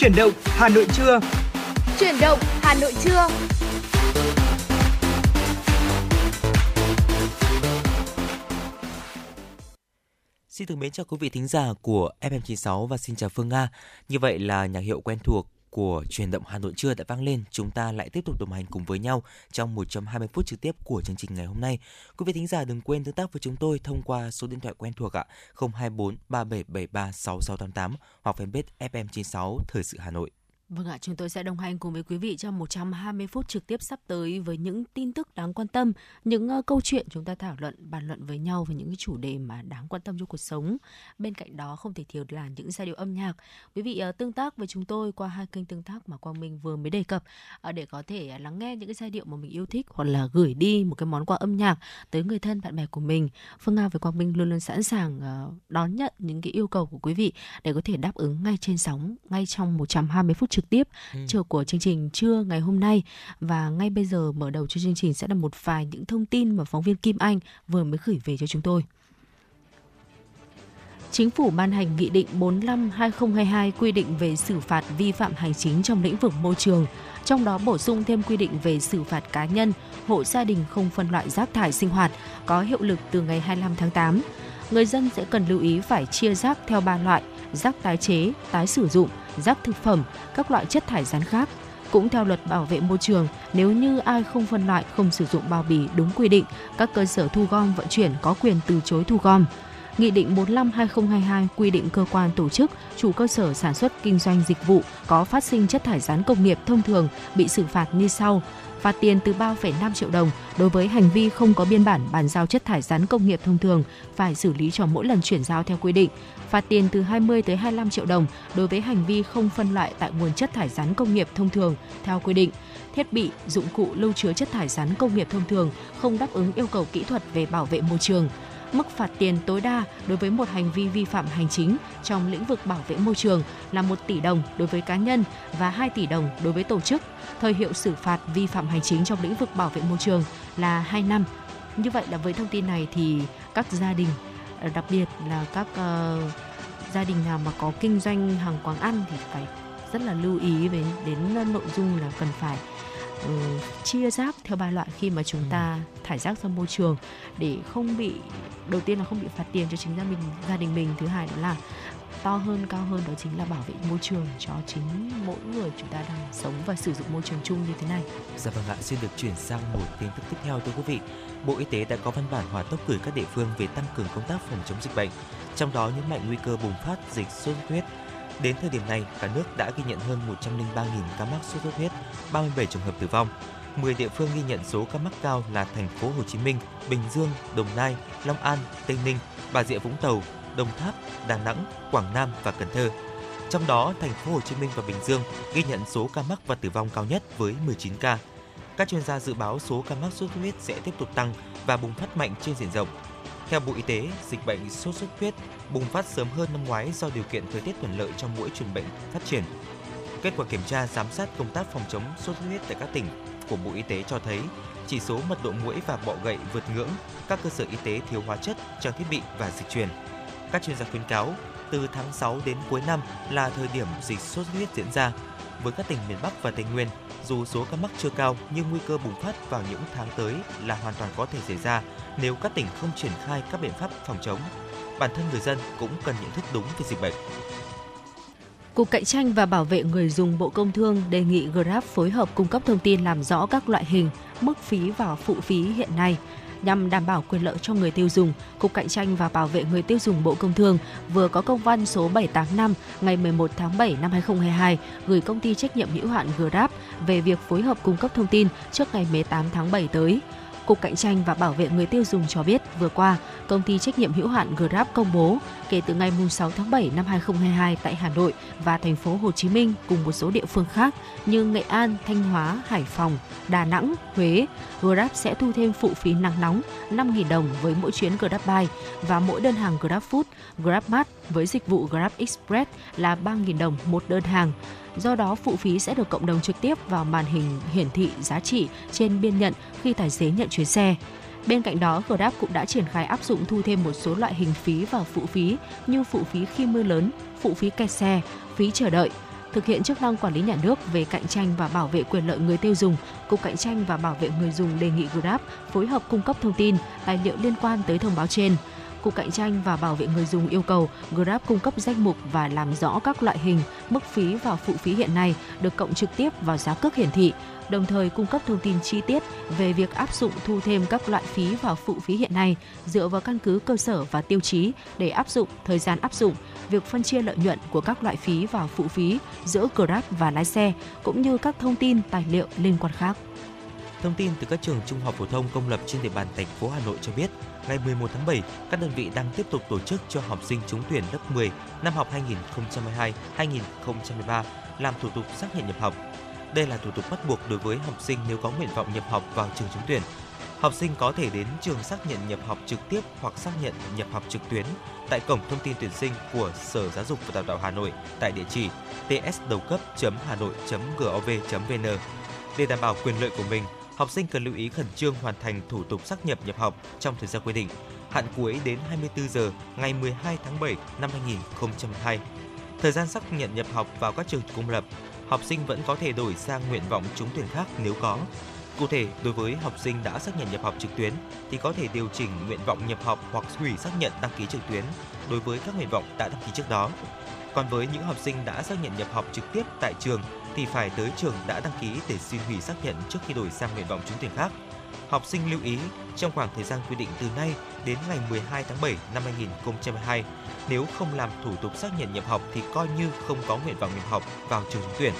Chuyển động Hà Nội trưa. Chuyển động Hà Nội trưa. Xin được mến chào quý vị thính giả của FM96 và xin chào Phương Nga. Như vậy là nhạc hiệu quen thuộc của truyền động Hà Nội trưa đã vang lên, chúng ta lại tiếp tục đồng hành cùng với nhau trong 120 phút trực tiếp của chương trình ngày hôm nay. Quý vị thính giả đừng quên tương tác với chúng tôi thông qua số điện thoại quen thuộc ạ 024 3773 6688 hoặc fanpage FM96 Thời sự Hà Nội. Vâng ạ, chúng tôi sẽ đồng hành cùng với quý vị trong 120 phút trực tiếp sắp tới với những tin tức đáng quan tâm, những uh, câu chuyện chúng ta thảo luận, bàn luận với nhau về những cái chủ đề mà đáng quan tâm trong cuộc sống. Bên cạnh đó không thể thiếu là những giai điệu âm nhạc. Quý vị uh, tương tác với chúng tôi qua hai kênh tương tác mà Quang Minh vừa mới đề cập uh, để có thể ờ, lắng nghe những cái giai điệu mà mình yêu thích hoặc là gửi đi một cái món quà âm nhạc tới người thân bạn bè của mình. Phương Nga với Quang Minh luôn luôn sẵn sàng đón nhận những cái yêu cầu của quý vị để có thể đáp ứng ngay trên sóng, ngay trong 120 phút trực trực tiếp ừ. chiều của chương trình trưa ngày hôm nay và ngay bây giờ mở đầu cho chương trình sẽ là một vài những thông tin mà phóng viên Kim Anh vừa mới gửi về cho chúng tôi. Chính phủ ban hành Nghị định 45-2022 quy định về xử phạt vi phạm hành chính trong lĩnh vực môi trường, trong đó bổ sung thêm quy định về xử phạt cá nhân, hộ gia đình không phân loại rác thải sinh hoạt có hiệu lực từ ngày 25 tháng 8. Người dân sẽ cần lưu ý phải chia rác theo ba loại: rác tái chế, tái sử dụng, rác thực phẩm, các loại chất thải rắn khác. Cũng theo luật bảo vệ môi trường, nếu như ai không phân loại, không sử dụng bao bì đúng quy định, các cơ sở thu gom vận chuyển có quyền từ chối thu gom. Nghị định 45/2022 quy định cơ quan tổ chức, chủ cơ sở sản xuất kinh doanh dịch vụ có phát sinh chất thải rắn công nghiệp thông thường bị xử phạt như sau: phạt tiền từ 3,5 triệu đồng đối với hành vi không có biên bản bàn giao chất thải rắn công nghiệp thông thường phải xử lý cho mỗi lần chuyển giao theo quy định, phạt tiền từ 20 tới 25 triệu đồng đối với hành vi không phân loại tại nguồn chất thải rắn công nghiệp thông thường theo quy định thiết bị, dụng cụ lưu chứa chất thải rắn công nghiệp thông thường không đáp ứng yêu cầu kỹ thuật về bảo vệ môi trường. Mức phạt tiền tối đa đối với một hành vi vi phạm hành chính trong lĩnh vực bảo vệ môi trường là 1 tỷ đồng đối với cá nhân và 2 tỷ đồng đối với tổ chức. Thời hiệu xử phạt vi phạm hành chính trong lĩnh vực bảo vệ môi trường là 2 năm. Như vậy là với thông tin này thì các gia đình đặc biệt là các uh, gia đình nào mà có kinh doanh hàng quán ăn thì phải rất là lưu ý về đến nội dung là cần phải um, chia rác theo ba loại khi mà chúng ta ừ. thải rác ra môi trường để không bị đầu tiên là không bị phạt tiền cho chính gia mình gia đình mình thứ hai đó là to hơn cao hơn đó chính là bảo vệ môi trường cho chính mỗi người chúng ta đang sống và sử dụng môi trường chung như thế này. Dạ vâng ạ, xin được chuyển sang một tin tức tiếp theo thưa quý vị. Bộ Y tế đã có văn bản hỏa tốc gửi các địa phương về tăng cường công tác phòng chống dịch bệnh, trong đó nhấn mạnh nguy cơ bùng phát dịch sốt xuất huyết. Đến thời điểm này, cả nước đã ghi nhận hơn 103.000 ca mắc sốt xuất huyết, 37 trường hợp tử vong. 10 địa phương ghi nhận số ca mắc cao là thành phố Hồ Chí Minh, Bình Dương, Đồng Nai, Long An, Tây Ninh, Bà Rịa Vũng Tàu, Đồng Tháp, Đà Nẵng, Quảng Nam và Cần Thơ. Trong đó, thành phố Hồ Chí Minh và Bình Dương ghi nhận số ca mắc và tử vong cao nhất với 19 ca. Các chuyên gia dự báo số ca mắc sốt xuất huyết sẽ tiếp tục tăng và bùng phát mạnh trên diện rộng. Theo Bộ Y tế, dịch bệnh sốt xuất huyết bùng phát sớm hơn năm ngoái do điều kiện thời tiết thuận lợi cho mũi truyền bệnh phát triển. Kết quả kiểm tra giám sát công tác phòng chống sốt xuất huyết tại các tỉnh của Bộ Y tế cho thấy chỉ số mật độ mũi và bọ gậy vượt ngưỡng, các cơ sở y tế thiếu hóa chất, trang thiết bị và dịch truyền. Các chuyên gia khuyến cáo, từ tháng 6 đến cuối năm là thời điểm dịch sốt xuất huyết diễn ra. Với các tỉnh miền Bắc và Tây Nguyên, dù số ca mắc chưa cao nhưng nguy cơ bùng phát vào những tháng tới là hoàn toàn có thể xảy ra nếu các tỉnh không triển khai các biện pháp phòng chống. Bản thân người dân cũng cần nhận thức đúng về dịch bệnh. Cục Cạnh tranh và Bảo vệ người dùng Bộ Công Thương đề nghị Grab phối hợp cung cấp thông tin làm rõ các loại hình, mức phí và phụ phí hiện nay nhằm đảm bảo quyền lợi cho người tiêu dùng, Cục Cạnh tranh và Bảo vệ người tiêu dùng Bộ Công Thương vừa có công văn số 785 ngày 11 tháng 7 năm 2022 gửi công ty trách nhiệm hữu hạn Grab về việc phối hợp cung cấp thông tin trước ngày 18 tháng 7 tới. Cục Cạnh tranh và Bảo vệ người tiêu dùng cho biết vừa qua, công ty trách nhiệm hữu hạn Grab công bố kể từ ngày 6 tháng 7 năm 2022 tại Hà Nội và thành phố Hồ Chí Minh cùng một số địa phương khác như Nghệ An, Thanh Hóa, Hải Phòng, Đà Nẵng, Huế, Grab sẽ thu thêm phụ phí nắng nóng 5.000 đồng với mỗi chuyến Grab Buy và mỗi đơn hàng GrabFood, GrabMart với dịch vụ Grab Express là 3.000 đồng một đơn hàng. Do đó, phụ phí sẽ được cộng đồng trực tiếp vào màn hình hiển thị giá trị trên biên nhận khi tài xế nhận chuyến xe. Bên cạnh đó, Grab cũng đã triển khai áp dụng thu thêm một số loại hình phí vào phụ phí như phụ phí khi mưa lớn, phụ phí kẹt xe, phí chờ đợi. thực hiện chức năng quản lý nhà nước về cạnh tranh và bảo vệ quyền lợi người tiêu dùng, Cục Cạnh tranh và Bảo vệ người dùng đề nghị Grab phối hợp cung cấp thông tin, tài liệu liên quan tới thông báo trên. Cục Cạnh tranh và Bảo vệ người dùng yêu cầu Grab cung cấp danh mục và làm rõ các loại hình, mức phí và phụ phí hiện nay được cộng trực tiếp vào giá cước hiển thị, đồng thời cung cấp thông tin chi tiết về việc áp dụng thu thêm các loại phí và phụ phí hiện nay dựa vào căn cứ cơ sở và tiêu chí để áp dụng thời gian áp dụng, việc phân chia lợi nhuận của các loại phí và phụ phí giữa Grab và lái xe cũng như các thông tin tài liệu liên quan khác. Thông tin từ các trường trung học phổ thông công lập trên địa bàn thành phố Hà Nội cho biết, ngày 11 tháng 7, các đơn vị đang tiếp tục tổ chức cho học sinh trúng tuyển lớp 10 năm học 2022-2023 làm thủ tục xác nhận nhập học. Đây là thủ tục bắt buộc đối với học sinh nếu có nguyện vọng nhập học vào trường trúng tuyển. Học sinh có thể đến trường xác nhận nhập học trực tiếp hoặc xác nhận nhập học trực tuyến tại cổng thông tin tuyển sinh của Sở Giáo dục và Đào tạo Hà Nội tại địa chỉ tsdầucấp.hanoi.gov.vn. Để đảm bảo quyền lợi của mình, học sinh cần lưu ý khẩn trương hoàn thành thủ tục xác nhập nhập học trong thời gian quy định. Hạn cuối đến 24 giờ ngày 12 tháng 7 năm 2022. Thời gian xác nhận nhập học vào các trường công lập, học sinh vẫn có thể đổi sang nguyện vọng trúng tuyển khác nếu có. Cụ thể, đối với học sinh đã xác nhận nhập học trực tuyến thì có thể điều chỉnh nguyện vọng nhập học hoặc hủy xác nhận đăng ký trực tuyến đối với các nguyện vọng đã đăng ký trước đó. Còn với những học sinh đã xác nhận nhập học trực tiếp tại trường thì phải tới trường đã đăng ký để xin hủy xác nhận trước khi đổi sang nguyện vọng trúng tuyển khác. Học sinh lưu ý, trong khoảng thời gian quy định từ nay đến ngày 12 tháng 7 năm 2022, nếu không làm thủ tục xác nhận nhập học thì coi như không có nguyện vọng nhập học vào trường trúng tuyển.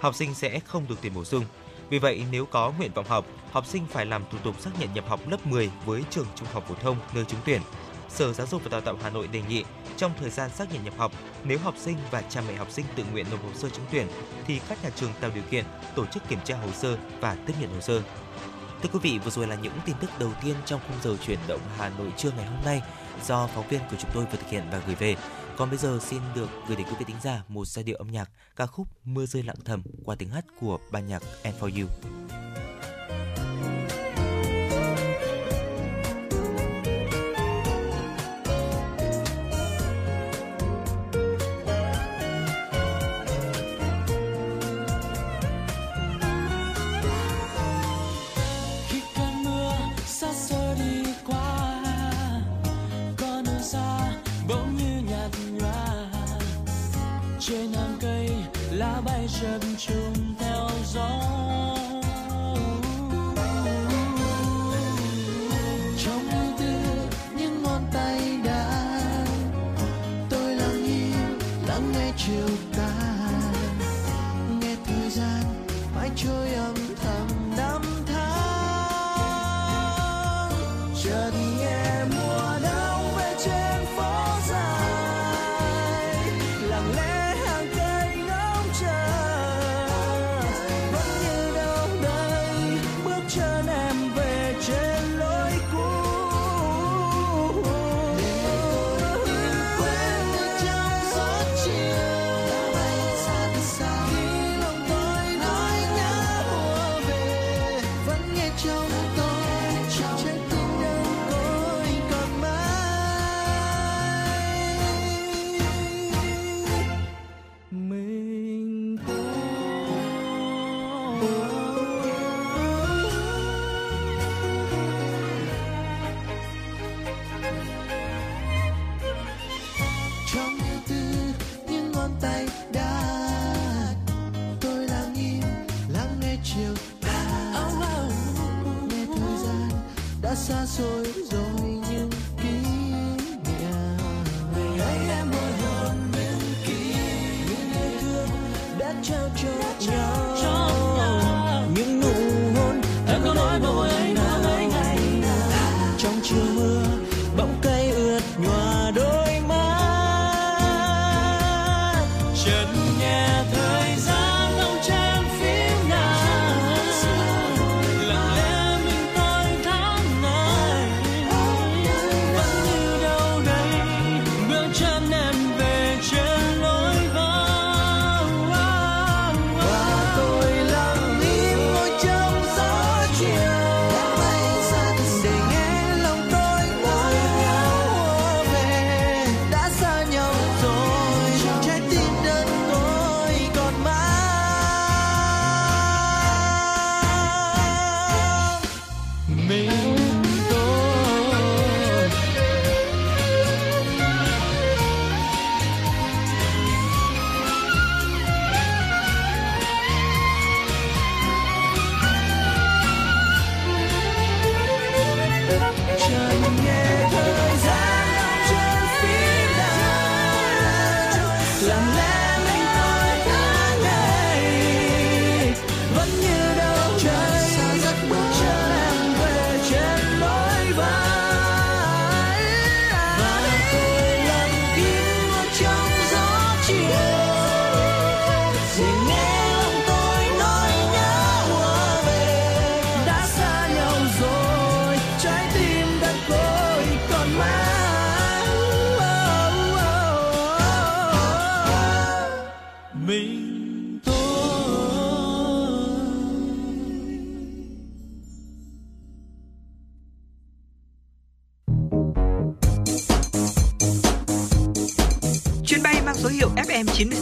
Học sinh sẽ không được tuyển bổ sung. Vì vậy, nếu có nguyện vọng học, học sinh phải làm thủ tục xác nhận nhập học lớp 10 với trường trung học phổ thông nơi trúng tuyển. Sở Giáo dục và Đào tạo Hà Nội đề nghị trong thời gian xác nhận nhập học, nếu học sinh và cha mẹ học sinh tự nguyện nộp hồ sơ trúng tuyển thì các nhà trường tạo điều kiện tổ chức kiểm tra hồ sơ và tiếp nhận hồ sơ. Thưa quý vị, vừa rồi là những tin tức đầu tiên trong khung giờ chuyển động Hà Nội trưa ngày hôm nay do phóng viên của chúng tôi vừa thực hiện và gửi về. Còn bây giờ xin được gửi đến quý vị tính giả một giai điệu âm nhạc ca khúc Mưa rơi lặng thầm qua tiếng hát của ban nhạc And For You. Lại.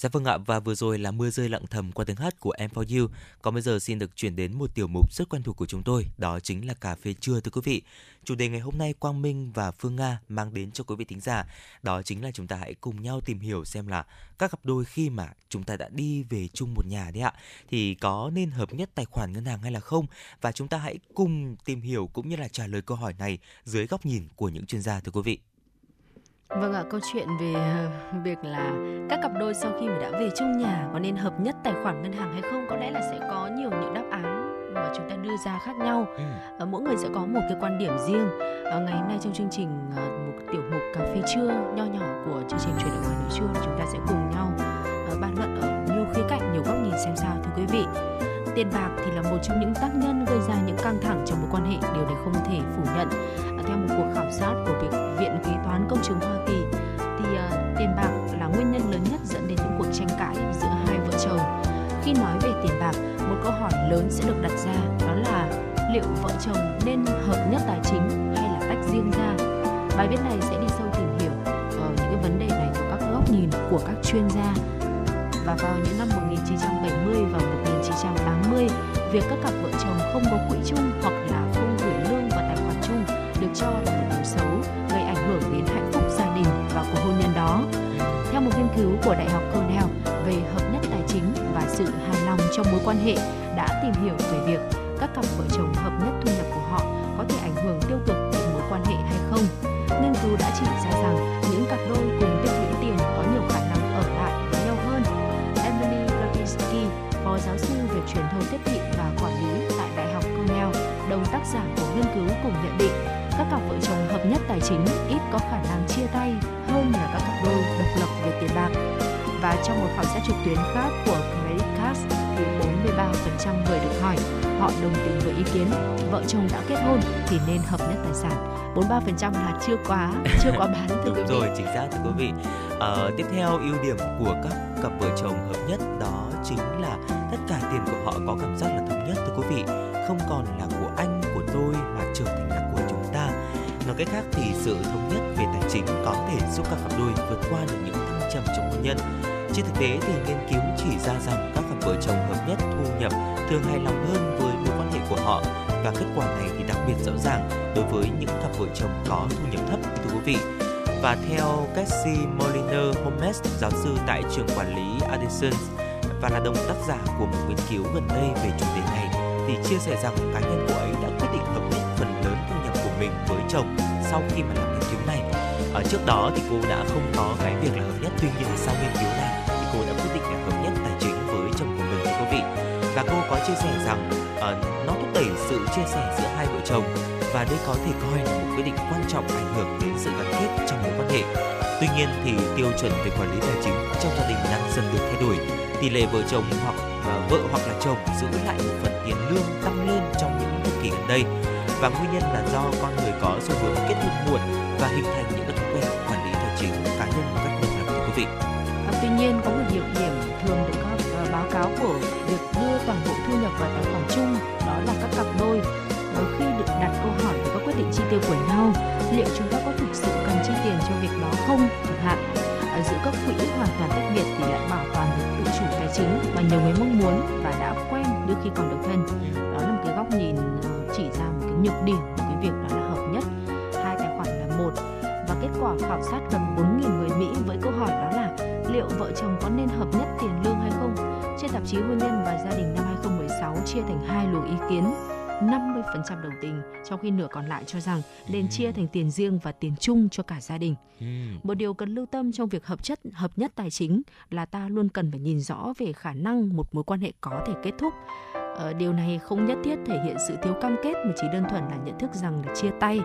Dạ vâng ạ, và vừa rồi là mưa rơi lặng thầm qua tiếng hát của Em For You. Còn bây giờ xin được chuyển đến một tiểu mục rất quen thuộc của chúng tôi, đó chính là cà phê trưa thưa quý vị. Chủ đề ngày hôm nay Quang Minh và Phương Nga mang đến cho quý vị thính giả, đó chính là chúng ta hãy cùng nhau tìm hiểu xem là các cặp đôi khi mà chúng ta đã đi về chung một nhà đấy ạ, thì có nên hợp nhất tài khoản ngân hàng hay là không? Và chúng ta hãy cùng tìm hiểu cũng như là trả lời câu hỏi này dưới góc nhìn của những chuyên gia thưa quý vị. Vâng ạ, câu chuyện về việc là các cặp đôi sau khi mà đã về chung nhà có nên hợp nhất tài khoản ngân hàng hay không có lẽ là sẽ có nhiều những đáp án mà chúng ta đưa ra khác nhau. Ừ. Ờ, mỗi người sẽ có một cái quan điểm riêng. À, ngày hôm nay trong chương trình ờ, một tiểu mục cà phê trưa nho nhỏ của chương trình truyền động Hà Nội trưa chúng ta sẽ cùng nhau bàn luận ở nhiều khía cạnh, nhiều góc nhìn xem sao thưa quý vị. Tiền bạc thì là một trong những tác nhân gây ra những căng thẳng trong mối quan hệ, điều này không thể phủ nhận. Theo một cuộc khảo sát của việc Công chứng Hoa Kỳ thì uh, tiền bạc là nguyên nhân lớn nhất dẫn đến những cuộc tranh cãi giữa hai vợ chồng. Khi nói về tiền bạc, một câu hỏi lớn sẽ được đặt ra đó là liệu vợ chồng nên hợp nhất tài chính hay là tách riêng ra. Bài viết này sẽ đi sâu tìm hiểu ở những cái vấn đề này từ các góc nhìn của các chuyên gia và vào những năm 1970 và 1980, việc các cặp vợ chồng không có quỹ chung hoặc là không gửi lương vào tài khoản chung được cho là cứu của Đại học Cornell về hợp nhất tài chính và sự hài lòng trong mối quan hệ đã tìm hiểu về việc các cặp vợ chồng hợp nhất thu nhập của họ có thể ảnh hưởng tiêu cực đến mối quan hệ hay không. Nghiên cứu đã chỉ ra rằng những cặp đôi cùng tích lũy tiền có nhiều khả năng ở lại với nhau hơn. Emily Rapinsky, phó giáo sư về truyền thông tiếp thị và quản lý tại Đại học Cornell, đồng tác giả của nghiên cứu cùng nhận định các cặp vợ chồng hợp nhất tài chính ít có khả năng chia tay hơn là các cặp đôi độc lập về tiền bạc. Và trong một khảo sát trực tuyến khác của Credit Card thì 43% người được hỏi họ đồng tình với ý kiến vợ chồng đã kết hôn thì nên hợp nhất tài sản 43% là chưa quá chưa quá bán thưa Đúng rồi, chính xác thưa quý vị. À, tiếp theo ưu điểm của các cặp vợ chồng hợp nhất đó chính là tất cả tiền của họ có cảm giác là thống nhất thưa quý vị, không còn cách khác thì sự thống nhất về tài chính có thể giúp các cặp đôi vượt qua được những thăng trầm trong hôn nhân. Trên thực tế thì nghiên cứu chỉ ra rằng các cặp vợ chồng hợp nhất thu nhập thường hài lòng hơn với mối quan hệ của họ và kết quả này thì đặc biệt rõ ràng đối với những cặp vợ chồng có thu nhập thấp thưa quý vị. Và theo Cassie Moliner Holmes, giáo sư tại trường quản lý Addison và là đồng tác giả của một nghiên cứu gần đây về chủ đề này, thì chia sẻ rằng cá nhân cô ấy đã quyết định hợp nhất phần lớn thu nhập của mình với chồng sau khi mà làm nghiên cứu này. Ở trước đó thì cô đã không có cái việc là hợp nhất, tuy nhiên sau nghiên cứu này thì cô đã quyết định là hợp nhất tài chính với chồng của mình thưa quý vị. Và cô có chia sẻ rằng uh, nó thúc đẩy sự chia sẻ giữa hai vợ chồng và đây có thể coi là một quyết định quan trọng ảnh hưởng đến sự gắn kết trong mối quan hệ. Tuy nhiên thì tiêu chuẩn về quản lý tài chính trong gia đình đang dần được thay đổi. Tỷ lệ vợ chồng hoặc uh, vợ hoặc là chồng giữ lại một phần tiền lương tăng lên trong những thập kỷ gần đây và nguyên nhân là do con người có xu hướng kết hôn muộn và hình thành những thói quen quản lý tài chính cá nhân một cách độc lập thưa quý vị. À, tuy nhiên có một nhược điểm thường được các uh, ờ, báo cáo của việc đưa toàn bộ thu nhập vào tài khoản chung đó là các cặp đôi. Khi được đặt câu hỏi về các quyết định chi tiêu của nhau liệu chúng ta có thực sự cần chi tiền cho việc đó không chẳng hạn? Ở giữa các quỹ hoàn toàn tách biệt thì lại bảo toàn được tự chủ tài chính mà nhiều người mong muốn và đã quen đôi khi còn độc thân. Đó là một cái góc nhìn ờ, chỉ ra một nhược điểm của cái việc đó là hợp nhất. Hai tài khoản là một. Và kết quả khảo sát gần 4.000 người Mỹ với câu hỏi đó là liệu vợ chồng có nên hợp nhất tiền lương hay không? Trên tạp chí Hôn nhân và Gia đình năm 2016 chia thành hai luồng ý kiến. 50% đồng tình, trong khi nửa còn lại cho rằng nên chia thành tiền riêng và tiền chung cho cả gia đình. Một điều cần lưu tâm trong việc hợp chất hợp nhất tài chính là ta luôn cần phải nhìn rõ về khả năng một mối quan hệ có thể kết thúc. Ờ, điều này không nhất thiết thể hiện sự thiếu cam kết mà chỉ đơn thuần là nhận thức rằng là chia tay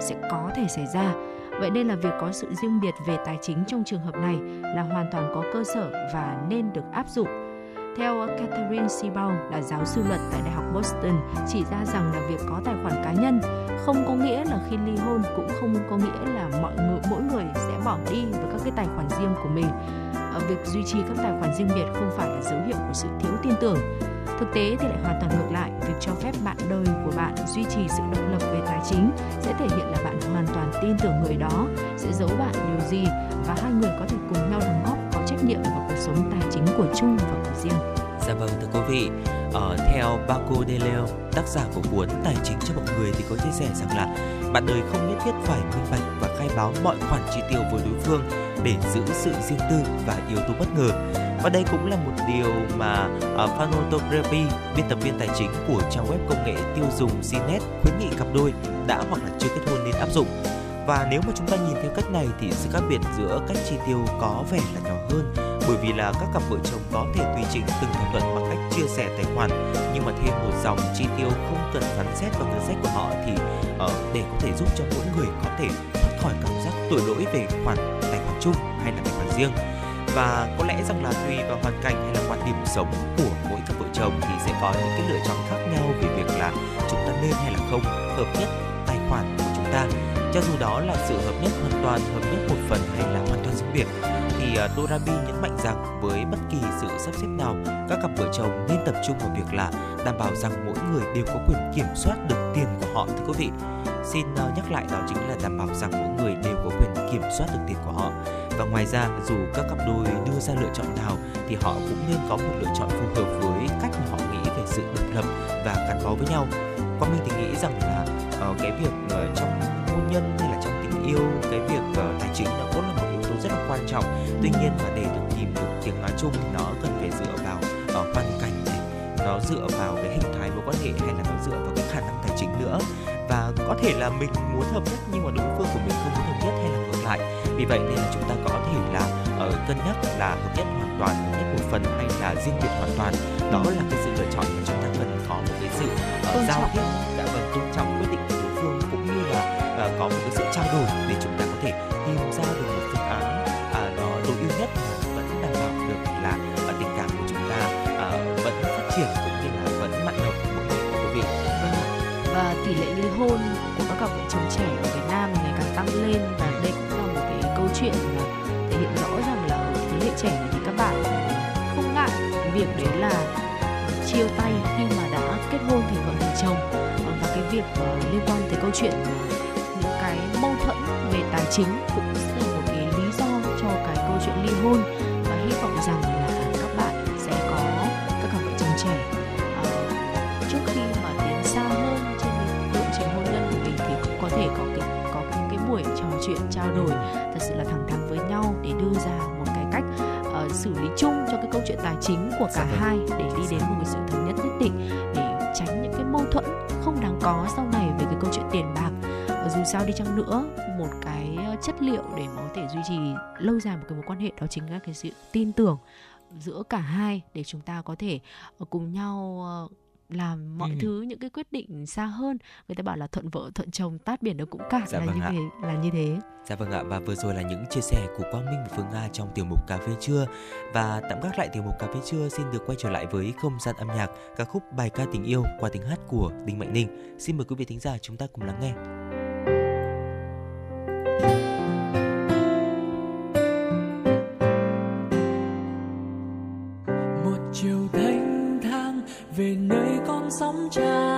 sẽ có thể xảy ra. Vậy nên là việc có sự riêng biệt về tài chính trong trường hợp này là hoàn toàn có cơ sở và nên được áp dụng. Theo Catherine Sebau là giáo sư luật tại Đại học Boston chỉ ra rằng là việc có tài khoản cá nhân không có nghĩa là khi ly hôn cũng không có nghĩa là mọi người mỗi người sẽ bỏ đi với các cái tài khoản riêng của mình. Ờ, việc duy trì các tài khoản riêng biệt không phải là dấu hiệu của sự thiếu tin tưởng thực tế thì lại hoàn toàn ngược lại, việc cho phép bạn đời của bạn duy trì sự độc lập về tài chính sẽ thể hiện là bạn hoàn toàn tin tưởng người đó, sẽ giấu bạn điều gì và hai người có thể cùng nhau đóng góp, có trách nhiệm vào cuộc sống tài chính của chung và của riêng. Dạ vâng thưa quý vị, ở theo Paco de Leo, tác giả của cuốn Tài chính cho mọi người thì có chia sẻ rằng là bạn đời không nhất thiết phải minh bạch và khai báo mọi khoản chi tiêu với đối phương để giữ sự riêng tư và yếu tố bất ngờ. Và đây cũng là một điều mà ờ, uh, Phanotography, biên tập viên tài chính của trang web công nghệ tiêu dùng Cnet khuyến nghị cặp đôi đã hoặc là chưa kết hôn nên áp dụng. Và nếu mà chúng ta nhìn theo cách này thì sự khác biệt giữa cách chi tiêu có vẻ là nhỏ hơn bởi vì là các cặp vợ chồng có thể tùy chỉnh từng thỏa thuận bằng cách chia sẻ tài khoản nhưng mà thêm một dòng chi tiêu không cần phán xét vào ngân sách của họ thì uh, để có thể giúp cho mỗi người có thể thoát khỏi cảm giác tội lỗi về khoản tài khoản chung hay là tài khoản riêng. Và có lẽ rằng là tùy vào hoàn cảnh hay là quan điểm sống của mỗi cặp vợ chồng thì sẽ có những cái lựa chọn khác nhau về việc là chúng ta nên hay là không hợp nhất tài khoản của chúng ta. Cho dù đó là sự hợp nhất hoàn toàn hợp nhất một phần hay là riêng biệt thì à, Torabi Dorabi nhấn mạnh rằng với bất kỳ sự sắp xếp nào, các cặp vợ chồng nên tập trung vào việc là đảm bảo rằng mỗi người đều có quyền kiểm soát được tiền của họ thưa quý vị. Xin à, nhắc lại đó chính là đảm bảo rằng mỗi người đều có quyền kiểm soát được tiền của họ. Và ngoài ra, dù các cặp đôi đưa ra lựa chọn nào thì họ cũng nên có một lựa chọn phù hợp với cách mà họ nghĩ về sự độc lập và gắn bó với nhau. Qua mình thì nghĩ rằng là uh, cái việc uh, trong hôn nhân hay là trong tình yêu, cái việc uh, tài chính nó cũng là một rất là quan trọng. Tuy nhiên mà để được tìm được tiếng nói chung nó cần phải dựa vào ở ờ, hoàn cảnh này nó dựa vào cái hình thái mối quan hệ hay là nó dựa vào cái khả năng tài chính nữa. Và có thể là mình muốn hợp nhất nhưng mà đối phương của mình không muốn hợp nhất hay là ngược lại. Vì vậy nên là chúng ta có thể là ở ờ, cân nhắc là hợp nhất hoàn toàn hợp nhất một phần hay là riêng biệt hoàn toàn. Đó là cái sự lựa chọn mà chúng ta cần có một cái sự uh, giao tiếp. Đã vâng tôn trọng quyết định của đối phương cũng như là uh, có một cái sự trao đổi tỷ lệ ly hôn của các cặp vợ chồng trẻ ở Việt Nam ngày càng tăng lên và đây cũng là một cái câu chuyện mà thể hiện rõ rằng là ở thế hệ trẻ này thì các bạn không ngại việc đấy là chia tay khi mà đã kết hôn thành vợ thành chồng. Và cái việc uh, liên quan tới câu chuyện những cái mâu thuẫn về tài chính cũng là một cái lý do cho cái câu chuyện ly hôn. Trao đổi thật sự là thẳng thắn với nhau để đưa ra một cái cách uh, xử lý chung cho cái câu chuyện tài chính của cả dạ vâng. hai để đi đến một cái sự thống nhất nhất định để tránh những cái mâu thuẫn không đáng có sau này về cái câu chuyện tiền bạc dù sao đi chăng nữa một cái chất liệu để mà có thể duy trì lâu dài một cái mối quan hệ đó chính là cái sự tin tưởng giữa cả hai để chúng ta có thể ờ, cùng nhau ờ, làm mọi ừ. thứ những cái quyết định xa hơn. Người ta bảo là thuận vợ thuận chồng tát biển đâu cũng cạn dạ là vâng như ạ. thế là như thế. Dạ vâng ạ và vừa rồi là những chia sẻ của quang minh và phương nga trong tiểu mục cà phê trưa. Và tạm gác lại tiểu mục cà phê trưa xin được quay trở lại với không gian âm nhạc ca khúc bài ca tình yêu qua tiếng hát của đinh mạnh ninh. Xin mời quý vị thính giả chúng ta cùng lắng nghe con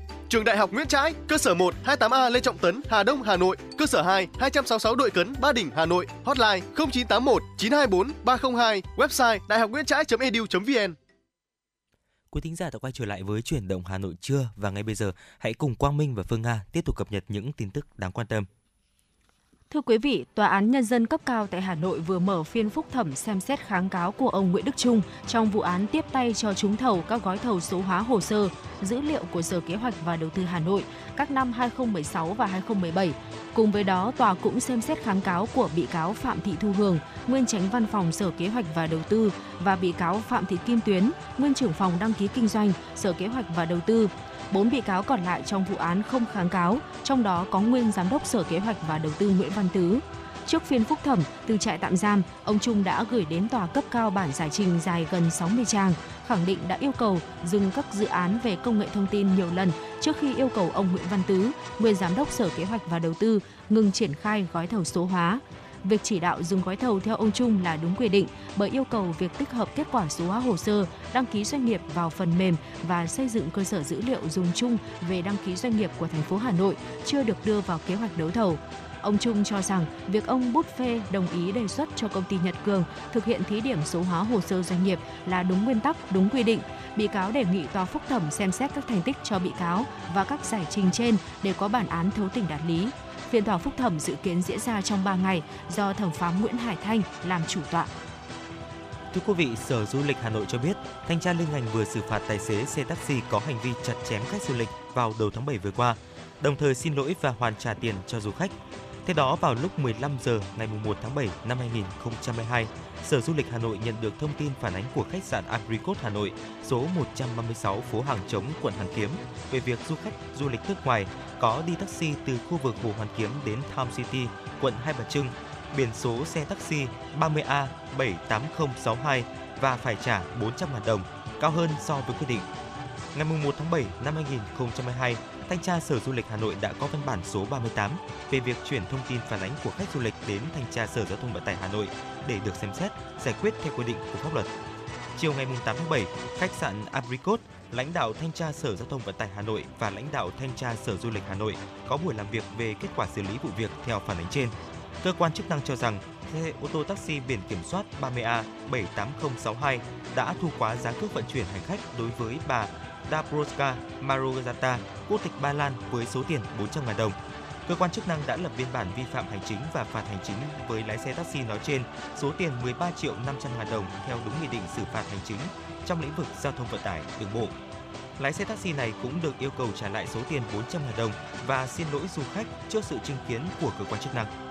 Trường Đại học Nguyễn Trãi, cơ sở 1, 28A Lê Trọng Tấn, Hà Đông, Hà Nội, cơ sở 2, 266 Đội Cấn, Ba Đình, Hà Nội, hotline 0981 924 302, website đạihocnguyentrai.edu.vn. Quý thính giả đã quay trở lại với chuyển động Hà Nội trưa và ngay bây giờ hãy cùng Quang Minh và Phương Nga tiếp tục cập nhật những tin tức đáng quan tâm. Thưa quý vị, Tòa án Nhân dân cấp cao tại Hà Nội vừa mở phiên phúc thẩm xem xét kháng cáo của ông Nguyễn Đức Trung trong vụ án tiếp tay cho trúng thầu các gói thầu số hóa hồ sơ, dữ liệu của Sở Kế hoạch và Đầu tư Hà Nội các năm 2016 và 2017. Cùng với đó, tòa cũng xem xét kháng cáo của bị cáo Phạm Thị Thu Hường, nguyên tránh văn phòng Sở Kế hoạch và Đầu tư và bị cáo Phạm Thị Kim Tuyến, nguyên trưởng phòng đăng ký kinh doanh Sở Kế hoạch và Đầu tư. Bốn bị cáo còn lại trong vụ án không kháng cáo, trong đó có nguyên giám đốc Sở Kế hoạch và Đầu tư Nguyễn Văn Tứ. Trước phiên phúc thẩm, từ trại tạm giam, ông Trung đã gửi đến tòa cấp cao bản giải trình dài gần 60 trang, khẳng định đã yêu cầu dừng các dự án về công nghệ thông tin nhiều lần trước khi yêu cầu ông Nguyễn Văn Tứ, nguyên giám đốc Sở Kế hoạch và Đầu tư, ngừng triển khai gói thầu số hóa. Việc chỉ đạo dừng gói thầu theo ông Trung là đúng quy định bởi yêu cầu việc tích hợp kết quả số hóa hồ sơ, đăng ký doanh nghiệp vào phần mềm và xây dựng cơ sở dữ liệu dùng chung về đăng ký doanh nghiệp của thành phố Hà Nội chưa được đưa vào kế hoạch đấu thầu. Ông Trung cho rằng việc ông bút phê đồng ý đề xuất cho công ty Nhật Cường thực hiện thí điểm số hóa hồ sơ doanh nghiệp là đúng nguyên tắc, đúng quy định. Bị cáo đề nghị tòa phúc thẩm xem xét các thành tích cho bị cáo và các giải trình trên để có bản án thấu tình đạt lý. Phiên tòa phúc thẩm dự kiến diễn ra trong 3 ngày do thẩm phán Nguyễn Hải Thanh làm chủ tọa. Thưa quý vị, Sở Du lịch Hà Nội cho biết, thanh tra liên ngành vừa xử phạt tài xế xe taxi có hành vi chặt chém khách du lịch vào đầu tháng 7 vừa qua, đồng thời xin lỗi và hoàn trả tiền cho du khách. Theo đó, vào lúc 15 giờ ngày 1 tháng 7 năm 2022, Sở Du lịch Hà Nội nhận được thông tin phản ánh của khách sạn Agricot Hà Nội, số 136 phố Hàng Trống, quận Hoàn Kiếm về việc du khách du lịch nước ngoài có đi taxi từ khu vực Hồ Hoàn Kiếm đến Tham City, quận Hai Bà Trưng, biển số xe taxi 30A 78062 và phải trả 400.000 đồng, cao hơn so với quy định. Ngày 1 tháng 7 năm 2022, Thanh tra Sở Du lịch Hà Nội đã có văn bản số 38 về việc chuyển thông tin phản ánh của khách du lịch đến Thanh tra Sở Giao thông Vận tải Hà Nội để được xem xét, giải quyết theo quy định của pháp luật. Chiều ngày 8 tháng 7, khách sạn Apricot, lãnh đạo Thanh tra Sở Giao thông Vận tải Hà Nội và lãnh đạo Thanh tra Sở Du lịch Hà Nội có buổi làm việc về kết quả xử lý vụ việc theo phản ánh trên. Cơ quan chức năng cho rằng xe ô tô taxi biển kiểm soát 30A 78062 đã thu quá giá cước vận chuyển hành khách đối với bà Dabroska Marogata, quốc tịch Ba Lan với số tiền 400.000 đồng. Cơ quan chức năng đã lập biên bản vi phạm hành chính và phạt hành chính với lái xe taxi nói trên số tiền 13 triệu 500 ngàn đồng theo đúng nghị định xử phạt hành chính trong lĩnh vực giao thông vận tải đường bộ. Lái xe taxi này cũng được yêu cầu trả lại số tiền 400 ngàn đồng và xin lỗi du khách trước sự chứng kiến của cơ quan chức năng.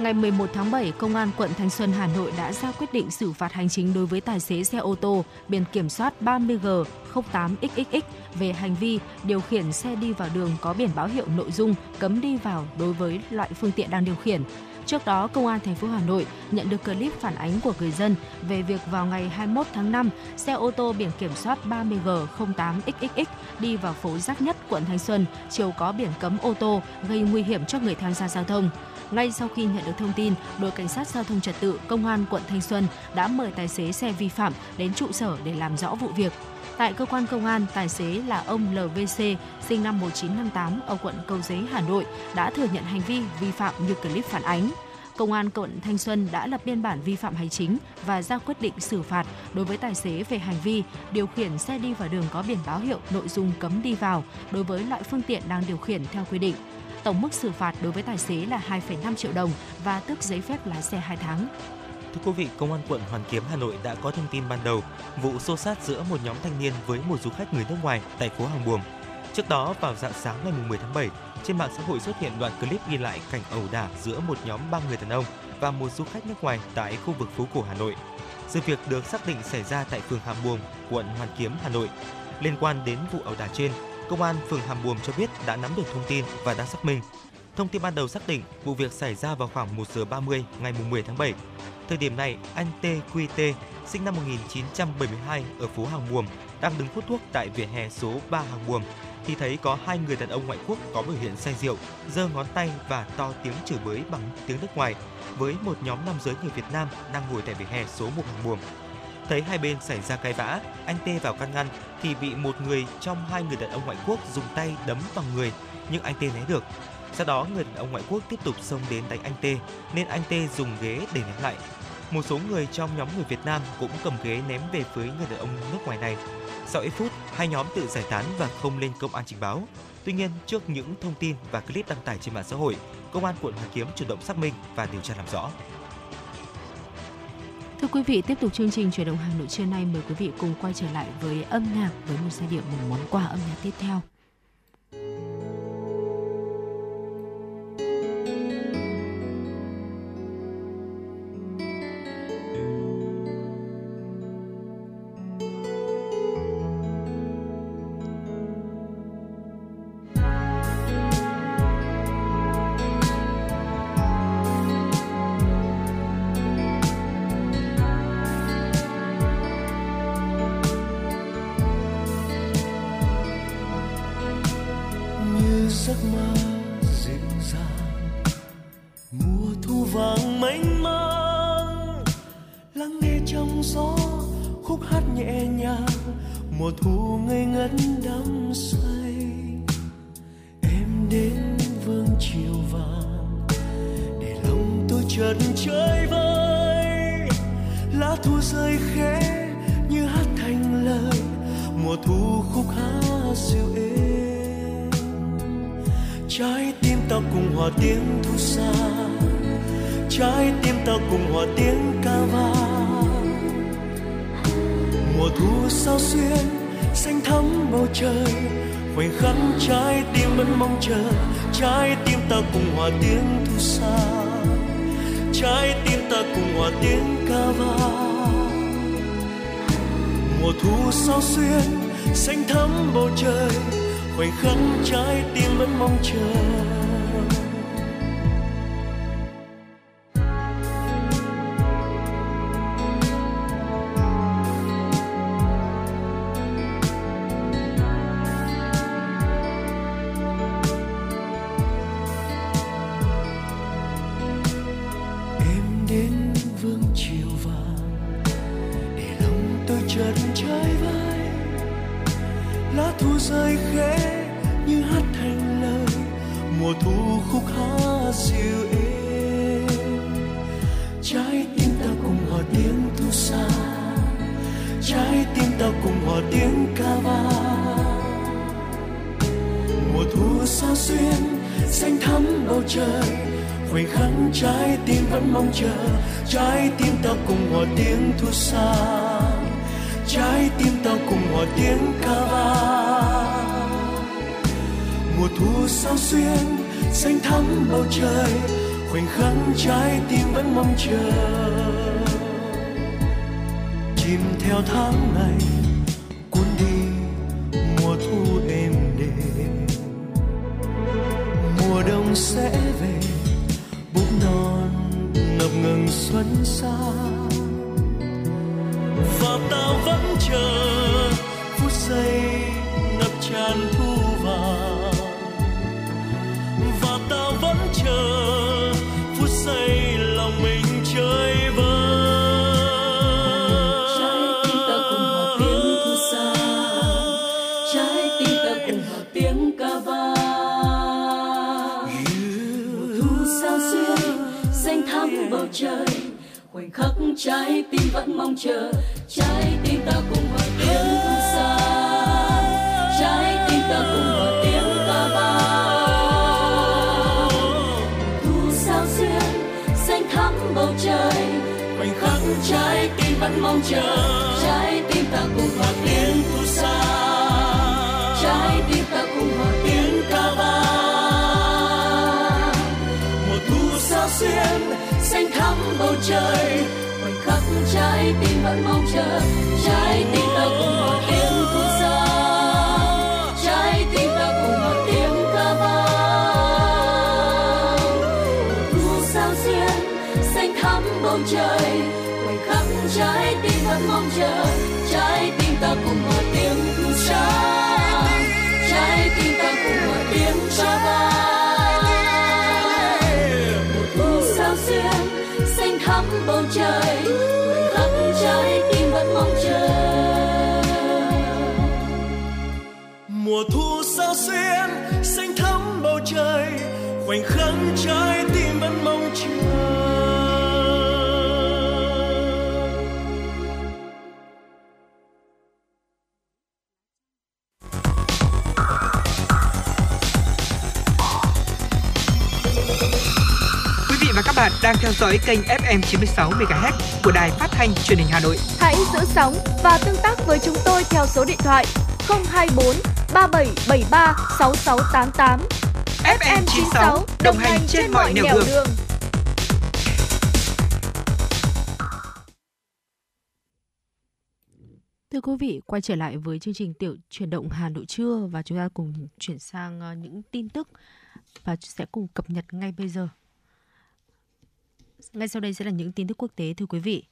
Ngày 11 tháng 7, Công an quận Thanh Xuân, Hà Nội đã ra quyết định xử phạt hành chính đối với tài xế xe ô tô biển kiểm soát 30G08XXX về hành vi điều khiển xe đi vào đường có biển báo hiệu nội dung cấm đi vào đối với loại phương tiện đang điều khiển. Trước đó, Công an thành phố Hà Nội nhận được clip phản ánh của người dân về việc vào ngày 21 tháng 5, xe ô tô biển kiểm soát 30G08XXX đi vào phố Giác Nhất, quận Thanh Xuân, chiều có biển cấm ô tô gây nguy hiểm cho người tham gia giao thông. Ngay sau khi nhận được thông tin, đội cảnh sát giao thông trật tự công an quận Thanh Xuân đã mời tài xế xe vi phạm đến trụ sở để làm rõ vụ việc. Tại cơ quan công an, tài xế là ông LVC, sinh năm 1958 ở quận Cầu Giấy, Hà Nội, đã thừa nhận hành vi vi phạm như clip phản ánh. Công an quận Thanh Xuân đã lập biên bản vi phạm hành chính và ra quyết định xử phạt đối với tài xế về hành vi điều khiển xe đi vào đường có biển báo hiệu nội dung cấm đi vào đối với loại phương tiện đang điều khiển theo quy định. Tổng mức xử phạt đối với tài xế là 2,5 triệu đồng và tước giấy phép lái xe 2 tháng. Thưa quý vị, Công an quận Hoàn Kiếm Hà Nội đã có thông tin ban đầu vụ xô xát giữa một nhóm thanh niên với một du khách người nước ngoài tại phố Hàng Buồm. Trước đó, vào dạng sáng ngày 10 tháng 7, trên mạng xã hội xuất hiện đoạn clip ghi lại cảnh ẩu đả giữa một nhóm ba người đàn ông và một du khách nước ngoài tại khu vực phố cổ Hà Nội. Sự việc được xác định xảy ra tại phường Hàm Buồm, quận Hoàn Kiếm, Hà Nội. Liên quan đến vụ ẩu đả trên, Công an phường Hàm Buồm cho biết đã nắm được thông tin và đang xác minh. Thông tin ban đầu xác định vụ việc xảy ra vào khoảng 1 giờ 30 ngày 10 tháng 7. Thời điểm này, anh TQT sinh năm 1972 ở phố Hàng Buồm đang đứng hút thuốc tại vỉa hè số 3 Hàng Buồm thì thấy có hai người đàn ông ngoại quốc có biểu hiện say rượu, giơ ngón tay và to tiếng chửi bới bằng tiếng nước ngoài với một nhóm nam giới người Việt Nam đang ngồi tại vỉa hè số 1 Hàng Buồm. Thấy hai bên xảy ra cãi vã, anh Tê vào can ngăn thì bị một người trong hai người đàn ông ngoại quốc dùng tay đấm vào người nhưng anh Tê né được. Sau đó người đàn ông ngoại quốc tiếp tục xông đến đánh anh Tê nên anh Tê dùng ghế để ném lại. Một số người trong nhóm người Việt Nam cũng cầm ghế ném về phía người đàn ông nước ngoài này. Sau ít phút, hai nhóm tự giải tán và không lên công an trình báo. Tuy nhiên, trước những thông tin và clip đăng tải trên mạng xã hội, công an quận Hoàn Kiếm chủ động xác minh và điều tra làm rõ. Thưa quý vị, tiếp tục chương trình chuyển động Hà Nội trưa nay mời quý vị cùng quay trở lại với âm nhạc với một giai điệu một món quà âm nhạc tiếp theo. Chờ. Trái tim ta cùng hòa tiếng thu xa. Trái tim ta cùng hòa tiếng ca vang mùa thu sao xuyên, xanh thắm bầu trời. Khoảnh khắc trái tim vẫn mong chờ. Chìm theo tháng ngày xuân trái tim vẫn mong chờ, trái tim ta cùng hòa tiếng thu xa, trái tim ta cùng hòa tiếng ca vang thu sao xuyên, xanh thắm bầu trời, khoảnh khắc trái tim vẫn mong chờ, trái tim ta cùng hòa tiếng thu xa, trái tim ta cùng hòa tiếng ca vang mùa thu sao xuyên, xanh thắm bầu trời trái tim vẫn mong chờ, trái tim ta cùng một tiếng thu xa trái tim ta cùng một tiếng ca vang. Sao duyên xanh thắm bầu trời quay khắp trái tim vẫn mong chờ. Khoảnh khắc trái tim vẫn mong chờ Quý vị và các bạn đang theo dõi kênh FM 96 MHz của đài phát thanh truyền hình Hà Nội. Hãy giữ sóng và tương tác với chúng tôi theo số điện thoại 024 3773 6688. FM 96 đồng hành trên mọi nẻo đường. Thưa quý vị, quay trở lại với chương trình tiểu chuyển động Hà Nội trưa và chúng ta cùng chuyển sang ờ, những tin tức và sẽ cùng cập nhật ngay bây giờ. Ngay sau đây sẽ là những tin tức quốc tế thưa quý vị.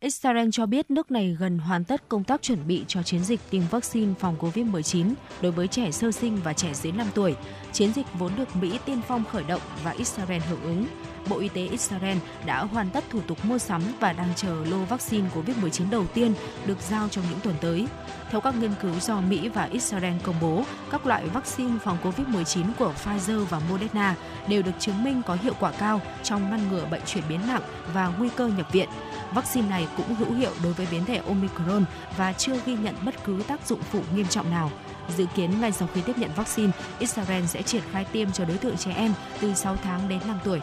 Israel cho biết nước này gần hoàn tất công tác chuẩn bị cho chiến dịch tiêm vaccine phòng COVID-19 đối với trẻ sơ sinh và trẻ dưới 5 tuổi. Chiến dịch vốn được Mỹ tiên phong khởi động và Israel hưởng ứng. Bộ Y tế Israel đã hoàn tất thủ tục mua sắm và đang chờ lô vaccine COVID-19 đầu tiên được giao trong những tuần tới. Theo các nghiên cứu do Mỹ và Israel công bố, các loại vaccine phòng COVID-19 của Pfizer và Moderna đều được chứng minh có hiệu quả cao trong ngăn ngừa bệnh chuyển biến nặng và nguy cơ nhập viện. Vaccine này cũng hữu hiệu đối với biến thể Omicron và chưa ghi nhận bất cứ tác dụng phụ nghiêm trọng nào. Dự kiến ngay sau khi tiếp nhận vaccine, Israel sẽ triển khai tiêm cho đối tượng trẻ em từ 6 tháng đến 5 tuổi.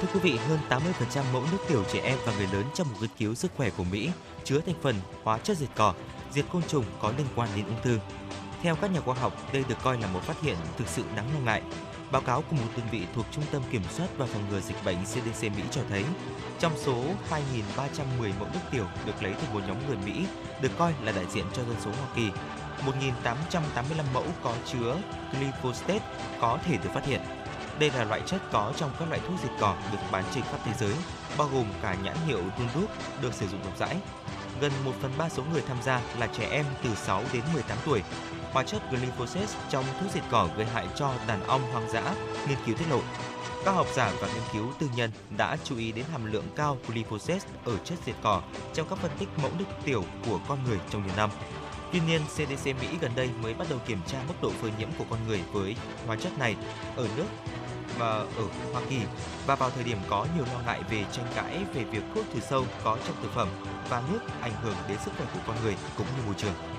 Thưa quý vị, hơn 80% mẫu nước tiểu trẻ em và người lớn trong một nghiên cứu sức khỏe của Mỹ chứa thành phần hóa chất diệt cỏ, diệt côn trùng có liên quan đến ung thư. Theo các nhà khoa học, đây được coi là một phát hiện thực sự đáng lo ngại. Báo cáo của một đơn vị thuộc Trung tâm Kiểm soát và Phòng ngừa Dịch bệnh CDC Mỹ cho thấy, trong số 2.310 mẫu nước tiểu được lấy từ một nhóm người Mỹ được coi là đại diện cho dân số Hoa Kỳ, 1.885 mẫu có chứa glyphosate có thể được phát hiện. Đây là loại chất có trong các loại thuốc diệt cỏ được bán trên khắp thế giới, bao gồm cả nhãn hiệu Roundup được sử dụng rộng rãi. Gần 1 phần 3 số người tham gia là trẻ em từ 6 đến 18 tuổi. Hóa chất glyphosate trong thuốc diệt cỏ gây hại cho đàn ong hoang dã, nghiên cứu tiết lộ. Các học giả và nghiên cứu tư nhân đã chú ý đến hàm lượng cao glyphosate ở chất diệt cỏ trong các phân tích mẫu nước tiểu của con người trong nhiều năm. Tuy nhiên, CDC Mỹ gần đây mới bắt đầu kiểm tra mức độ phơi nhiễm của con người với hóa chất này ở nước và ở Hoa Kỳ và vào thời điểm có nhiều lo ngại về tranh cãi về việc thuốc trừ sâu có trong thực phẩm và nước ảnh hưởng đến sức khỏe của con người cũng như môi trường.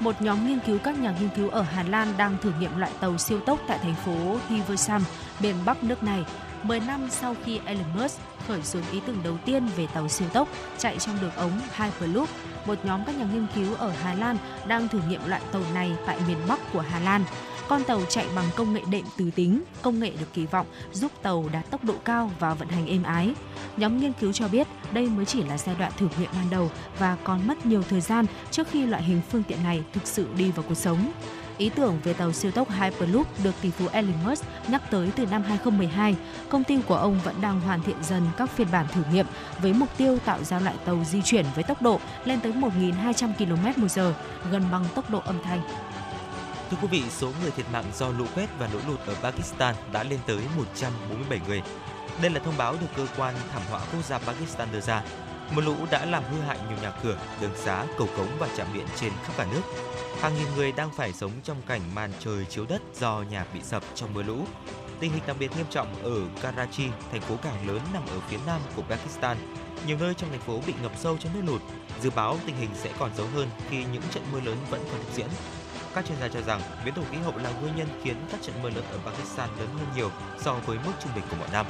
Một nhóm nghiên cứu các nhà nghiên cứu ở Hà Lan đang thử nghiệm loại tàu siêu tốc tại thành phố Hilversum, miền Bắc nước này. 10 năm sau khi Elon Musk khởi xướng ý tưởng đầu tiên về tàu siêu tốc chạy trong đường ống Hyperloop, một nhóm các nhà nghiên cứu ở Hà Lan đang thử nghiệm loại tàu này tại miền Bắc của Hà Lan. Con tàu chạy bằng công nghệ đệm từ tính, công nghệ được kỳ vọng giúp tàu đạt tốc độ cao và vận hành êm ái. Nhóm nghiên cứu cho biết đây mới chỉ là giai đoạn thử nghiệm ban đầu và còn mất nhiều thời gian trước khi loại hình phương tiện này thực sự đi vào cuộc sống. Ý tưởng về tàu siêu tốc Hyperloop được tỷ phú Elon Musk nhắc tới từ năm 2012. Công ty của ông vẫn đang hoàn thiện dần các phiên bản thử nghiệm với mục tiêu tạo ra loại tàu di chuyển với tốc độ lên tới 1.200 km/h, gần bằng tốc độ âm thanh. Thưa quý vị, số người thiệt mạng do lũ quét và lũ lụt ở Pakistan đã lên tới 147 người. Đây là thông báo được cơ quan thảm họa quốc gia Pakistan đưa ra. Mưa lũ đã làm hư hại nhiều nhà cửa, đường xá, cầu cống và trạm điện trên khắp cả nước. Hàng nghìn người đang phải sống trong cảnh màn trời chiếu đất do nhà bị sập trong mưa lũ. Tình hình đặc biệt nghiêm trọng ở Karachi, thành phố cảng lớn nằm ở phía nam của Pakistan. Nhiều nơi trong thành phố bị ngập sâu trong nước lụt. Dự báo tình hình sẽ còn xấu hơn khi những trận mưa lớn vẫn còn tiếp diễn. Các chuyên gia cho rằng biến đổi khí hậu là nguyên nhân khiến các trận mưa lớn ở Pakistan lớn hơn nhiều so với mức trung bình của mọi năm.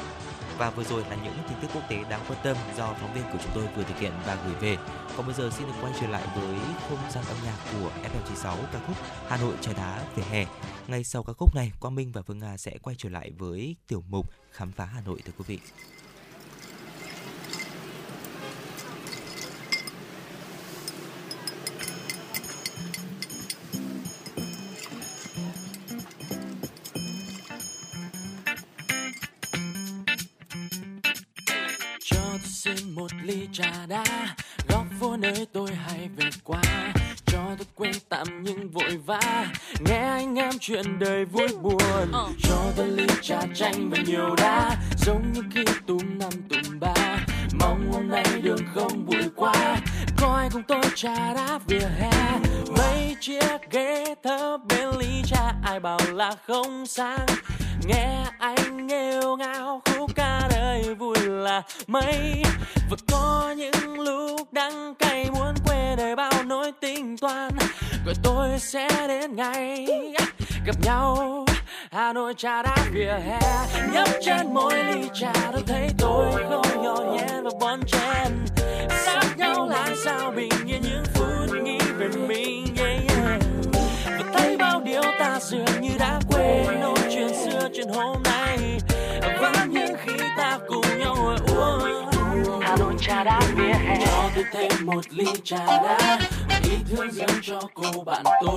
Và vừa rồi là những tin tức quốc tế đáng quan tâm do phóng viên của chúng tôi vừa thực hiện và gửi về. Còn bây giờ xin được quay trở lại với không gian âm nhạc của FM96 ca khúc Hà Nội trời đá về hè. Ngay sau ca khúc này, Quang Minh và Phương Nga sẽ quay trở lại với tiểu mục khám phá Hà Nội thưa quý vị. Xin một ly trà đá. Góc phố nơi tôi hay về qua. Cho tôi quên tạm nhưng vội vã. Nghe anh em chuyện đời vui buồn. Cho tôi ly trà chanh và nhiều đá. Giống như khi túm năm túm ba. Mong hôm nay đường không bụi quá. Có ai cùng tôi trà đá vỉa hè? Mấy chiếc ghế thấp bên ly trà. Ai bảo là không sang nghe anh nghêu ngao khúc ca đời vui là mấy. Và có những lúc đắng cay muốn quên đời bao nỗi tính toán. Rồi tôi sẽ đến ngày gặp nhau Hà Nội trà đá vỉa hè. Nhấp trên mỗi ly trà tôi thấy tôi không nhỏ nhẹ và bon chen. Sát nhau lại sao bình yên những phút nghĩ về mình yeah, yeah thấy bao điều ta dường như đã quên. Nỗi chuyện xưa chuyện hôm nay vẫn như khi ta cùng nhau ngồi uống Hà Nội trà đá vỉa hè. Cho tôi thêm một ly trà đá ý thương dâng cho cô bạn tôi.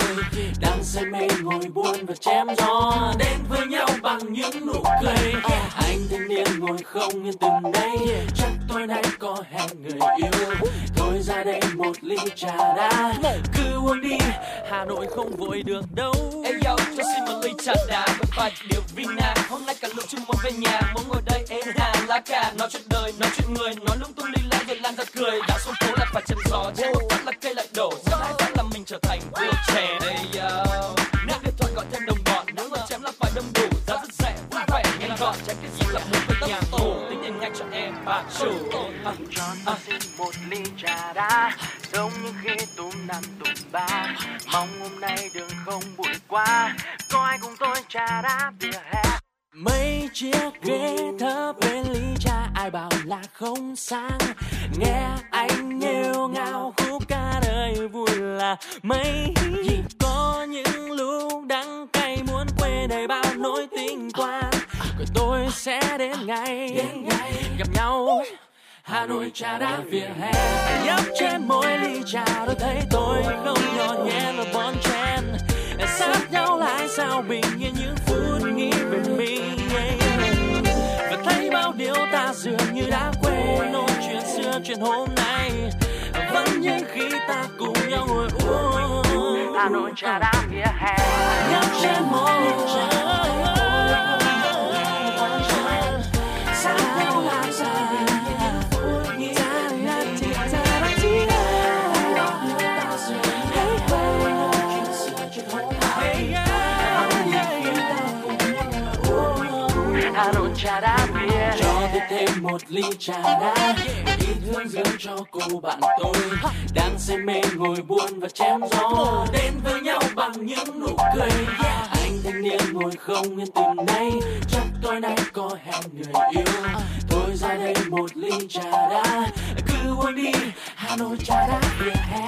Đang say mê ngồi buồn và chém gió đến với nhau bằng những nụ cười. Anh thanh niên ngồi không yên từng đây chắc tối nay có hẹn người yêu ra đây một ly trà đá. Cứ uống đi hà nội không vội được đâu. Em yo, cho xin một ly trà đá với vài điều vina. Hôm nay cả lũ chung muốn về nhà, muốn ngồi đây em hà lá cà Nói chuyện đời, nói chuyện người, nói lung tung ly lai rồi lan ra cười. Đã xuống phố là phải chân gió, trên một phát là cây lại đổ. Giờ hai phát là mình trở thành vua trẻ. Em, bà chủ À, xin một ly trà đá. Giống như khi tùm năm tùm ba mong hôm nay đường không bụi quá. Có ai cùng tôi trà đá vỉa hè? Mấy chiếc ghế thấp bên ly trà ai bảo là không sang nghe anh nghêu ngao khúc ca đời vui là mấy. Có những lúc đắng cay muốn quên đầy bao nỗi tình toan sẽ đến ngày gặp nhau. Hà Nội trà đá vỉa hè. nhấp trên mỗi ly trà tôi thấy tôi không nhỏ nhẹ và bon chen. Sát nhau lại sao bình yên những phút nghĩ về mình. Và thấy bao điều ta dường như đã quên nỗi chuyện xưa chuyện hôm nay. Vẫn như khi ta cùng nhau ngồi uống. Hà Nội trà đá vỉa hè. Nhấp trên mỗi ly trà thêm một ly trà đá. Ý thương dâng cho cô bạn tôi. Đang say mê ngồi buồn và chém gió. Đến với nhau bằng những nụ cười. Anh thanh niên ngồi không yên từ nay. Chắc tối nay có hẹn người yêu. Thôi ra đây một ly trà đá. Cứ uống đi, Hà Nội trà đá vỉa hè.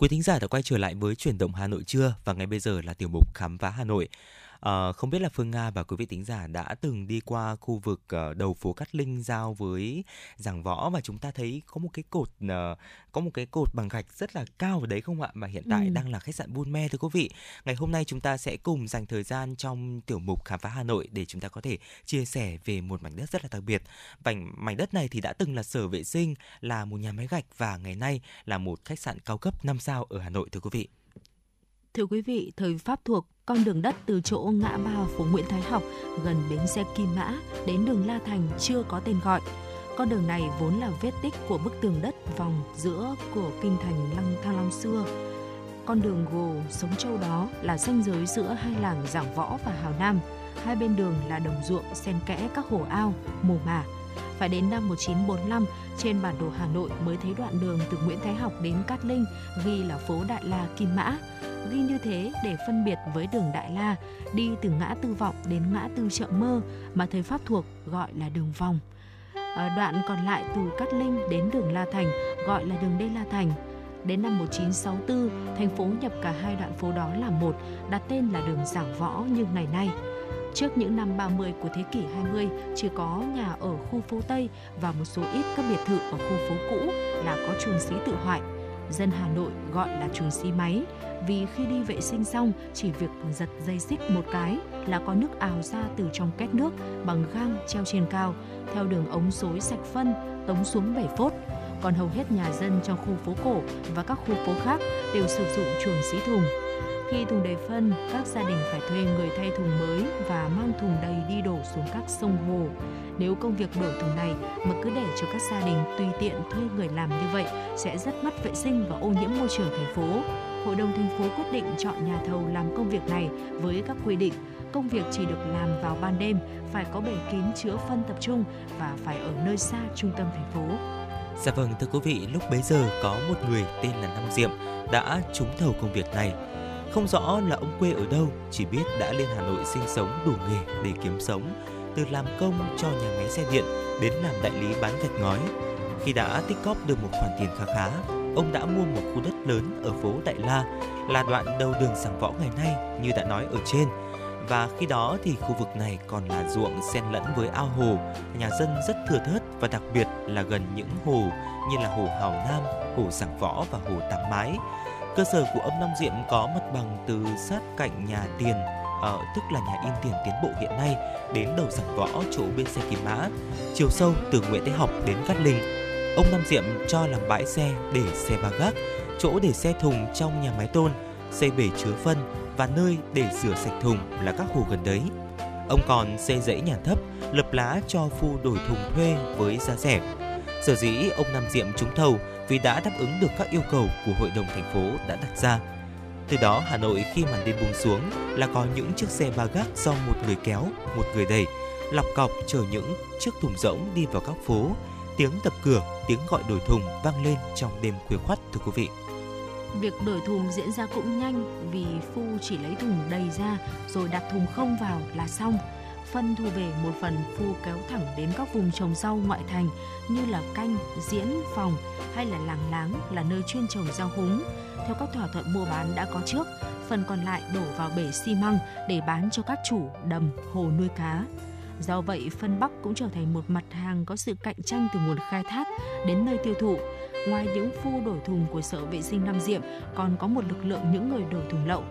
Quý thính giả đã quay trở lại với chuyển động Hà Nội trưa và ngay bây giờ là tiểu mục khám phá Hà Nội. À, không biết là Phương Nga và quý vị thính giả đã từng đi qua khu vực uh, đầu phố Cát Linh giao với giảng võ và chúng ta thấy có một cái cột uh, có một cái cột bằng gạch rất là cao ở đấy không ạ mà hiện tại Ừ. đang là khách sạn Buôn Me thưa quý vị. Ngày hôm nay chúng ta sẽ cùng dành thời gian trong tiểu mục khám phá Hà Nội để chúng ta có thể chia sẻ về một mảnh đất rất là đặc biệt. Mảnh mảnh đất này thì đã từng là sở vệ sinh, là một nhà máy gạch và ngày nay là một khách sạn cao cấp 5 sao ở Hà Nội thưa quý vị. Thưa quý vị, thời Pháp thuộc, con đường đất từ chỗ ngã ba phố Nguyễn Thái Học gần bến xe Kim Mã đến đường La Thành chưa có tên gọi. Con đường này vốn là vết tích của bức tường đất vòng giữa của kinh thành Lăng Thăng Long xưa. Con đường gồ sống châu đó là ranh giới giữa hai làng Giảng Võ và Hào Nam. Hai bên đường là đồng ruộng xen kẽ các hồ ao, mồ mả. Phải đến năm 1945, trên bản đồ Hà Nội mới thấy đoạn đường từ Nguyễn Thái Học đến Cát Linh ghi là phố Đại La Kim Mã. ghi như thế để phân biệt với đường Đại La đi từ ngã Tư Vọng đến ngã Tư Chợ Mơ mà thời Pháp thuộc gọi là đường vòng. Ở đoạn còn lại từ Cát Linh đến đường La Thành gọi là đường Đê La Thành. Đến năm 1964, thành phố nhập cả hai đoạn phố đó là một, đặt tên là đường Giảng Võ như ngày nay. Trước những năm 30 của thế kỷ 20, chỉ có nhà ở khu phố Tây và một số ít các biệt thự ở khu phố cũ là có chuồng xí tự hoại. Dân Hà Nội gọi là chuồng xí máy vì khi đi vệ sinh xong chỉ việc giật dây xích một cái là có nước ào ra từ trong két nước bằng gang treo trên cao theo đường ống xối sạch phân tống xuống bể phốt còn hầu hết nhà dân trong khu phố cổ và các khu phố khác đều sử dụng chuồng xí thùng khi thùng đầy phân, các gia đình phải thuê người thay thùng mới và mang thùng đầy đi đổ xuống các sông hồ. Nếu công việc đổ thùng này mà cứ để cho các gia đình tùy tiện thuê người làm như vậy sẽ rất mất vệ sinh và ô nhiễm môi trường thành phố. Hội đồng thành phố quyết định chọn nhà thầu làm công việc này với các quy định công việc chỉ được làm vào ban đêm, phải có bể kín chứa phân tập trung và phải ở nơi xa trung tâm thành phố. Dạ vâng thưa quý vị, lúc bấy giờ có một người tên là Năm Diệm đã trúng thầu công việc này không rõ là ông quê ở đâu, chỉ biết đã lên Hà Nội sinh sống đủ nghề để kiếm sống, từ làm công cho nhà máy xe điện đến làm đại lý bán gạch ngói. Khi đã tích cóp được một khoản tiền khá khá, ông đã mua một khu đất lớn ở phố Đại La, là đoạn đầu đường Sảng Võ ngày nay như đã nói ở trên. Và khi đó thì khu vực này còn là ruộng xen lẫn với ao hồ, nhà dân rất thừa thớt và đặc biệt là gần những hồ như là hồ Hào Nam, hồ Sảng Võ và hồ Tám Mái Cơ sở của ông Long Diệm có mặt bằng từ sát cạnh nhà tiền, ở ờ, tức là nhà in tiền tiến bộ hiện nay, đến đầu giảng võ chỗ bên xe Kim Mã, chiều sâu từ Nguyễn Thế Học đến Cát Linh. Ông Năm Diệm cho làm bãi xe để xe ba gác, chỗ để xe thùng trong nhà máy tôn, xây bể chứa phân và nơi để rửa sạch thùng là các hồ gần đấy. Ông còn xây dãy nhà thấp, lập lá cho phu đổi thùng thuê với giá rẻ. Sở dĩ ông Năm Diệm trúng thầu vì đã đáp ứng được các yêu cầu của hội đồng thành phố đã đặt ra. Từ đó Hà Nội khi màn đêm buông xuống là có những chiếc xe ba gác do một người kéo, một người đẩy, lọc cọc chở những chiếc thùng rỗng đi vào các phố. Tiếng đập cửa, tiếng gọi đổi thùng vang lên trong đêm khuya khoắt thưa quý vị. Việc đổi thùng diễn ra cũng nhanh vì Phu chỉ lấy thùng đầy ra rồi đặt thùng không vào là xong phân thu về một phần phu kéo thẳng đến các vùng trồng rau ngoại thành như là canh, diễn, phòng hay là làng láng là nơi chuyên trồng rau húng. Theo các thỏa thuận mua bán đã có trước, phần còn lại đổ vào bể xi măng để bán cho các chủ đầm, hồ nuôi cá. Do vậy, phân Bắc cũng trở thành một mặt hàng có sự cạnh tranh từ nguồn khai thác đến nơi tiêu thụ. Ngoài những phu đổi thùng của Sở Vệ sinh Nam Diệm, còn có một lực lượng những người đổi thùng lậu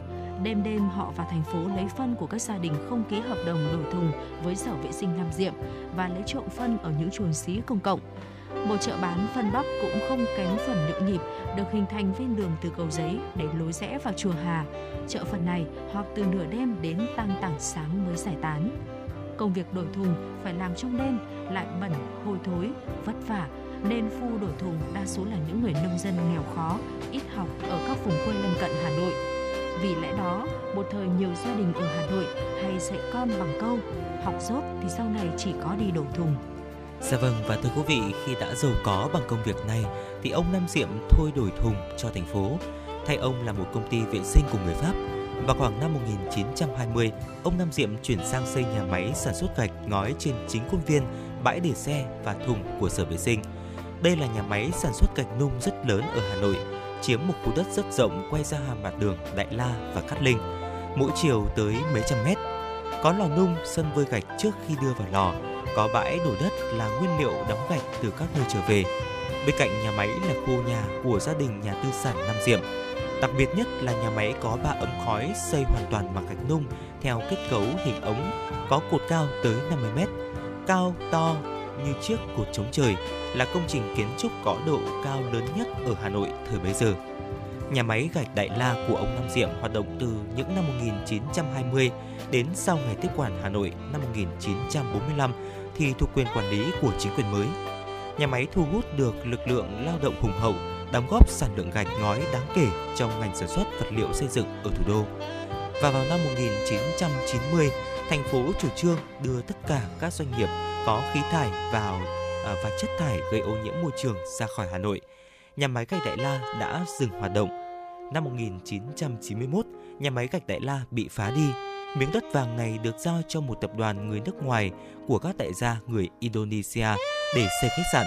Đêm đêm họ vào thành phố lấy phân của các gia đình không ký hợp đồng đổi thùng với Sở Vệ sinh Nam Diệm và lấy trộm phân ở những chuồng xí công cộng. Một chợ bán phân bắp cũng không kém phần nhộn nhịp, được hình thành ven đường từ cầu giấy đến lối rẽ vào chùa Hà. Chợ phần này họp từ nửa đêm đến tăng tảng sáng mới giải tán. Công việc đổi thùng phải làm trong đêm, lại bẩn, hôi thối, vất vả, nên phu đổi thùng đa số là những người nông dân nghèo khó, ít học ở các vùng quê lân cận Hà Nội vì lẽ đó, một thời nhiều gia đình ở Hà Nội hay dạy con bằng câu học dốt thì sau này chỉ có đi đổ thùng. Dạ vâng và thưa quý vị, khi đã giàu có bằng công việc này thì ông Nam Diệm thôi đổi thùng cho thành phố. Thay ông là một công ty vệ sinh của người Pháp. Và khoảng năm 1920, ông Nam Diệm chuyển sang xây nhà máy sản xuất gạch ngói trên chính khuôn viên, bãi để xe và thùng của sở vệ sinh. Đây là nhà máy sản xuất gạch nung rất lớn ở Hà Nội chiếm một khu đất rất rộng quay ra hàm mặt đường Đại La và Cát Linh, mỗi chiều tới mấy trăm mét. Có lò nung, sân vơi gạch trước khi đưa vào lò, có bãi đổ đất là nguyên liệu đóng gạch từ các nơi trở về. Bên cạnh nhà máy là khu nhà của gia đình nhà tư sản Nam Diệm. Đặc biệt nhất là nhà máy có ba ấm khói xây hoàn toàn bằng gạch nung theo kết cấu hình ống, có cột cao tới 50 mét, cao, to như chiếc cột chống trời là công trình kiến trúc có độ cao lớn nhất ở Hà Nội thời bấy giờ. Nhà máy gạch Đại La của ông Nam Diệm hoạt động từ những năm 1920 đến sau ngày tiếp quản Hà Nội năm 1945 thì thuộc quyền quản lý của chính quyền mới. Nhà máy thu hút được lực lượng lao động hùng hậu, đóng góp sản lượng gạch ngói đáng kể trong ngành sản xuất vật liệu xây dựng ở thủ đô. Và vào năm 1990, thành phố chủ trương đưa tất cả các doanh nghiệp có khí thải vào à, và chất thải gây ô nhiễm môi trường ra khỏi Hà Nội. Nhà máy gạch Đại La đã dừng hoạt động. năm 1991, nhà máy gạch Đại La bị phá đi. Miếng đất vàng này được giao cho một tập đoàn người nước ngoài của các đại gia người Indonesia để xây khách sạn.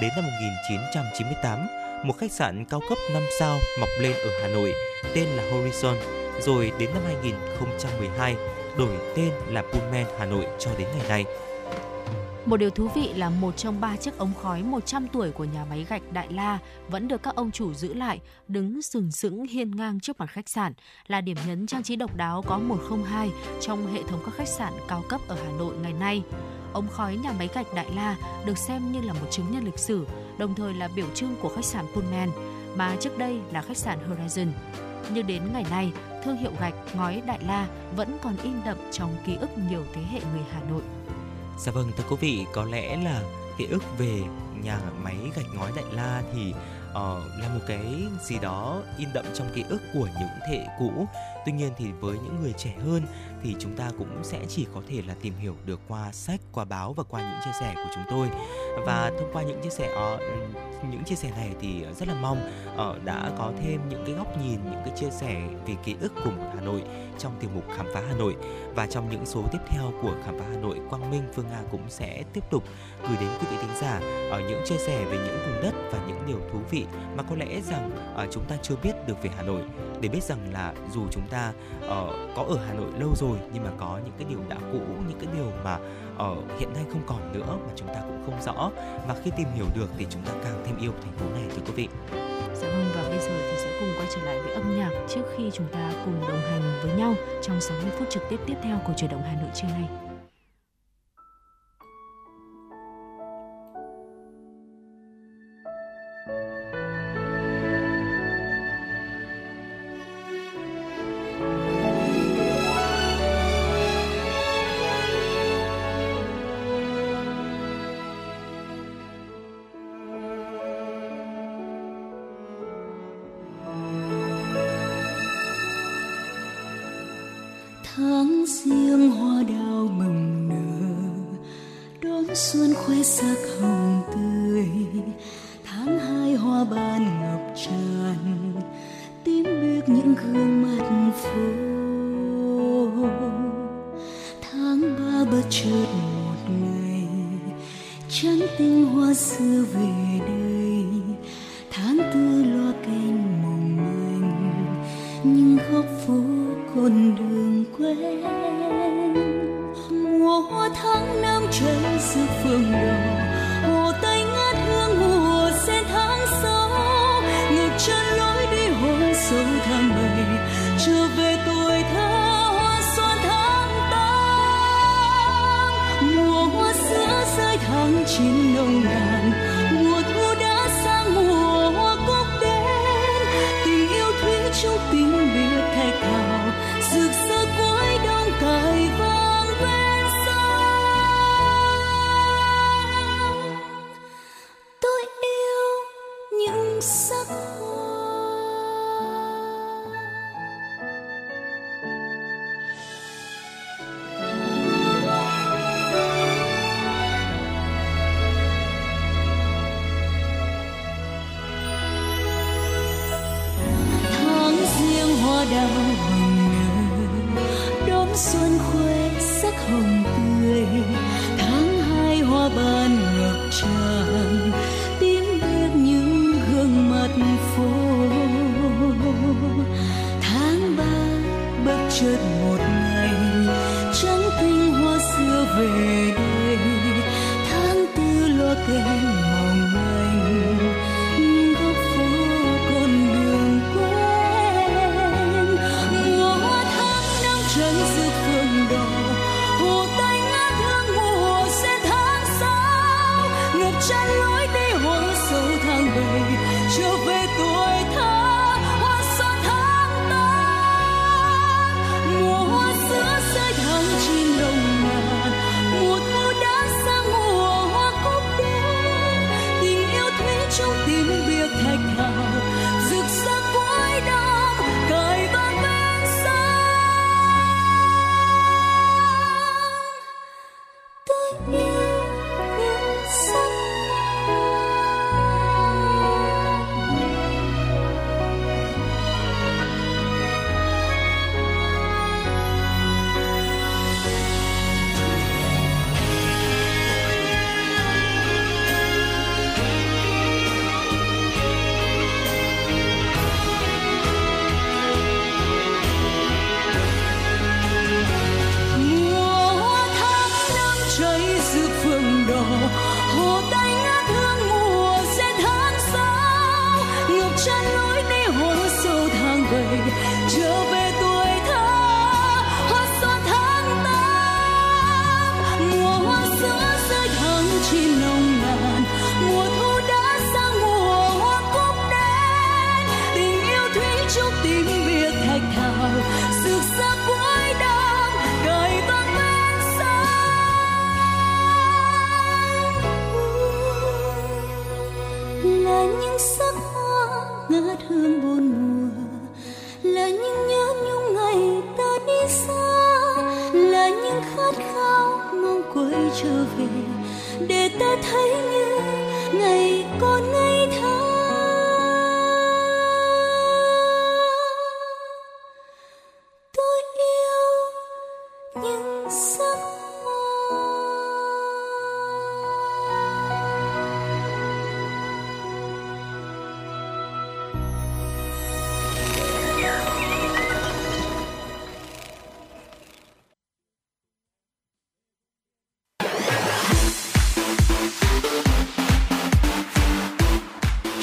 Đến năm 1998, một khách sạn cao cấp 5 sao mọc lên ở Hà Nội tên là Horizon, rồi đến năm 2012 đổi tên là Pullman Hà Nội cho đến ngày nay. Một điều thú vị là một trong ba chiếc ống khói 100 tuổi của nhà máy gạch Đại La vẫn được các ông chủ giữ lại, đứng sừng sững hiên ngang trước mặt khách sạn, là điểm nhấn trang trí độc đáo có 102 trong hệ thống các khách sạn cao cấp ở Hà Nội ngày nay. Ống khói nhà máy gạch Đại La được xem như là một chứng nhân lịch sử, đồng thời là biểu trưng của khách sạn Pullman, mà trước đây là khách sạn Horizon. Nhưng đến ngày nay, thương hiệu gạch ngói Đại La vẫn còn in đậm trong ký ức nhiều thế hệ người Hà Nội. Dạ vâng, thưa quý vị, có lẽ là ký ức về nhà máy gạch ngói Đại La thì uh, là một cái gì đó in đậm trong ký ức của những thế hệ cũ. Tuy nhiên thì với những người trẻ hơn thì chúng ta cũng sẽ chỉ có thể là tìm hiểu được qua sách, qua báo và qua những chia sẻ của chúng tôi. Và thông qua những chia sẻ ờ, những chia sẻ này thì rất là mong ờ, đã có thêm những cái góc nhìn, những cái chia sẻ về ký ức của một Hà Nội trong tiểu mục khám phá Hà Nội và trong những số tiếp theo của khám phá Hà Nội Quang Minh Phương Nga cũng sẽ tiếp tục gửi đến quý vị thính giả ở những chia sẻ về những vùng đất và những điều thú vị mà có lẽ rằng chúng ta chưa biết được về Hà Nội để biết rằng là dù chúng ta uh, có ở Hà Nội lâu rồi nhưng mà có những cái điều đã cũ những cái điều mà ở uh, hiện nay không còn nữa mà chúng ta cũng không rõ và khi tìm hiểu được thì chúng ta càng thêm yêu thành phố này thưa quý vị. Dạ vâng và bây giờ thì sẽ cùng quay trở lại với âm nhạc trước khi chúng ta cùng đồng hành với nhau trong 60 phút trực tiếp tiếp theo của chuyển động Hà Nội trưa nay.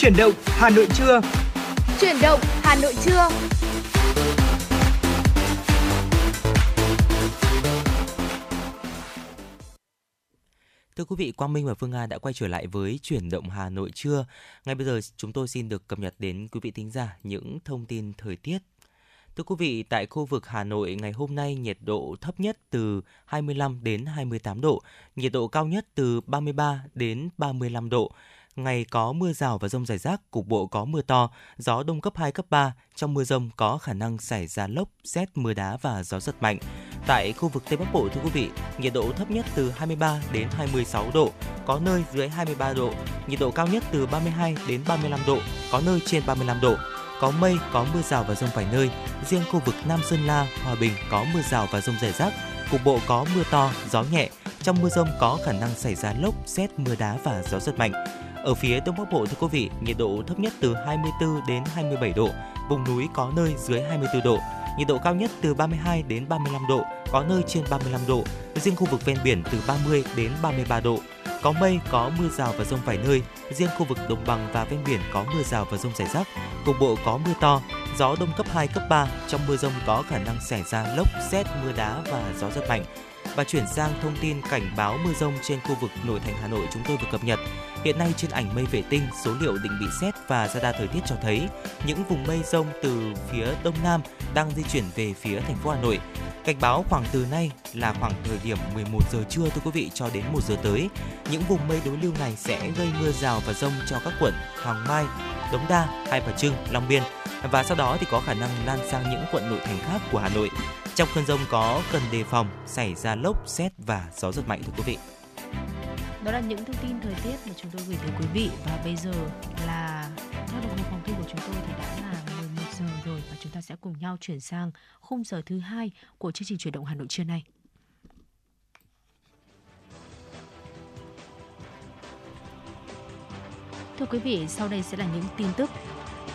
Chuyển động Hà Nội trưa. Chuyển động Hà Nội trưa. Thưa quý vị, Quang Minh và Phương Nga đã quay trở lại với chuyển động Hà Nội trưa. Ngay bây giờ chúng tôi xin được cập nhật đến quý vị thính giả những thông tin thời tiết. Thưa quý vị, tại khu vực Hà Nội ngày hôm nay nhiệt độ thấp nhất từ 25 đến 28 độ, nhiệt độ cao nhất từ 33 đến 35 độ. Ngày có mưa rào và rông rải rác, cục bộ có mưa to, gió đông cấp 2, cấp 3. Trong mưa rông có khả năng xảy ra lốc, xét, mưa đá và gió giật mạnh. Tại khu vực Tây Bắc Bộ, thưa quý vị, nhiệt độ thấp nhất từ 23 đến 26 độ, có nơi dưới 23 độ. Nhiệt độ cao nhất từ 32 đến 35 độ, có nơi trên 35 độ. Có mây, có mưa rào và rông vài nơi. Riêng khu vực Nam Sơn La, Hòa Bình có mưa rào và rông rải rác. Cục bộ có mưa to, gió nhẹ. Trong mưa rông có khả năng xảy ra lốc, xét, mưa đá và gió giật mạnh. Ở phía Đông Bắc Bộ thưa quý vị, nhiệt độ thấp nhất từ 24 đến 27 độ, vùng núi có nơi dưới 24 độ, nhiệt độ cao nhất từ 32 đến 35 độ, có nơi trên 35 độ, riêng khu vực ven biển từ 30 đến 33 độ. Có mây, có mưa rào và rông vài nơi, riêng khu vực đồng bằng và ven biển có mưa rào và rông rải rác, cục bộ có mưa to, gió đông cấp 2, cấp 3, trong mưa rông có khả năng xảy ra lốc, xét, mưa đá và gió rất mạnh. Và chuyển sang thông tin cảnh báo mưa rông trên khu vực nội thành Hà Nội chúng tôi vừa cập nhật. Hiện nay trên ảnh mây vệ tinh, số liệu định vị xét và radar thời tiết cho thấy những vùng mây rông từ phía đông nam đang di chuyển về phía thành phố Hà Nội. Cảnh báo khoảng từ nay là khoảng thời điểm 11 giờ trưa thưa quý vị cho đến 1 giờ tới. Những vùng mây đối lưu này sẽ gây mưa rào và rông cho các quận Hoàng Mai, Đống Đa, Hai Bà Trưng, Long Biên và sau đó thì có khả năng lan sang những quận nội thành khác của Hà Nội. Trong cơn rông có cần đề phòng xảy ra lốc, xét và gió giật mạnh thưa quý vị. Đó là những thông tin thời tiết mà chúng tôi gửi tới quý vị và bây giờ là theo đồng hồ phòng thu của chúng tôi thì đã là 11 giờ rồi và chúng ta sẽ cùng nhau chuyển sang khung giờ thứ hai của chương trình chuyển động Hà Nội trưa nay. Thưa quý vị, sau đây sẽ là những tin tức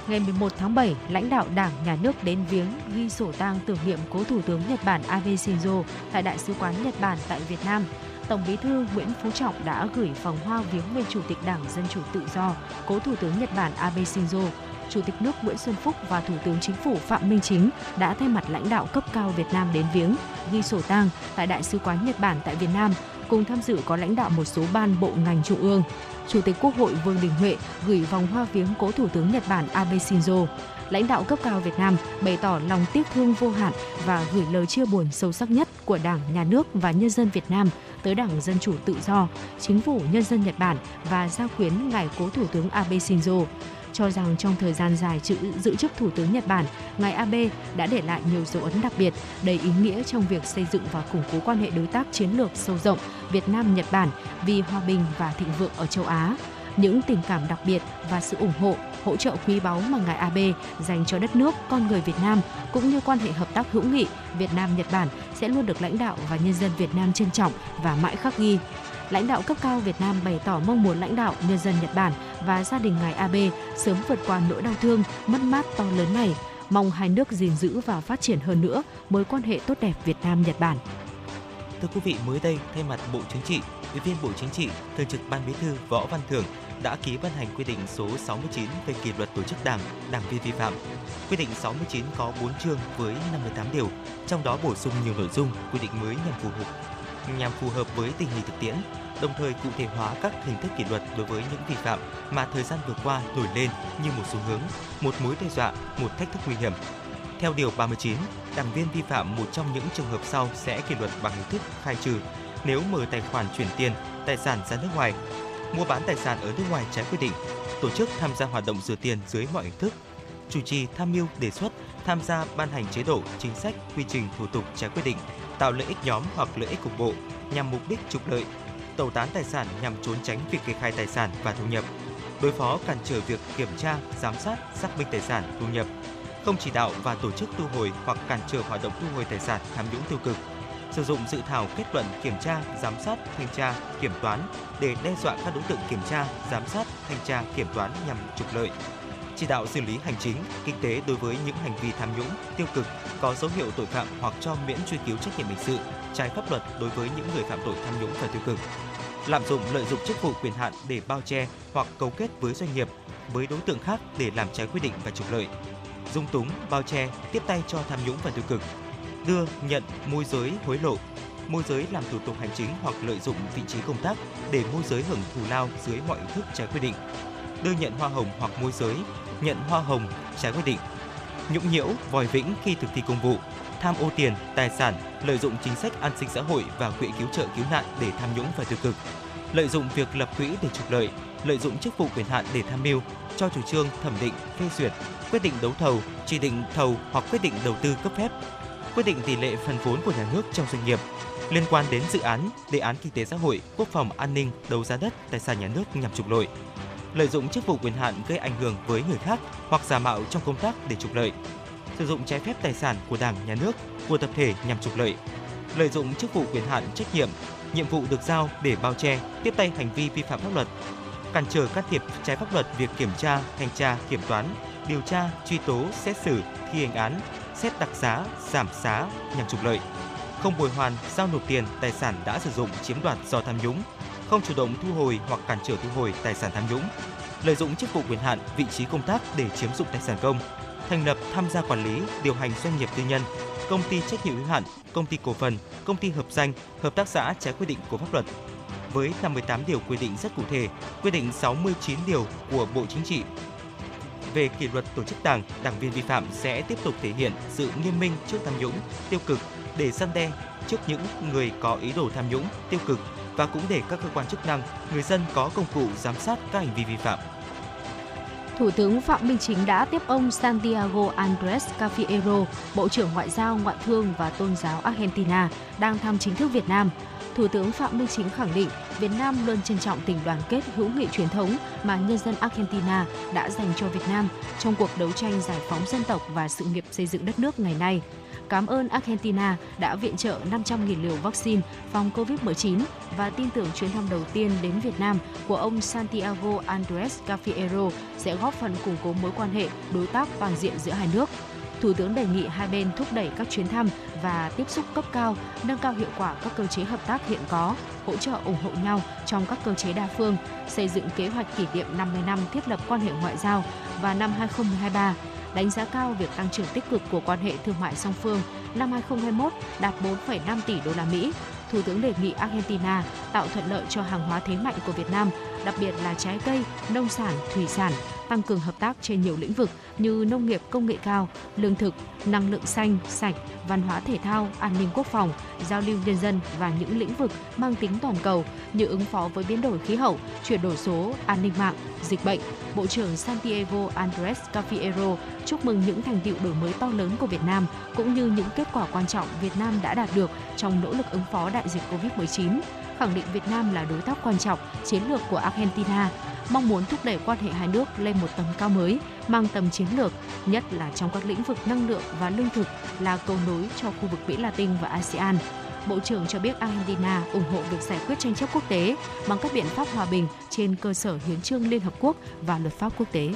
Ngày 11 tháng 7, lãnh đạo Đảng, Nhà nước đến viếng ghi sổ tang tưởng niệm cố Thủ tướng Nhật Bản Abe Shinzo tại Đại sứ quán Nhật Bản tại Việt Nam. Tổng Bí thư Nguyễn Phú Trọng đã gửi vòng hoa viếng nguyên Chủ tịch Đảng Dân chủ Tự do, cố Thủ tướng Nhật Bản Abe Shinzo. Chủ tịch nước Nguyễn Xuân Phúc và Thủ tướng Chính phủ Phạm Minh Chính đã thay mặt lãnh đạo cấp cao Việt Nam đến viếng, ghi sổ tang tại Đại sứ quán Nhật Bản tại Việt Nam. Cùng tham dự có lãnh đạo một số ban bộ ngành trung ương. Chủ tịch Quốc hội Vương Đình Huệ gửi vòng hoa viếng cố Thủ tướng Nhật Bản Abe Shinzo. Lãnh đạo cấp cao Việt Nam bày tỏ lòng tiếc thương vô hạn và gửi lời chia buồn sâu sắc nhất của Đảng, Nhà nước và nhân dân Việt Nam tới Đảng Dân Chủ Tự Do, Chính phủ Nhân dân Nhật Bản và giao khuyến ngài cố Thủ tướng Abe Shinzo cho rằng trong thời gian dài giữ, giữ chức Thủ tướng Nhật Bản, ngài Abe đã để lại nhiều dấu ấn đặc biệt, đầy ý nghĩa trong việc xây dựng và củng cố quan hệ đối tác chiến lược sâu rộng Việt Nam-Nhật Bản vì hòa bình và thịnh vượng ở châu Á. Những tình cảm đặc biệt và sự ủng hộ, hỗ trợ quý báu mà ngài Abe dành cho đất nước, con người Việt Nam cũng như quan hệ hợp tác hữu nghị Việt Nam-Nhật Bản sẽ luôn được lãnh đạo và nhân dân Việt Nam trân trọng và mãi khắc ghi lãnh đạo cấp cao Việt Nam bày tỏ mong muốn lãnh đạo nhân dân Nhật Bản và gia đình ngài Abe sớm vượt qua nỗi đau thương, mất mát to lớn này, mong hai nước gìn giữ và phát triển hơn nữa mối quan hệ tốt đẹp Việt Nam Nhật Bản. Thưa quý vị, mới đây thay mặt Bộ Chính trị, Ủy viên Bộ Chính trị, Thường trực Ban Bí thư Võ Văn Thưởng đã ký ban hành quy định số 69 về kỷ luật tổ chức đảng, đảng viên vi phạm. Quy định 69 có 4 chương với 58 điều, trong đó bổ sung nhiều nội dung quy định mới nhằm phù hợp nhằm phù hợp với tình hình thực tiễn, đồng thời cụ thể hóa các hình thức kỷ luật đối với những vi phạm mà thời gian vừa qua nổi lên như một xu hướng, một mối đe dọa, một thách thức nguy hiểm. Theo điều 39, đảng viên vi phạm một trong những trường hợp sau sẽ kỷ luật bằng hình thức khai trừ nếu mở tài khoản chuyển tiền, tài sản ra nước ngoài, mua bán tài sản ở nước ngoài trái quy định, tổ chức tham gia hoạt động rửa tiền dưới mọi hình thức, chủ trì tham mưu đề xuất, tham gia ban hành chế độ, chính sách, quy trình thủ tục trái quy định, tạo lợi ích nhóm hoặc lợi ích cục bộ nhằm mục đích trục lợi, tẩu tán tài sản nhằm trốn tránh việc kê khai tài sản và thu nhập, đối phó cản trở việc kiểm tra, giám sát, xác minh tài sản, thu nhập, không chỉ đạo và tổ chức thu hồi hoặc cản trở hoạt động thu hồi tài sản tham nhũng tiêu cực, sử dụng dự thảo kết luận kiểm tra, giám sát, thanh tra, kiểm toán để đe dọa các đối tượng kiểm tra, giám sát, thanh tra, kiểm toán nhằm trục lợi. Chỉ đạo xử lý hành chính, kinh tế đối với những hành vi tham nhũng, tiêu cực có dấu hiệu tội phạm hoặc cho miễn truy cứu trách nhiệm hình sự, trái pháp luật đối với những người phạm tội tham nhũng và tiêu cực. Lạm dụng lợi dụng chức vụ quyền hạn để bao che hoặc cấu kết với doanh nghiệp, với đối tượng khác để làm trái quy định và trục lợi. Dung túng, bao che, tiếp tay cho tham nhũng và tiêu cực, đưa, nhận, môi giới, hối lộ, môi giới làm thủ tục hành chính hoặc lợi dụng vị trí công tác để môi giới hưởng thù lao dưới mọi hình thức trái quy định, đưa nhận hoa hồng hoặc môi giới, nhận hoa hồng trái quy định, nhũng nhiễu, vòi vĩnh khi thực thi công vụ, tham ô tiền, tài sản, lợi dụng chính sách an sinh xã hội và quỹ cứu trợ cứu nạn để tham nhũng và tiêu cực, lợi dụng việc lập quỹ để trục lợi, lợi dụng chức vụ quyền hạn để tham mưu, cho chủ trương thẩm định, phê duyệt, quyết định đấu thầu, chỉ định thầu hoặc quyết định đầu tư cấp phép, quyết định tỷ lệ phần vốn của nhà nước trong doanh nghiệp liên quan đến dự án, đề án kinh tế xã hội, quốc phòng an ninh, đấu giá đất, tài sản nhà nước nhằm trục lợi, lợi dụng chức vụ quyền hạn gây ảnh hưởng với người khác hoặc giả mạo trong công tác để trục lợi, sử dụng trái phép tài sản của Đảng, Nhà nước, của tập thể nhằm trục lợi, lợi dụng chức vụ quyền hạn trách nhiệm, nhiệm vụ được giao để bao che, tiếp tay hành vi vi phạm pháp luật, cản trở can thiệp trái pháp luật việc kiểm tra, thanh tra, kiểm toán, điều tra, truy tố, xét xử, thi hành án, xét đặc giá, giảm giá nhằm trục lợi, không bồi hoàn, giao nộp tiền, tài sản đã sử dụng chiếm đoạt do tham nhũng, không chủ động thu hồi hoặc cản trở thu hồi tài sản tham nhũng, lợi dụng chức vụ quyền hạn, vị trí công tác để chiếm dụng tài sản công, thành lập tham gia quản lý, điều hành doanh nghiệp tư nhân, công ty trách nhiệm hữu hạn, công ty cổ phần, công ty hợp danh, hợp tác xã trái quy định của pháp luật. Với 58 điều quy định rất cụ thể, quy định 69 điều của Bộ Chính trị về kỷ luật tổ chức đảng, đảng viên vi phạm sẽ tiếp tục thể hiện sự nghiêm minh trước tham nhũng, tiêu cực để gian đe trước những người có ý đồ tham nhũng, tiêu cực và cũng để các cơ quan chức năng, người dân có công cụ giám sát các hành vi vi phạm. Thủ tướng Phạm Minh Chính đã tiếp ông Santiago Andres Cafiero, Bộ trưởng Ngoại giao, Ngoại thương và Tôn giáo Argentina, đang thăm chính thức Việt Nam. Thủ tướng Phạm Minh Chính khẳng định Việt Nam luôn trân trọng tình đoàn kết hữu nghị truyền thống mà nhân dân Argentina đã dành cho Việt Nam trong cuộc đấu tranh giải phóng dân tộc và sự nghiệp xây dựng đất nước ngày nay cảm ơn Argentina đã viện trợ 500.000 liều vaccine phòng COVID-19 và tin tưởng chuyến thăm đầu tiên đến Việt Nam của ông Santiago Andres Cafiero sẽ góp phần củng cố mối quan hệ đối tác toàn diện giữa hai nước. Thủ tướng đề nghị hai bên thúc đẩy các chuyến thăm và tiếp xúc cấp cao, nâng cao hiệu quả các cơ chế hợp tác hiện có, hỗ trợ ủng hộ nhau trong các cơ chế đa phương, xây dựng kế hoạch kỷ niệm 50 năm thiết lập quan hệ ngoại giao và năm 2023 đánh giá cao việc tăng trưởng tích cực của quan hệ thương mại song phương năm 2021 đạt 4,5 tỷ đô la Mỹ. Thủ tướng đề nghị Argentina tạo thuận lợi cho hàng hóa thế mạnh của Việt Nam, đặc biệt là trái cây, nông sản, thủy sản, tăng cường hợp tác trên nhiều lĩnh vực như nông nghiệp công nghệ cao, lương thực, năng lượng xanh, sạch, văn hóa thể thao, an ninh quốc phòng, giao lưu nhân dân và những lĩnh vực mang tính toàn cầu như ứng phó với biến đổi khí hậu, chuyển đổi số, an ninh mạng, dịch bệnh. Bộ trưởng Santiago Andres Cafiero chúc mừng những thành tiệu đổi mới to lớn của Việt Nam cũng như những kết quả quan trọng Việt Nam đã đạt được trong nỗ lực ứng phó đại dịch Covid-19 khẳng định Việt Nam là đối tác quan trọng, chiến lược của Argentina, mong muốn thúc đẩy quan hệ hai nước lên một tầm cao mới, mang tầm chiến lược, nhất là trong các lĩnh vực năng lượng và lương thực là cầu nối cho khu vực Mỹ Latin và ASEAN. Bộ trưởng cho biết Argentina ủng hộ việc giải quyết tranh chấp quốc tế bằng các biện pháp hòa bình trên cơ sở hiến trương Liên Hợp Quốc và luật pháp quốc tế.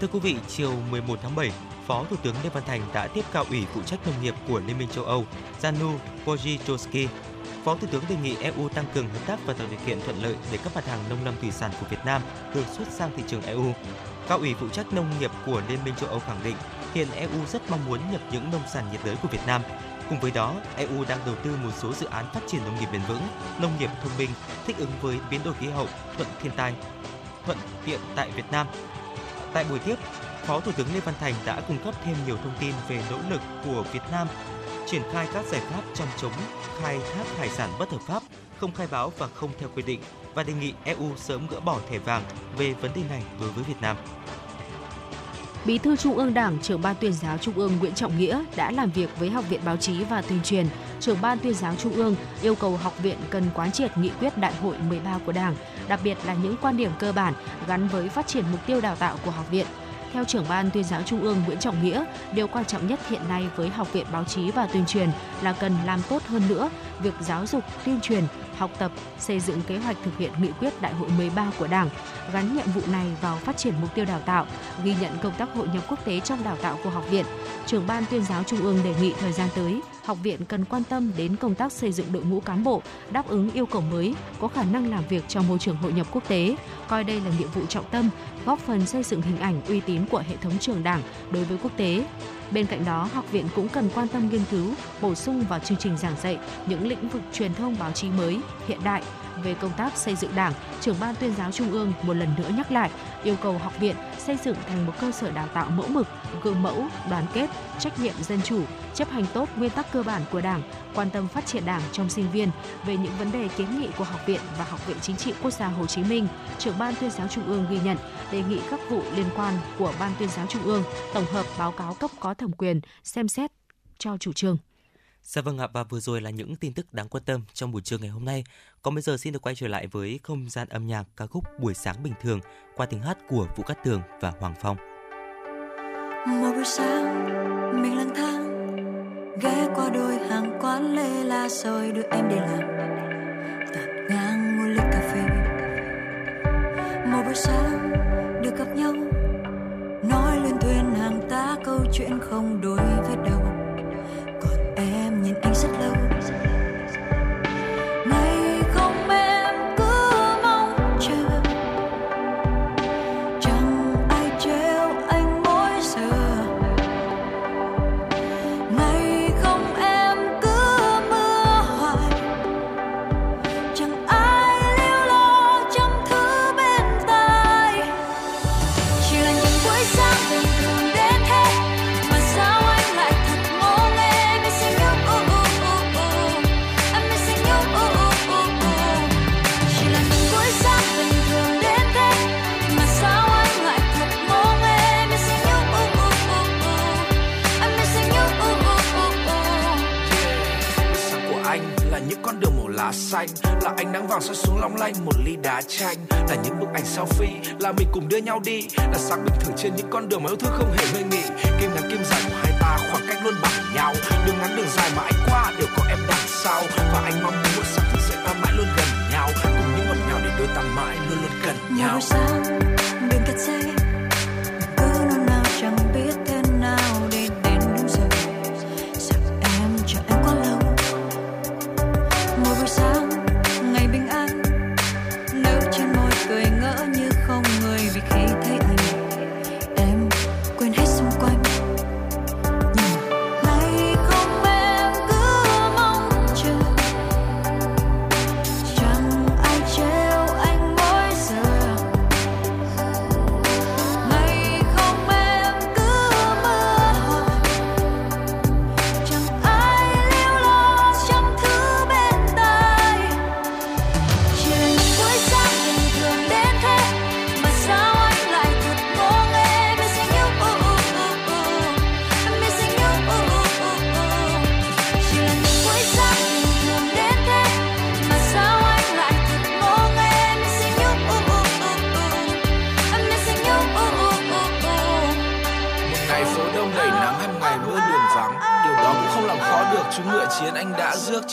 Thưa quý vị, chiều 11 tháng 7, Phó Thủ tướng Lê Văn Thành đã tiếp cao ủy phụ trách nông nghiệp của Liên minh châu Âu Janu Wojciechowski Phó Thủ tướng đề nghị EU tăng cường hợp tác và tạo điều kiện thuận lợi để các mặt hàng nông lâm thủy sản của Việt Nam được xuất sang thị trường EU. Cao ủy phụ trách nông nghiệp của Liên minh châu Âu khẳng định hiện EU rất mong muốn nhập những nông sản nhiệt đới của Việt Nam. Cùng với đó, EU đang đầu tư một số dự án phát triển nông nghiệp bền vững, nông nghiệp thông minh, thích ứng với biến đổi khí hậu, thuận thiên tai, thuận tiện tại Việt Nam. Tại buổi tiếp, Phó Thủ tướng Lê Văn Thành đã cung cấp thêm nhiều thông tin về nỗ lực của Việt Nam triển khai các giải pháp trong chống khai thác hải sản bất hợp pháp, không khai báo và không theo quy định và đề nghị EU sớm gỡ bỏ thẻ vàng về vấn đề này đối với Việt Nam. Bí thư Trung ương Đảng, trưởng ban tuyên giáo Trung ương Nguyễn Trọng Nghĩa đã làm việc với Học viện Báo chí và Tuyên truyền. Trưởng ban tuyên giáo Trung ương yêu cầu học viện cần quán triệt nghị quyết đại hội 13 của Đảng, đặc biệt là những quan điểm cơ bản gắn với phát triển mục tiêu đào tạo của học viện. Theo trưởng ban tuyên giáo Trung ương Nguyễn Trọng Nghĩa, điều quan trọng nhất hiện nay với Học viện Báo chí và Tuyên truyền là cần làm tốt hơn nữa việc giáo dục, tuyên truyền, học tập, xây dựng kế hoạch thực hiện nghị quyết đại hội 13 của Đảng, gắn nhiệm vụ này vào phát triển mục tiêu đào tạo, ghi nhận công tác hội nhập quốc tế trong đào tạo của học viện. Trưởng ban tuyên giáo Trung ương đề nghị thời gian tới, học viện cần quan tâm đến công tác xây dựng đội ngũ cán bộ đáp ứng yêu cầu mới, có khả năng làm việc trong môi trường hội nhập quốc tế, coi đây là nhiệm vụ trọng tâm, góp phần xây dựng hình ảnh uy tín của hệ thống trường Đảng đối với quốc tế. Bên cạnh đó, học viện cũng cần quan tâm nghiên cứu, bổ sung vào chương trình giảng dạy những lĩnh vực truyền thông báo chí mới, hiện đại. Về công tác xây dựng Đảng, trưởng ban tuyên giáo Trung ương một lần nữa nhắc lại yêu cầu học viện xây dựng thành một cơ sở đào tạo mẫu mực, gương mẫu, đoàn kết, trách nhiệm dân chủ, chấp hành tốt nguyên tắc cơ bản của Đảng, quan tâm phát triển Đảng trong sinh viên. Về những vấn đề kiến nghị của học viện và Học viện Chính trị Quốc gia Hồ Chí Minh, trưởng ban tuyên giáo Trung ương ghi nhận, đề nghị các vụ liên quan của ban tuyên giáo Trung ương tổng hợp báo cáo cấp có thẩm quyền xem xét cho chủ trương. Dạ vâng ạ, và vừa rồi là những tin tức đáng quan tâm trong buổi trưa ngày hôm nay. Còn bây giờ xin được quay trở lại với không gian âm nhạc ca khúc Buổi sáng bình thường qua tiếng hát của Vũ Cát Tường và Hoàng Phong. Một buổi sáng mình lang thang ghé qua đôi hàng quán lê la rồi đưa em đi làm tạt ngang mua ly cà phê một buổi sáng được gặp nhau chuyện không đôi với xanh. Là ánh nắng vàng soi xuống long lanh một ly đá chanh. Là những bức ảnh selfie là mình cùng đưa nhau đi. Là sáng bình thường trên những con đường mà yêu thương không hề ngơi nghỉ. Kim ngắn kim dài của hai ta khoảng cách luôn bằng nhau. Đường ngắn đường dài mà anh qua đều có em đằng sau. Và anh mong muốn một sáng thức dậy ta mãi luôn gần nhau. Cùng những ngọt ngào để đôi ta mãi luôn luôn gần nhau. sáng bên cạnh xe cứ nao chẳng biết thế nào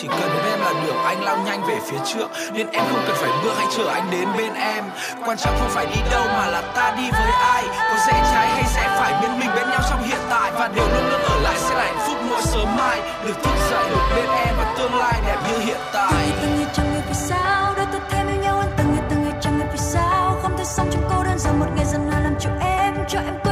chỉ cần đến em là được. Anh lao nhanh về phía trước, nên em không cần phải bước hãy chờ anh đến bên em. Quan trọng không phải đi đâu mà là ta đi với ai. Có dễ trái hay sẽ phải bên mình bên nhau trong hiện tại. Và điều luôn luôn ở lại sẽ là hạnh phúc mỗi sớm mai. Được thức dậy, được bên em và tương lai đẹp như hiện tại. Từng ngày trong ngày vì sao? Đôi ta thêm yêu nhau anh từng ngày từng ngày chẳng ngày vì sao? Không thể sống trong cô đơn giờ một ngày dần là làm cho em cho em quên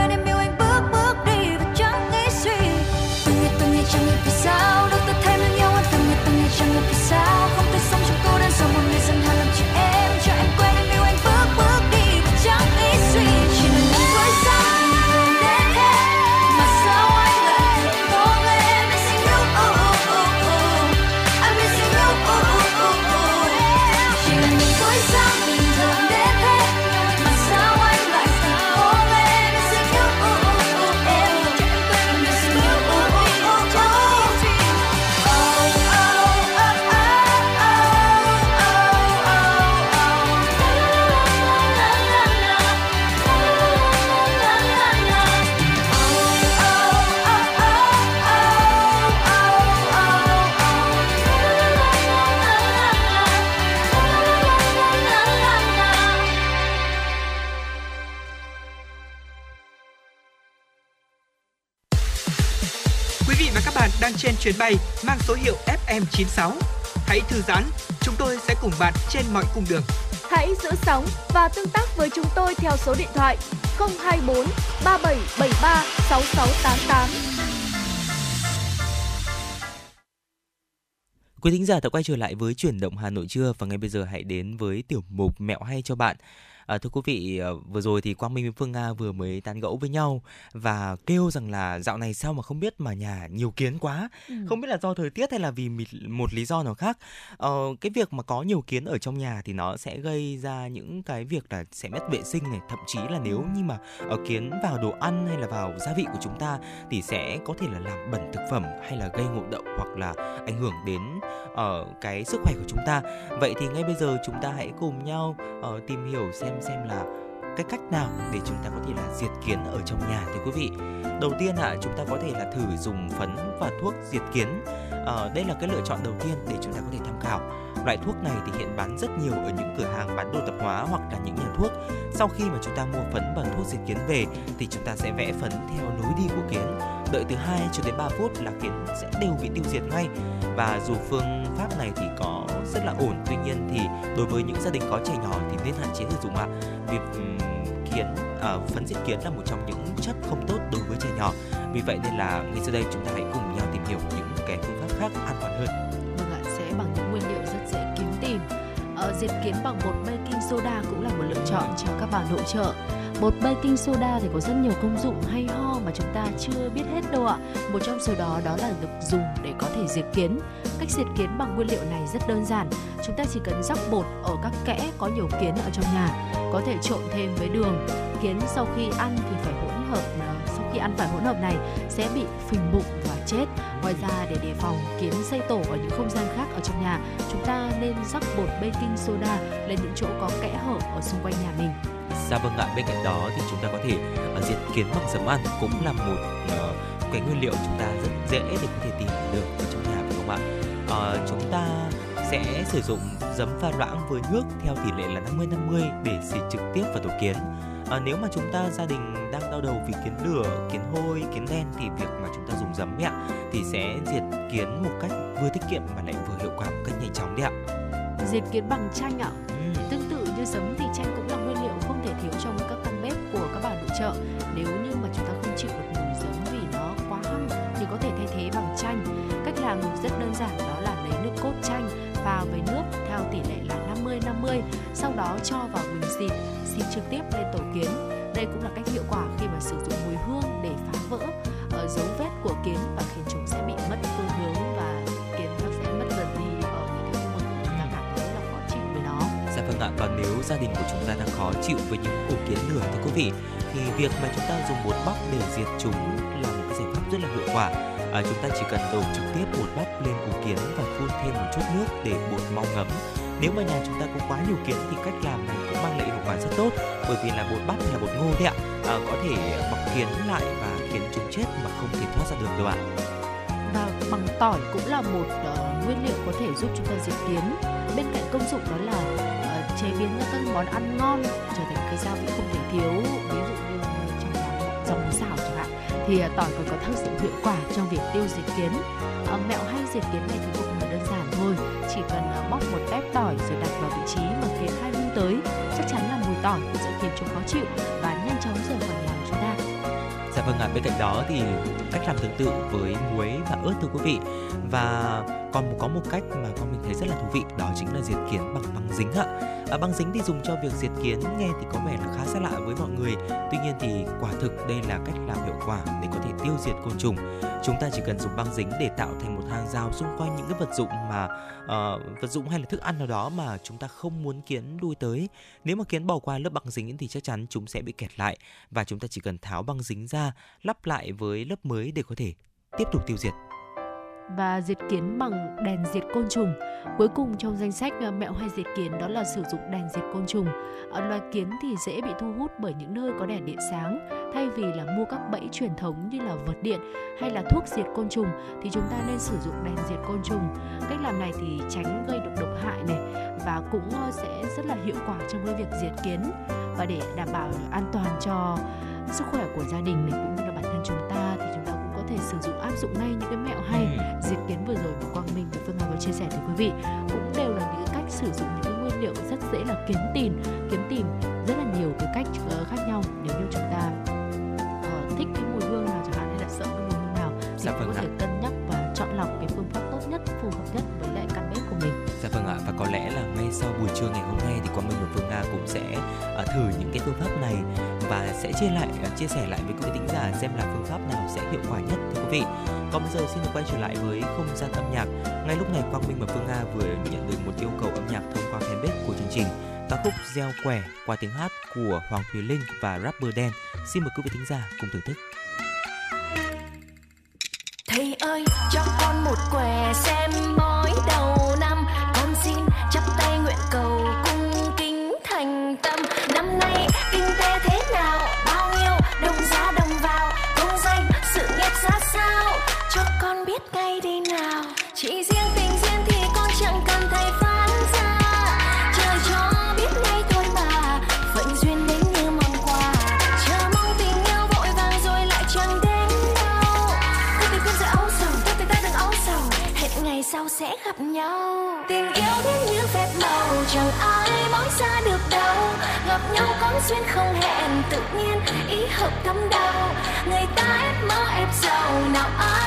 chuyến bay mang số hiệu FM96. Hãy thư giãn, chúng tôi sẽ cùng bạn trên mọi cung đường. Hãy giữ sóng và tương tác với chúng tôi theo số điện thoại 024 3773 6688. Quý thính giả đã quay trở lại với chuyển động Hà Nội trưa và ngay bây giờ hãy đến với tiểu mục mẹo hay cho bạn. À, thưa quý vị, ờ, vừa rồi thì Quang Minh với Phương Nga vừa mới tán gẫu với nhau và kêu rằng là dạo này sao mà không biết mà nhà nhiều kiến quá, Ừ. không biết là do thời tiết hay là vì một lý do nào khác. Ờ, cái việc mà có nhiều kiến ở trong nhà thì nó sẽ gây ra những cái việc là sẽ mất vệ sinh này, thậm chí là nếu như mà ở kiến vào đồ ăn hay là vào gia vị của chúng ta thì sẽ có thể là làm bẩn thực phẩm hay là gây ngộ độc hoặc là ảnh hưởng đến ờ, cái sức khỏe của chúng ta. Vậy thì ngay bây giờ chúng ta hãy cùng nhau ờ, tìm hiểu xem xem là cái cách nào để chúng ta có thể là diệt kiến ở trong nhà thưa quý vị. Đầu tiên ạ, chúng ta có thể là thử dùng phấn và thuốc diệt kiến. À, đây là cái lựa chọn đầu tiên để chúng ta có thể tham khảo. Loại thuốc này thì hiện bán rất nhiều ở những cửa hàng bán đồ tập hóa hoặc là những nhà thuốc. Sau khi mà chúng ta mua phấn bằng thuốc diệt kiến về thì chúng ta sẽ vẽ phấn theo lối đi của kiến. Đợi từ 2 cho đến 3 phút là kiến sẽ đều bị tiêu diệt ngay. Và dù phương pháp này thì có rất là ổn, tuy nhiên thì đối với những gia đình có trẻ nhỏ thì nên hạn chế sử dụng ạ. việc kiến à, ờ, phấn diệt kiến là một trong những chất không tốt đối với trẻ nhỏ. Vì vậy nên là ngay sau đây chúng ta hãy cùng nhau tìm hiểu những cái phương pháp khác an toàn hơn. Vâng ạ, sẽ bằng những nguyên liệu rất dễ kiếm tìm. Ờ, diệt kiến bằng bột baking soda cũng là một lựa chọn cho các bà nội trợ. Bột baking soda thì có rất nhiều công dụng hay ho mà chúng ta chưa biết hết đâu ạ. Một trong số đó đó là được dùng để có thể diệt kiến. Cách diệt kiến bằng nguyên liệu này rất đơn giản. Chúng ta chỉ cần rắc bột ở các kẽ có nhiều kiến ở trong nhà, có thể trộn thêm với đường. Kiến sau khi ăn thì phải hỗn hợp ờ, sau khi ăn phải hỗn hợp này sẽ bị phình bụng và chết. Ngoài ra để đề phòng kiến xây tổ ở những không gian khác ở trong nhà, chúng ta nên rắc bột baking soda lên những chỗ có kẽ hở ở xung quanh nhà mình. Dạ vâng ạ, bên cạnh đó thì chúng ta có thể uh, diệt kiến bằng giấm ăn cũng là một ờ, cái nguyên liệu chúng ta rất dễ để có thể tìm được ở trong nhà phải không ạ? Ờ, chúng ta sẽ sử dụng giấm pha loãng với nước theo tỷ lệ là 50-50 để xịt trực tiếp vào tổ kiến. Ờ, nếu mà chúng ta gia đình đang đau đầu vì kiến lửa, kiến hôi, kiến đen thì việc mà chúng ta dùng giấm ấy ạ thì sẽ diệt kiến một cách vừa tiết kiệm mà lại vừa hiệu quả một cách nhanh chóng đấy ạ. Diệt kiến bằng chanh ạ. Ừ. Tương tự như giấm thì chanh cũng là trợ. Nếu như mà chúng ta không chịu được mùi giống vì nó quá hăng thì có thể thay thế bằng chanh. Cách làm rất đơn giản đó là lấy nước cốt chanh pha với nước theo tỷ lệ là 50-50 sau đó cho vào bình xịt xịt trực tiếp lên tổ kiến đây cũng là cách hiệu quả khi mà sử dụng mùi hương để phá vỡ ở dấu vết của kiến và khiến chúng sẽ bị mất phương hướng và kiến nó sẽ mất dần đi ở những cái khu vực mà chúng ta cảm thấy là khó chịu với nó Dạ vâng ạ, còn nếu gia đình của chúng ta đang khó chịu với những ổ kiến lửa thưa quý vị thì việc mà chúng ta dùng bột bắp để diệt chúng là một cái giải pháp rất là hiệu quả. À, chúng ta chỉ cần đổ trực tiếp bột bắp lên củ kiến và phun thêm một chút nước để bột mau ngấm. Nếu mà nhà chúng ta có quá nhiều kiến thì cách làm này cũng mang lại hiệu quả rất tốt bởi vì là bột bắp hay là bột ngô đấy ạ à, có thể bọc kiến lại và khiến chúng chết mà không thể thoát ra được đâu ạ. và bằng tỏi cũng là một uh, nguyên liệu có thể giúp chúng ta diệt kiến bên cạnh công dụng đó là uh, chế biến ra các món ăn ngon trở thành cái gia vị không thể thiếu thì à, tỏi còn có tác dụng hiệu quả trong việc tiêu diệt kiến. Ờ, mẹo hay diệt kiến này thì cũng là đơn giản thôi. Chỉ cần à, bóc một tép tỏi rồi đặt vào vị trí mà kiến hay lui tới chắc chắn là mùi tỏi cũng sẽ khiến chúng khó chịu và nhanh chóng rời khỏi nhà của chúng ta. Dạ vâng ạ, bên cạnh đó thì cách làm tương tự với muối và ớt thưa quý vị. Và còn có một cách mà con mình thấy rất là thú vị đó chính là diệt kiến bằng băng dính ạ. À, băng dính thì dùng cho việc diệt kiến nghe thì có vẻ là khá xa lạ với mọi người. Tuy nhiên thì quả thực đây là cách làm hiệu quả để có thể tiêu diệt côn trùng. Chúng ta chỉ cần dùng băng dính để tạo thành một hàng rào xung quanh những cái vật dụng mà uh, vật dụng hay là thức ăn nào đó mà chúng ta không muốn kiến lui tới. Nếu mà kiến bỏ qua lớp băng dính thì chắc chắn chúng sẽ bị kẹt lại và chúng ta chỉ cần tháo băng dính ra, lắp lại với lớp mới để có thể tiếp tục tiêu diệt và diệt kiến bằng đèn diệt côn trùng. Cuối cùng trong danh sách ờ, mẹo hay diệt kiến đó là sử dụng đèn diệt côn trùng. Ở loài kiến thì dễ bị thu hút bởi những nơi có đèn điện sáng. Thay vì là mua các bẫy truyền thống như là vật điện hay là thuốc diệt côn trùng thì chúng ta nên sử dụng đèn diệt côn trùng. Cách làm này thì tránh gây được độc hại này và cũng ờ, sẽ rất là hiệu quả trong cái việc diệt kiến và để đảm bảo an toàn cho sức khỏe của gia đình này cũng như là bản thân chúng ta thì chúng ta cũng có thể sử dụng, áp dụng ngay những cái mẹo hay ừ. Diệt kiến vừa rồi mà Quang Minh và Phương Nga có chia sẻ tới quý vị cũng đều là những cách sử dụng những cái nguyên liệu rất dễ là kiếm tìm kiếm tìm rất là nhiều cái cách ờ, khác nhau. Nếu như chúng ta ờ, thích cái mùi hương nào chẳng hạn hay là sợ cái mùi hương nào thì Dạ vâng có ạ. thể cân nhắc và chọn lọc cái phương pháp tốt nhất phù hợp nhất với lại căn bếp của mình. Dạ vâng ạ và có lẽ là ngay sau buổi trưa ngày hôm nay thì Quang Minh và Phương Nga cũng sẽ ờ, thử những cái phương pháp này và sẽ chia lại ờ, chia sẻ lại với quý vị thính giả xem là phương pháp nào sẽ hiệu quả nhất, thưa quý vị. Còn bây giờ xin được quay trở lại với không gian âm nhạc. Ngay lúc này, Quang Minh và Phương Nga vừa nhận được một yêu cầu âm nhạc thông qua fanpage của chương trình. Ca khúc Gieo quẻ qua tiếng hát của Hoàng Thùy Linh và rapper đen. Xin mời quý vị thính giả cùng thưởng thức. Thầy ơi, cho con một quẻ xem bói đầu biết ngay đi nào. Chỉ riêng tình duyên thì con chẳng cần thầy phán ra. Trời cho biết ngay thôi mà Phận duyên đến như mong quà. Chờ mong tình yêu vội vàng rồi lại chẳng đến đâu. Tôi tình không rồi âu sầu, tôi tình ta đừng âu sầu. Hẹn ngày sau sẽ gặp nhau. Tình yêu đến như phép màu Chẳng ai nói ra được đâu. Gặp nhau có duyên không hẹn Tự nhiên ý hợp thấm đầu Người ta ép mơ ép giàu Nào ai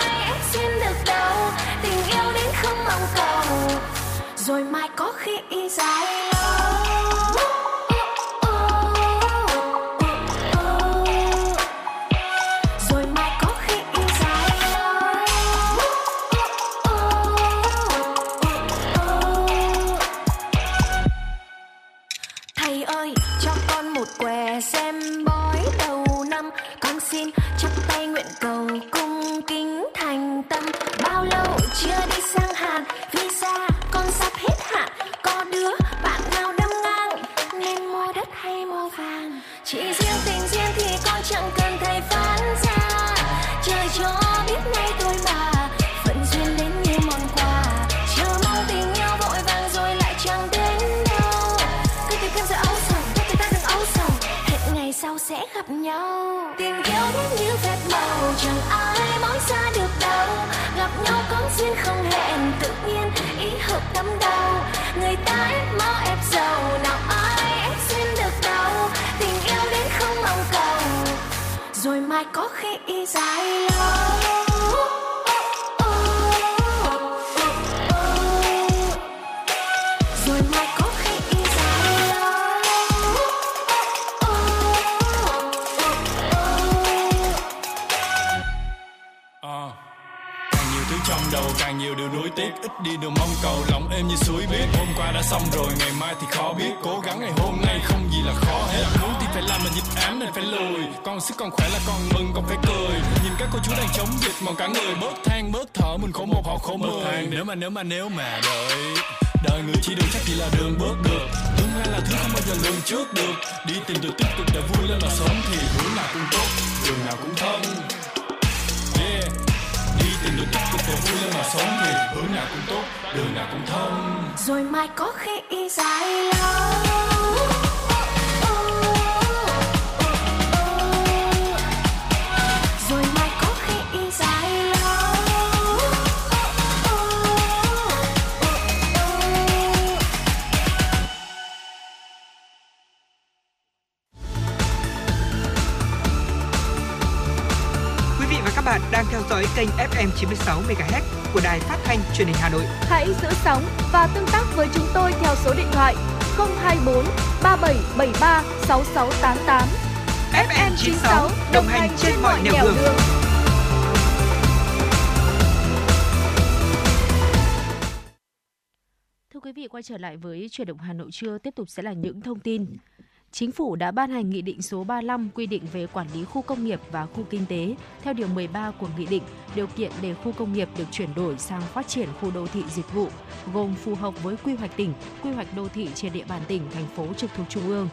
mà nếu 96 MHz của đài phát thanh truyền hình Hà Nội. Hãy giữ sóng và tương tác với chúng tôi theo số điện thoại 024 3773 6688. FM 96 đồng hành trên mọi nẻo đường. Thưa quý vị, quay trở lại với chuyển động Hà Nội trưa, tiếp tục sẽ là những thông tin. Chính phủ đã ban hành Nghị định số 35 quy định về quản lý khu công nghiệp và khu kinh tế. Theo Điều 13 của Nghị định, điều kiện để khu công nghiệp được chuyển đổi sang phát triển khu đô thị dịch vụ, gồm phù hợp với quy hoạch tỉnh, quy hoạch đô thị trên địa bàn tỉnh, thành phố trực thuộc Trung ương.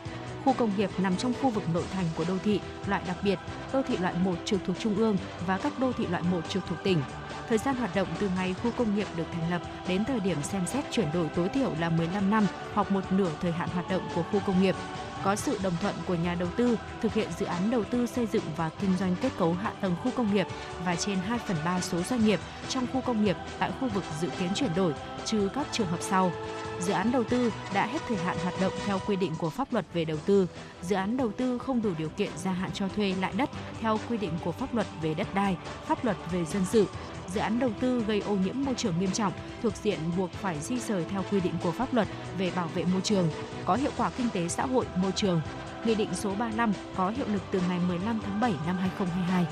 Khu công nghiệp nằm trong khu vực nội thành của đô thị, loại đặc biệt, đô thị loại 1 trực thuộc Trung ương và các đô thị loại 1 trực thuộc tỉnh. Thời gian hoạt động từ ngày khu công nghiệp được thành lập đến thời điểm xem xét chuyển đổi tối thiểu là 15 năm hoặc một nửa thời hạn hoạt động của khu công nghiệp có sự đồng thuận của nhà đầu tư thực hiện dự án đầu tư xây dựng và kinh doanh kết cấu hạ tầng khu công nghiệp và trên 2 phần 3 số doanh nghiệp trong khu công nghiệp tại khu vực dự kiến chuyển đổi, trừ các trường hợp sau. Dự án đầu tư đã hết thời hạn hoạt động theo quy định của pháp luật về đầu tư, dự án đầu tư không đủ điều kiện gia hạn cho thuê lại đất theo quy định của pháp luật về đất đai, pháp luật về dân sự, dự án đầu tư gây ô nhiễm môi trường nghiêm trọng thuộc diện buộc phải di rời theo quy định của pháp luật về bảo vệ môi trường, có hiệu quả kinh tế xã hội môi trường. Nghị định số 35 có hiệu lực từ ngày 15 tháng 7 năm 2022.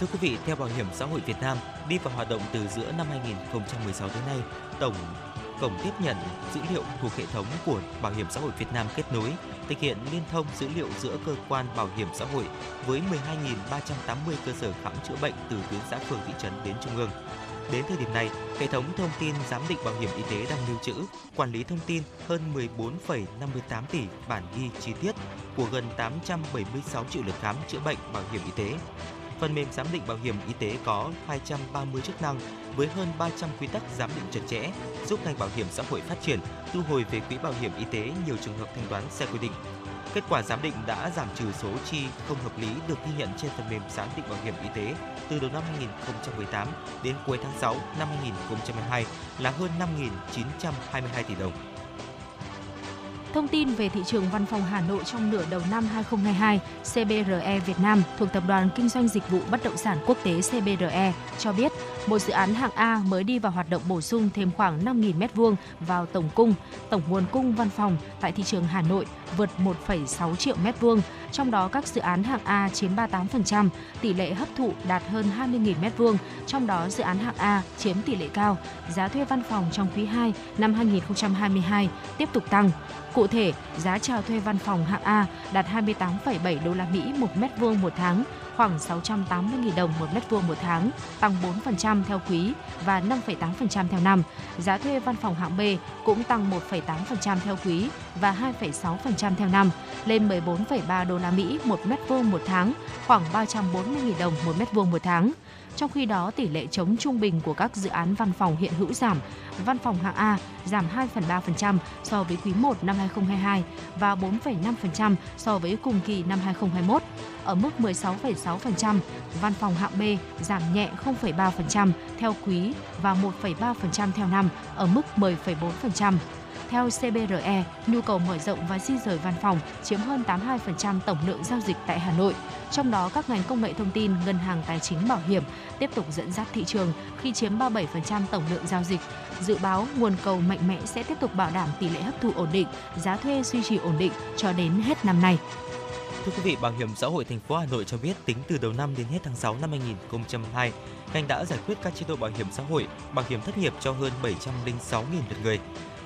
Thưa quý vị, theo Bảo hiểm xã hội Việt Nam, đi vào hoạt động từ giữa năm 2016 tới nay, tổng cổng tiếp nhận dữ liệu thuộc hệ thống của Bảo hiểm xã hội Việt Nam kết nối, thực hiện liên thông dữ liệu giữa cơ quan bảo hiểm xã hội với 12.380 cơ sở khám chữa bệnh từ tuyến xã phường thị trấn đến trung ương. Đến thời điểm này, hệ thống thông tin giám định bảo hiểm y tế đang lưu trữ, quản lý thông tin hơn 14,58 tỷ bản ghi chi tiết của gần 876 triệu lượt khám chữa bệnh bảo hiểm y tế. Phần mềm giám định bảo hiểm y tế có 230 chức năng với hơn 300 quy tắc giám định chặt chẽ, giúp ngành bảo hiểm xã hội phát triển, thu hồi về quỹ bảo hiểm y tế nhiều trường hợp thanh toán sai quy định. Kết quả giám định đã giảm trừ số chi không hợp lý được ghi nhận trên phần mềm giám định bảo hiểm y tế từ đầu năm 2018 đến cuối tháng 6 năm 2022 là hơn 5.922 tỷ đồng. Thông tin về thị trường văn phòng Hà Nội trong nửa đầu năm 2022, CBRE Việt Nam thuộc Tập đoàn Kinh doanh Dịch vụ Bất động sản Quốc tế CBRE cho biết, một dự án hạng A mới đi vào hoạt động bổ sung thêm khoảng 5.000 m2 vào tổng cung. Tổng nguồn cung văn phòng tại thị trường Hà Nội vượt 1,6 triệu m2, trong đó các dự án hạng A chiếm 38%, tỷ lệ hấp thụ đạt hơn 20.000 m2, trong đó dự án hạng A chiếm tỷ lệ cao. Giá thuê văn phòng trong quý 2 năm 2022 tiếp tục tăng. Cụ thể, giá chào thuê văn phòng hạng A đạt 28,7 đô la Mỹ một mét vuông một tháng, khoảng 680.000 đồng một mét vuông một tháng, tăng 4% theo quý và 5,8% theo năm. Giá thuê văn phòng hạng B cũng tăng 1,8% theo quý và 2,6% theo năm, lên 14,3 đô la Mỹ một mét vuông một tháng, khoảng 340.000 đồng một mét vuông một tháng. Trong khi đó, tỷ lệ chống trung bình của các dự án văn phòng hiện hữu giảm. Văn phòng hạng A giảm 2,3% so với quý 1 năm 2022 và 4,5% so với cùng kỳ năm 2021. Ở mức 16,6%, văn phòng hạng B giảm nhẹ 0,3% theo quý và 1,3% theo năm ở mức 10,4%. Theo CBRE, nhu cầu mở rộng và di rời văn phòng chiếm hơn 82% tổng lượng giao dịch tại Hà Nội. Trong đó, các ngành công nghệ thông tin, ngân hàng tài chính bảo hiểm tiếp tục dẫn dắt thị trường khi chiếm 37% tổng lượng giao dịch. Dự báo nguồn cầu mạnh mẽ sẽ tiếp tục bảo đảm tỷ lệ hấp thụ ổn định, giá thuê duy trì ổn định cho đến hết năm nay. Thưa quý vị, Bảo hiểm xã hội thành phố Hà Nội cho biết tính từ đầu năm đến hết tháng 6 năm 2022, ngành đã giải quyết các chế độ bảo hiểm xã hội, bảo hiểm thất nghiệp cho hơn 706.000 lượt người.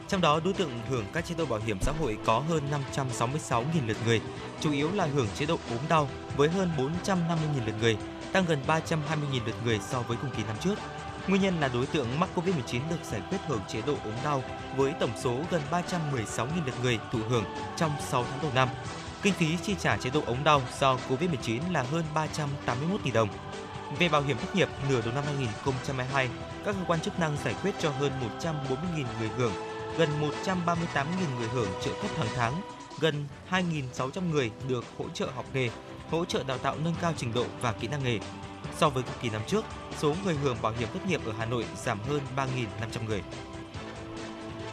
Trong đó, đối tượng hưởng các chế độ bảo hiểm xã hội có hơn 566.000 lượt người, chủ yếu là hưởng chế độ ốm đau với hơn 450.000 lượt người, tăng gần 320.000 lượt người so với cùng kỳ năm trước. Nguyên nhân là đối tượng mắc Covid-19 được giải quyết hưởng chế độ ốm đau với tổng số gần 316.000 lượt người thụ hưởng trong 6 tháng đầu năm. Kinh phí chi trả chế độ ốm đau do Covid-19 là hơn 381 tỷ đồng. Về bảo hiểm thất nghiệp, nửa đầu năm 2022, các cơ quan chức năng giải quyết cho hơn 140.000 người hưởng, gần 138.000 người hưởng trợ cấp hàng tháng, gần 2.600 người được hỗ trợ học nghề, hỗ trợ đào tạo nâng cao trình độ và kỹ năng nghề. So với cùng kỳ năm trước, số người hưởng bảo hiểm thất nghiệp ở Hà Nội giảm hơn 3.500 người.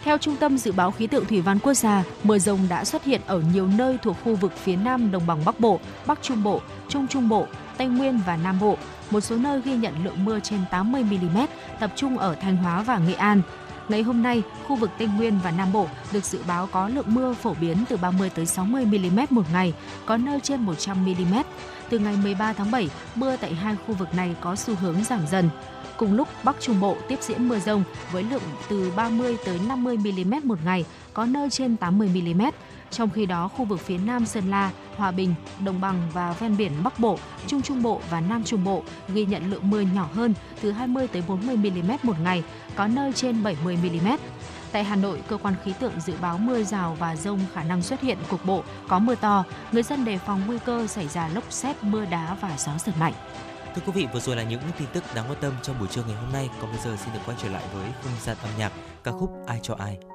Theo Trung tâm Dự báo Khí tượng Thủy văn Quốc gia, mưa rông đã xuất hiện ở nhiều nơi thuộc khu vực phía Nam Đồng bằng Bắc Bộ, Bắc Trung Bộ, Trung Trung Bộ, Tây Nguyên và Nam Bộ. Một số nơi ghi nhận lượng mưa trên 80 mm, tập trung ở Thanh Hóa và Nghệ An. Ngày hôm nay, khu vực Tây Nguyên và Nam Bộ được dự báo có lượng mưa phổ biến từ 30 tới 60 mm một ngày, có nơi trên 100 mm. Từ ngày 13 tháng 7, mưa tại hai khu vực này có xu hướng giảm dần. Cùng lúc, Bắc Trung Bộ tiếp diễn mưa rông với lượng từ 30 tới 50 mm một ngày, có nơi trên 80 mm. Trong khi đó, khu vực phía Nam Sơn La, Hòa Bình, Đồng bằng và ven biển Bắc Bộ, Trung Trung Bộ và Nam Trung Bộ ghi nhận lượng mưa nhỏ hơn từ 20 tới 40 mm một ngày, có nơi trên 70 mm. Tại Hà Nội, cơ quan khí tượng dự báo mưa rào và rông khả năng xuất hiện cục bộ, có mưa to. Người dân đề phòng nguy cơ xảy ra lốc xét, mưa đá và gió giật mạnh. Thưa quý vị, vừa rồi là những tin tức đáng quan tâm trong buổi trưa ngày hôm nay. Còn bây giờ xin được quay trở lại với không gian âm nhạc ca khúc Ai cho ai.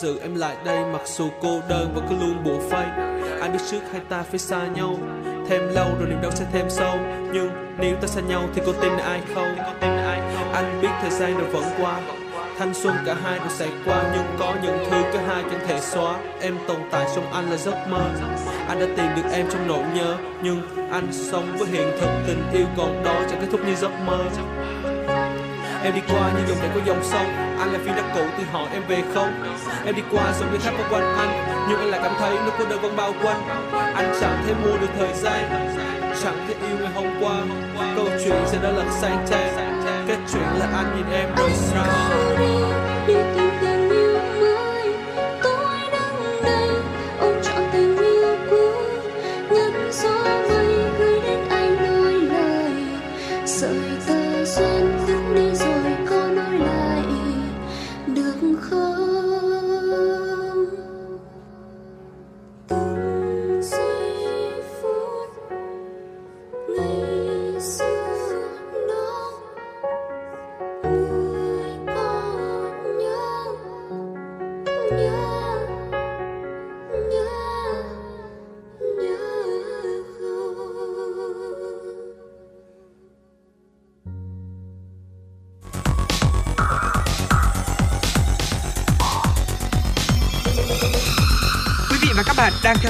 Giữ em lại đây, mặc dù cô đơn và cứ luôn bủa vây ai biết trước hai ta phải xa nhau, thêm lâu rồi niềm đau sẽ thêm sâu. Nhưng nếu ta xa nhau thì cô tin là ai không? Anh biết thời gian rồi vẫn qua, thanh xuân cả hai rồi sẽ qua. Nhưng có những thứ cả hai chẳng thể xóa. Em tồn tại trong anh là giấc mơ. Anh đã tìm được em trong nỗi nhớ. Nhưng anh sống với hiện thực tình yêu còn đó chẳng kết thúc như giấc mơ. Em đi qua như dòng chảy có dòng sông. Anh là phi đất cũ thì hỏi em về không? Em đi qua giống như tháp bao quanh anh, Nhưng anh lại cảm thấy nước cô đơn vẫn bao quanh. Anh chẳng thể mua được thời gian, Chẳng thể yêu ngày hôm qua. Câu chuyện sẽ đã lật sang trang Kết chuyện là anh nhìn em rời xa.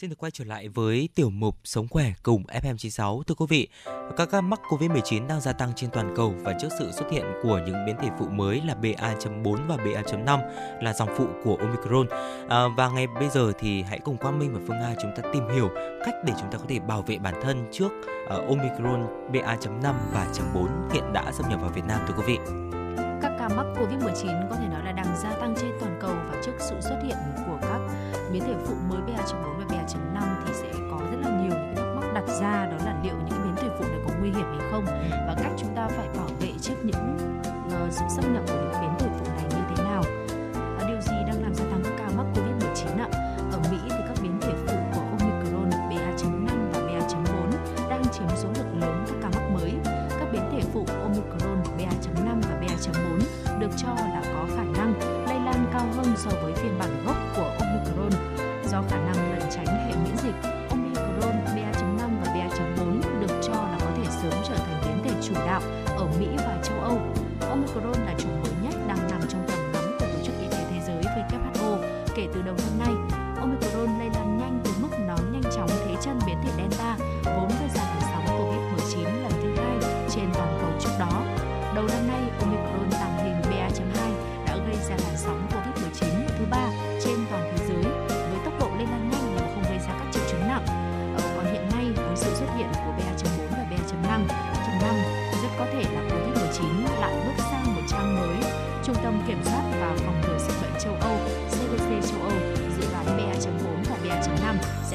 Xin được quay trở lại với tiểu mục Sống khỏe cùng FM96 thưa quý vị. Các ca mắc Covid-19 đang gia tăng trên toàn cầu và trước sự xuất hiện của những biến thể phụ mới là BA.4 và BA.5 là dòng phụ của Omicron. À, và ngay bây giờ thì hãy cùng Quang Minh và Phương Nga chúng ta tìm hiểu cách để chúng ta có thể bảo vệ bản thân trước uh, Omicron BA.5 và .4 hiện đã xâm nhập vào Việt Nam thưa quý vị. Các ca mắc Covid-19 có thể nói là đang gia tăng trên toàn cầu và trước sự xuất hiện của các biến thể phụ mới phải bảo vệ trước những uh, sự xâm nhập Delta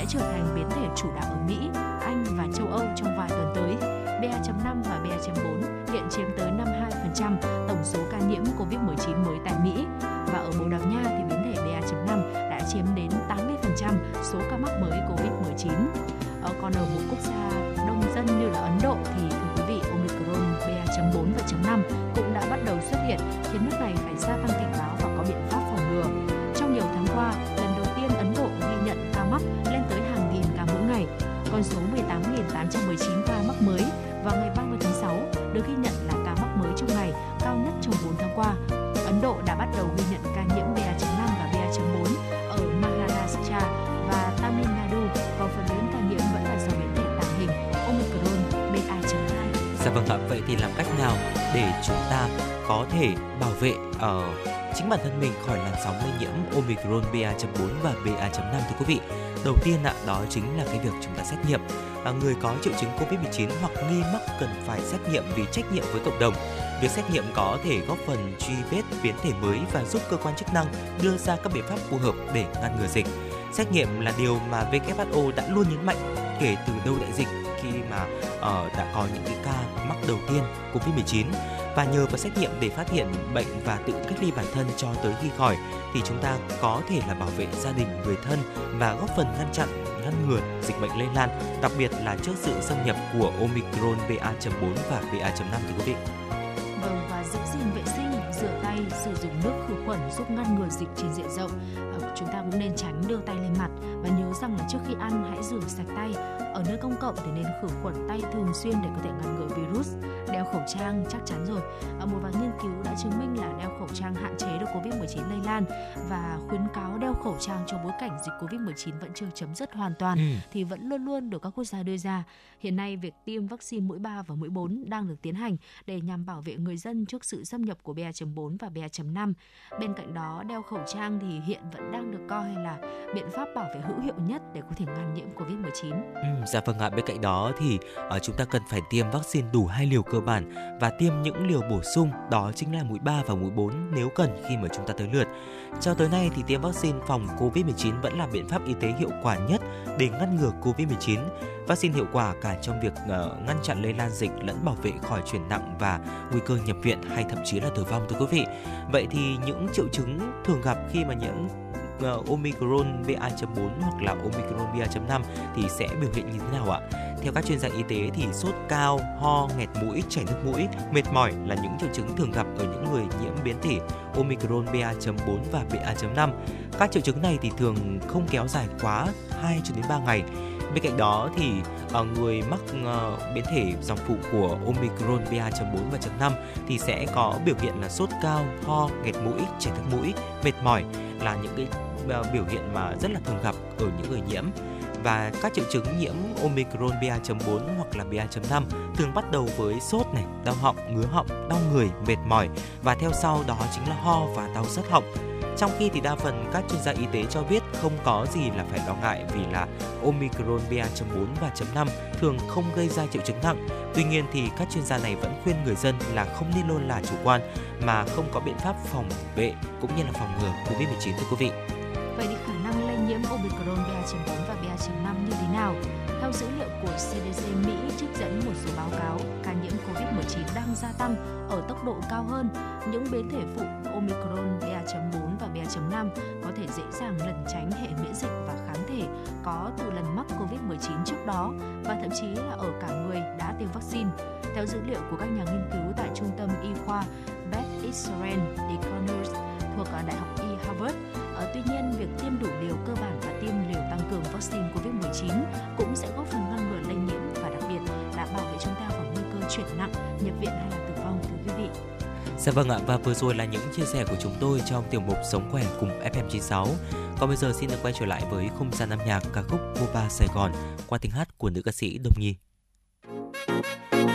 sẽ trở thành biến thể chủ đạo ở Mỹ, Anh và châu Âu trong vài tuần tới. BA.5 và BA.4 hiện chiếm tới thể bảo vệ ở chính bản thân mình khỏi làn sóng lây nhiễm Omicron BA.4 và BA.5 thưa quý vị. Đầu tiên ạ, đó chính là cái việc chúng ta xét nghiệm. À, người có triệu chứng COVID-19 hoặc nghi mắc cần phải xét nghiệm vì trách nhiệm với cộng đồng. Việc xét nghiệm có thể góp phần truy vết biến thể mới và giúp cơ quan chức năng đưa ra các biện pháp phù hợp để ngăn ngừa dịch. Xét nghiệm là điều mà WHO đã luôn nhấn mạnh kể từ đầu đại dịch khi mà uh, đã có những cái ca mắc đầu tiên COVID-19 và nhờ vào xét nghiệm để phát hiện bệnh và tự cách ly bản thân cho tới khi khỏi thì chúng ta có thể là bảo vệ gia đình, người thân và góp phần ngăn chặn ngăn ngừa dịch bệnh lây lan, đặc biệt là trước sự xâm nhập của Omicron BA.4 và BA.5 thưa quý vị. Vâng và giữ gìn vệ sinh, rửa tay, sử dụng nước khử khuẩn giúp ngăn ngừa dịch trên diện rộng. Ờ, chúng ta cũng nên tránh đưa tay lên mặt và nhớ rằng là trước khi ăn hãy rửa sạch tay. Ở nơi công cộng thì nên khử khuẩn tay thường xuyên để có thể ngăn ngừa virus. Đeo khẩu trang chắc chắn rồi. Ở một vài nghiên cứu đã chứng minh là đeo khẩu trang hạn chế được Covid-19 lây lan và khuyến cáo đeo khẩu trang trong bối cảnh dịch Covid-19 vẫn chưa chấm dứt hoàn toàn Ừ. thì vẫn luôn luôn được các quốc gia đưa ra. Hiện nay việc tiêm vaccine mũi 3 và mũi 4 đang được tiến hành để nhằm bảo vệ người dân trước sự xâm nhập của 4 và BA.5. Bên cạnh đó, đeo khẩu trang thì hiện vẫn đang được coi là biện pháp bảo vệ hữu hiệu nhất để có thể ngăn nhiễm Covid-19. Ừ, dạ vâng ạ. Bên cạnh đó thì uh, chúng ta cần phải tiêm vaccine đủ hai liều cơ bản và tiêm những liều bổ sung đó chính là mũi 3 và mũi 4 nếu cần khi mà chúng ta tới lượt. Cho tới nay thì tiêm vaccine phòng Covid-19 vẫn là biện pháp y tế hiệu quả nhất để ngăn ngừa Covid-19. Vaccine hiệu quả cả trong việc ờ, ngăn chặn lây lan dịch lẫn bảo vệ khỏi chuyển nặng và nguy cơ nhập viện hay thậm chí là tử vong, thưa quý vị. Vậy thì những triệu chứng thường gặp khi mà nhiễm Ờ, Omicron BA.4 hoặc là Omicron BA.5 thì sẽ biểu hiện như thế nào ạ? Theo các chuyên gia y tế thì sốt cao, ho, nghẹt mũi, chảy nước mũi, mệt mỏi là những triệu chứng thường gặp ở những người nhiễm biến thể Omicron BA.4 và BA.5. Các triệu chứng này thì thường không kéo dài quá 2 cho đến 3 ngày. Bên cạnh đó thì ờ, người mắc ờ, biến thể dòng phụ của Omicron BA.4 và .5 thì sẽ có biểu hiện là sốt cao, ho, nghẹt mũi, chảy nước mũi, mệt mỏi là những cái Ờ, biểu hiện mà rất là thường gặp ở những người nhiễm và các triệu chứng nhiễm Omicron BA.4 hoặc là BA.5 thường bắt đầu với sốt này, đau họng, ngứa họng, đau người, mệt mỏi và theo sau đó chính là ho và đau rát họng. Trong khi thì đa phần các chuyên gia y tế cho biết không có gì là phải lo ngại vì là Omicron BA.4 và .5 thường không gây ra triệu chứng nặng. Tuy nhiên thì các chuyên gia này vẫn khuyên người dân là không nên lơ là chủ quan mà không có biện pháp phòng vệ cũng như là phòng ngừa Covid-19 thưa quý vị nhiễm Omicron BA.4 và BA.5 như thế nào? Theo dữ liệu của CDC Mỹ trích dẫn một số báo cáo, ca nhiễm COVID-19 đang gia tăng ở tốc độ cao hơn. Những biến thể phụ Omicron BA.4 và BA.5 có thể dễ dàng lẩn tránh hệ miễn dịch và kháng thể có từ lần mắc COVID-19 trước đó và thậm chí là ở cả người đã tiêm vaccine. Theo dữ liệu của các nhà nghiên cứu tại Trung tâm Y khoa Beth Israel Deaconess thuộc Đại học Y Harvard, À, tuy nhiên, việc tiêm đủ liều cơ bản và tiêm liều tăng cường vaccine COVID-19 cũng sẽ góp phần ngăn ngừa lây nhiễm và đặc biệt là bảo vệ chúng ta khỏi nguy cơ chuyển nặng, nhập viện hay là tử vong thưa quý vị. Dạ vâng ạ, và vừa rồi là những chia sẻ của chúng tôi trong tiểu mục Sống khỏe cùng FM96. Còn bây giờ xin được quay trở lại với không gian âm nhạc ca khúc Boba Sài Gòn qua tiếng hát của nữ ca sĩ Đông Nhi. Tung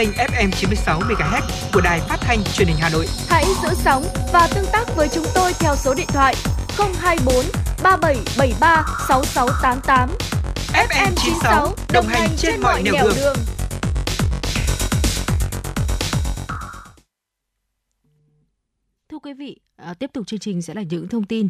kênh FM 96 MHz của đài phát thanh truyền hình Hà Nội. Hãy giữ sóng và tương tác với chúng tôi theo số điện thoại 024 3773 6688. FM 96 đồng hành trên mọi nẻo đường. Thưa quý vị, à, tiếp tục chương trình sẽ là những thông tin.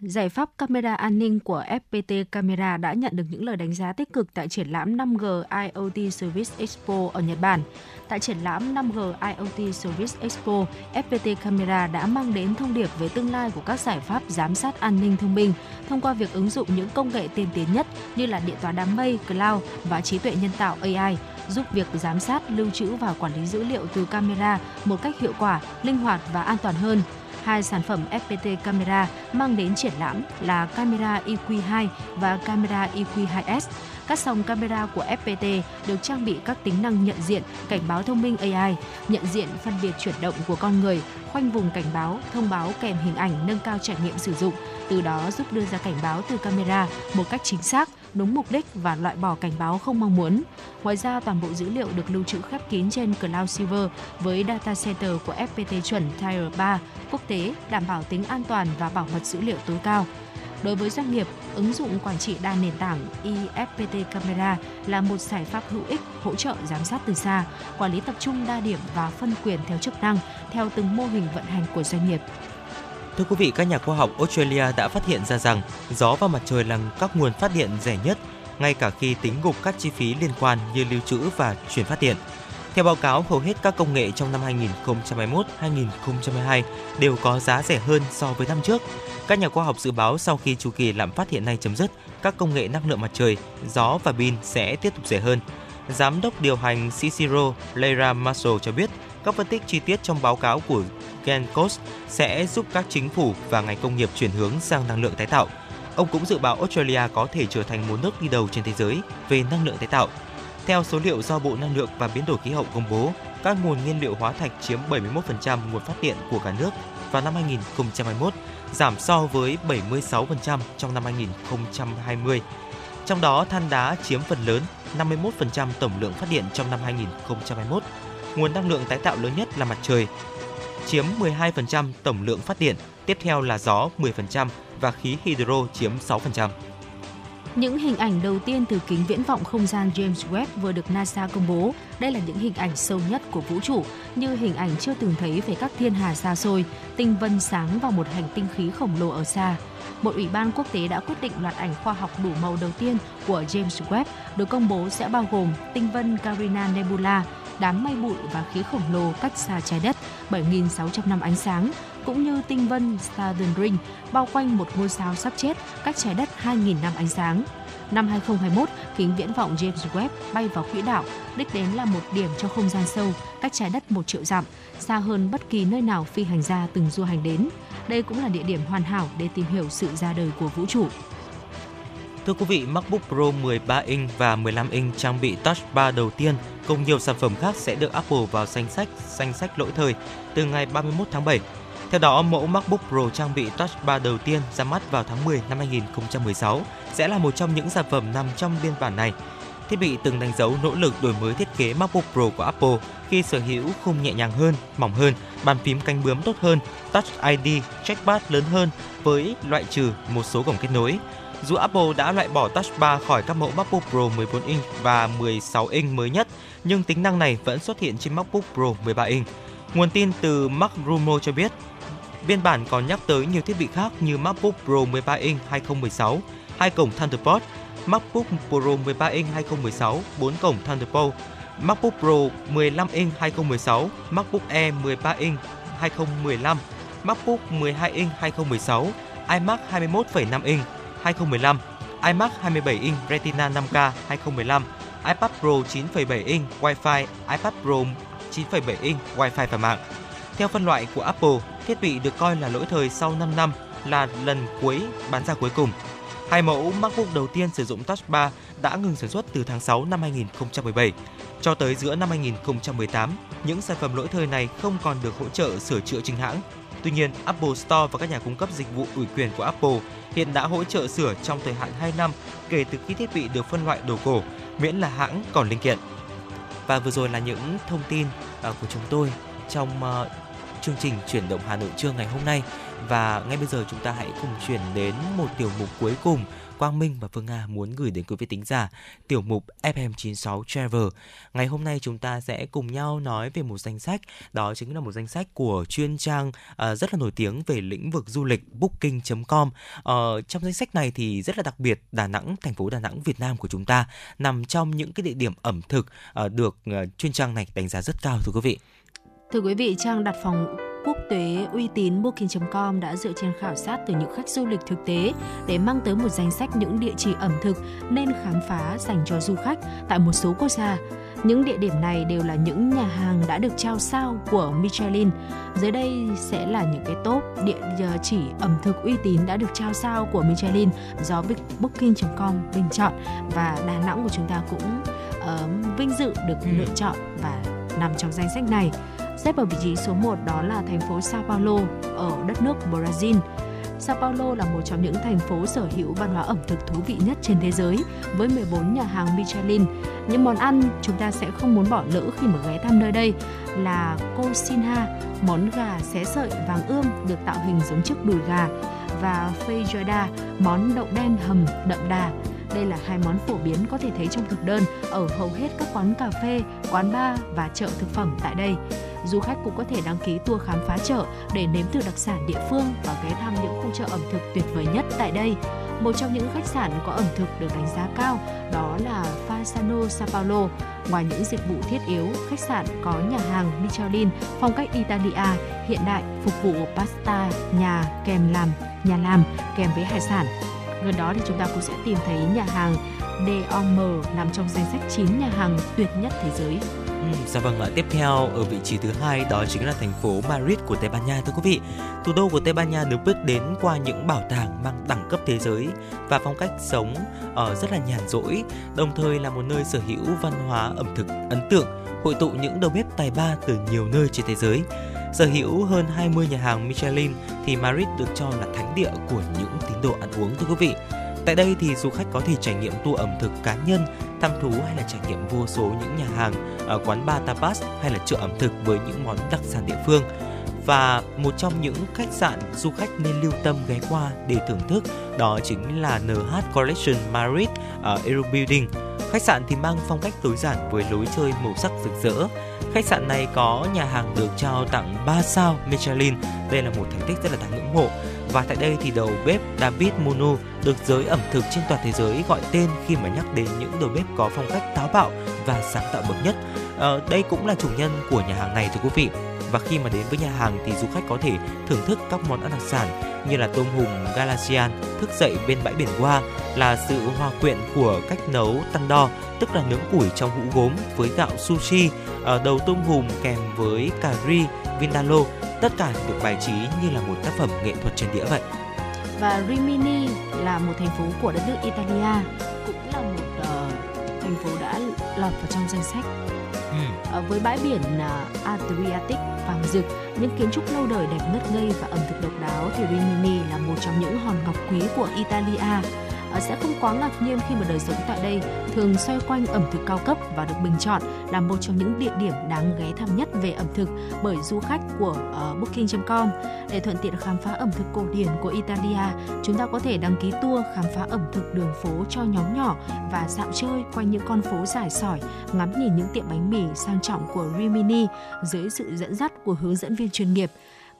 Giải pháp camera an ninh của FPT Camera đã nhận được những lời đánh giá tích cực tại triển lãm 5G IoT Service Expo ở Nhật Bản. Tại triển lãm 5G IoT Service Expo, FPT Camera đã mang đến thông điệp về tương lai của các giải pháp giám sát an ninh thông minh thông qua việc ứng dụng những công nghệ tiên tiến nhất như là điện toán đám mây, cloud và trí tuệ nhân tạo AI giúp việc giám sát, lưu trữ và quản lý dữ liệu từ camera một cách hiệu quả, linh hoạt và an toàn hơn. Hai sản phẩm FPT Camera mang đến triển lãm là camera EQ2 và camera EQ2S. Các dòng camera của FPT được trang bị các tính năng nhận diện, cảnh báo thông minh AI, nhận diện phân biệt chuyển động của con người, khoanh vùng cảnh báo, thông báo kèm hình ảnh nâng cao trải nghiệm sử dụng, từ đó giúp đưa ra cảnh báo từ camera một cách chính xác, đúng mục đích và loại bỏ cảnh báo không mong muốn. Ngoài ra, toàn bộ dữ liệu được lưu trữ khép kín trên Cloud Silver với data center của FPT chuẩn Tier 3 quốc tế, đảm bảo tính an toàn và bảo mật dữ liệu tối cao. Đối với doanh nghiệp, ứng dụng quản trị đa nền tảng IFPT Camera là một giải pháp hữu ích hỗ trợ giám sát từ xa, quản lý tập trung đa điểm và phân quyền theo chức năng theo từng mô hình vận hành của doanh nghiệp. Thưa quý vị, các nhà khoa học Australia đã phát hiện ra rằng gió và mặt trời là các nguồn phát điện rẻ nhất, ngay cả khi tính gộp các chi phí liên quan như lưu trữ và chuyển phát điện. Theo báo cáo, hầu hết các công nghệ trong năm 2021-2022 đều có giá rẻ hơn so với năm trước. Các nhà khoa học dự báo sau khi chu kỳ lạm phát hiện nay chấm dứt, các công nghệ năng lượng mặt trời, gió và pin sẽ tiếp tục rẻ hơn. Giám đốc điều hành Cicero Leira Marshall cho biết, các phân tích chi tiết trong báo cáo của Gencos sẽ giúp các chính phủ và ngành công nghiệp chuyển hướng sang năng lượng tái tạo. Ông cũng dự báo Australia có thể trở thành một nước đi đầu trên thế giới về năng lượng tái tạo. Theo số liệu do Bộ Năng lượng và Biến đổi khí hậu công bố, các nguồn nhiên liệu hóa thạch chiếm 71% nguồn phát điện của cả nước vào năm 2021, giảm so với 76% trong năm 2020. Trong đó than đá chiếm phần lớn, 51% tổng lượng phát điện trong năm 2021. Nguồn năng lượng tái tạo lớn nhất là mặt trời, chiếm 12% tổng lượng phát điện, tiếp theo là gió 10% và khí hydro chiếm 6%. Những hình ảnh đầu tiên từ kính viễn vọng không gian James Webb vừa được NASA công bố. Đây là những hình ảnh sâu nhất của vũ trụ, như hình ảnh chưa từng thấy về các thiên hà xa xôi, tinh vân sáng và một hành tinh khí khổng lồ ở xa. Một ủy ban quốc tế đã quyết định loạt ảnh khoa học đủ màu đầu tiên của James Webb được công bố sẽ bao gồm tinh vân Carina Nebula, đám mây bụi và khí khổng lồ cách xa trái đất 7.600 năm ánh sáng, cũng như tinh vân Southern Ring bao quanh một ngôi sao sắp chết cách trái đất 2.000 năm ánh sáng. Năm 2021, kính viễn vọng James Webb bay vào quỹ đạo, đích đến là một điểm cho không gian sâu, cách trái đất một triệu dặm, xa hơn bất kỳ nơi nào phi hành gia từng du hành đến. Đây cũng là địa điểm hoàn hảo để tìm hiểu sự ra đời của vũ trụ. Thưa quý vị, MacBook Pro 13 inch và 15 inch trang bị Touch Bar đầu tiên cùng nhiều sản phẩm khác sẽ được Apple vào danh sách danh sách lỗi thời từ ngày 31 tháng 7. Theo đó, mẫu MacBook Pro trang bị Touch Bar đầu tiên ra mắt vào tháng 10 năm 2016 sẽ là một trong những sản phẩm nằm trong biên bản này. Thiết bị từng đánh dấu nỗ lực đổi mới thiết kế MacBook Pro của Apple khi sở hữu khung nhẹ nhàng hơn, mỏng hơn, bàn phím cánh bướm tốt hơn, Touch ID, trackpad lớn hơn với loại trừ một số cổng kết nối. Dù Apple đã loại bỏ Touch Bar khỏi các mẫu MacBook Pro 14 inch và 16 inch mới nhất, nhưng tính năng này vẫn xuất hiện trên MacBook Pro 13 inch. Nguồn tin từ MacRumor cho biết, biên bản còn nhắc tới nhiều thiết bị khác như MacBook Pro 13 inch 2016, hai cổng Thunderbolt, MacBook Pro 13 inch 2016, 4 cổng Thunderbolt, MacBook Pro 15 inch 2016, MacBook Air 13 inch 2015, MacBook 12 inch 2016, iMac 21,5 inch 2015, iMac 27 inch Retina 5K 2015, iPad Pro 9,7 inch Wi-Fi, iPad Pro 9,7 inch Wi-Fi và mạng. Theo phân loại của Apple, thiết bị được coi là lỗi thời sau 5 năm là lần cuối bán ra cuối cùng. Hai mẫu MacBook đầu tiên sử dụng Touch Bar đã ngừng sản xuất từ tháng 6 năm 2017. Cho tới giữa năm 2018, những sản phẩm lỗi thời này không còn được hỗ trợ sửa chữa chính hãng. Tuy nhiên, Apple Store và các nhà cung cấp dịch vụ ủy quyền của Apple hiện đã hỗ trợ sửa trong thời hạn 2 năm kể từ khi thiết bị được phân loại đồ cổ, miễn là hãng còn linh kiện. Và vừa rồi là những thông tin ờ, của chúng tôi trong ờ, chương trình chuyển động Hà Nội trưa ngày hôm nay và ngay bây giờ chúng ta hãy cùng chuyển đến một tiểu mục cuối cùng Quang Minh và Phương Nga muốn gửi đến quý vị tính giả tiểu mục FM96 Travel. Ngày hôm nay chúng ta sẽ cùng nhau nói về một danh sách, đó chính là một danh sách của chuyên trang uh, rất là nổi tiếng về lĩnh vực du lịch booking.com. Uh, ờ, trong danh sách này thì rất là đặc biệt Đà Nẵng, thành phố Đà Nẵng Việt Nam của chúng ta nằm trong những cái địa điểm ẩm thực uh, được uh, chuyên trang này đánh giá rất cao thưa quý vị. Thưa quý vị, trang đặt phòng quốc tế uy tín Booking.com đã dựa trên khảo sát từ những khách du lịch thực tế để mang tới một danh sách những địa chỉ ẩm thực nên khám phá dành cho du khách tại một số quốc gia. Những địa điểm này đều là những nhà hàng đã được trao sao của Michelin. Dưới đây sẽ là những cái top địa chỉ ẩm thực uy tín đã được trao sao của Michelin do Booking.com bình chọn và Đà Nẵng của chúng ta cũng uh, vinh dự được ừ. lựa chọn và nằm trong danh sách này. Xếp ở vị trí số 1 đó là thành phố Sao Paulo ở đất nước Brazil. Sao Paulo là một trong những thành phố sở hữu văn hóa ẩm thực thú vị nhất trên thế giới với 14 nhà hàng Michelin. Những món ăn chúng ta sẽ không muốn bỏ lỡ khi mà ghé thăm nơi đây là cocinha, món gà xé sợi vàng ươm được tạo hình giống chiếc đùi gà và feijoada, món đậu đen hầm đậm đà. Đây là hai món phổ biến có thể thấy trong thực đơn ở hầu hết các quán cà phê, quán bar và chợ thực phẩm tại đây du khách cũng có thể đăng ký tour khám phá chợ để nếm thử đặc sản địa phương và ghé thăm những khu chợ ẩm thực tuyệt vời nhất tại đây. Một trong những khách sạn có ẩm thực được đánh giá cao đó là Fasano Sao Paulo. Ngoài những dịch vụ thiết yếu, khách sạn có nhà hàng Michelin phong cách Italia hiện đại phục vụ pasta, nhà kèm làm, nhà làm kèm với hải sản. Gần đó thì chúng ta cũng sẽ tìm thấy nhà hàng DOM nằm trong danh sách 9 nhà hàng tuyệt nhất thế giới. Dạ vâng ạ. Tiếp theo ở vị trí thứ hai đó chính là thành phố Madrid của Tây Ban Nha thưa quý vị. Thủ đô của Tây Ban Nha được biết đến qua những bảo tàng mang đẳng cấp thế giới và phong cách sống ở rất là nhàn rỗi, đồng thời là một nơi sở hữu văn hóa ẩm thực ấn tượng, hội tụ những đầu bếp tài ba từ nhiều nơi trên thế giới. Sở hữu hơn 20 nhà hàng Michelin thì Madrid được cho là thánh địa của những tín đồ ăn uống thưa quý vị. Tại đây thì du khách có thể trải nghiệm tour ẩm thực cá nhân, thăm thú hay là trải nghiệm vô số những nhà hàng, ở quán bar tapas hay là chợ ẩm thực với những món đặc sản địa phương. Và một trong những khách sạn du khách nên lưu tâm ghé qua để thưởng thức đó chính là NH Collection Madrid ở Aero Building. Khách sạn thì mang phong cách tối giản với lối chơi màu sắc rực rỡ. Khách sạn này có nhà hàng được trao tặng 3 sao Michelin. Đây là một thành tích rất là đáng ngưỡng mộ. Và tại đây thì đầu bếp David Munu được giới ẩm thực trên toàn thế giới gọi tên khi mà nhắc đến những đầu bếp có phong cách táo bạo và sáng tạo bậc nhất. À, đây cũng là chủ nhân của nhà hàng này thưa quý vị. Và khi mà đến với nhà hàng thì du khách có thể thưởng thức các món ăn đặc sản như là tôm hùm Galician thức dậy bên bãi biển Hoa là sự hòa quyện của cách nấu tando tức là nướng củi trong hũ gốm với gạo sushi, ờ, đầu tôm hùm kèm với cà ri, vindaloo tất cả được bài trí như là một tác phẩm nghệ thuật trên đĩa vậy. Và Rimini là một thành phố của đất nước Italia, cũng là một ờ, thành phố đã lọt vào trong danh sách Ờ, với bãi biển uh, Adriatic vàng rực, những kiến trúc lâu đời đẹp ngất ngây và ẩm thực độc đáo thì Rimini là một trong những hòn ngọc quý của Italia. Sẽ không quá ngạc nhiên khi mà đời sống tại đây thường xoay quanh ẩm thực cao cấp và được bình chọn là một trong những địa điểm đáng ghé thăm nhất về ẩm thực bởi du khách của ờ, uh, Booking.com. Để thuận tiện khám phá ẩm thực cổ điển của Italia, chúng ta có thể đăng ký tour khám phá ẩm thực đường phố cho nhóm nhỏ và dạo chơi quanh những con phố dài sỏi, ngắm nhìn những tiệm bánh mì sang trọng của Rimini dưới sự dẫn dắt của hướng dẫn viên chuyên nghiệp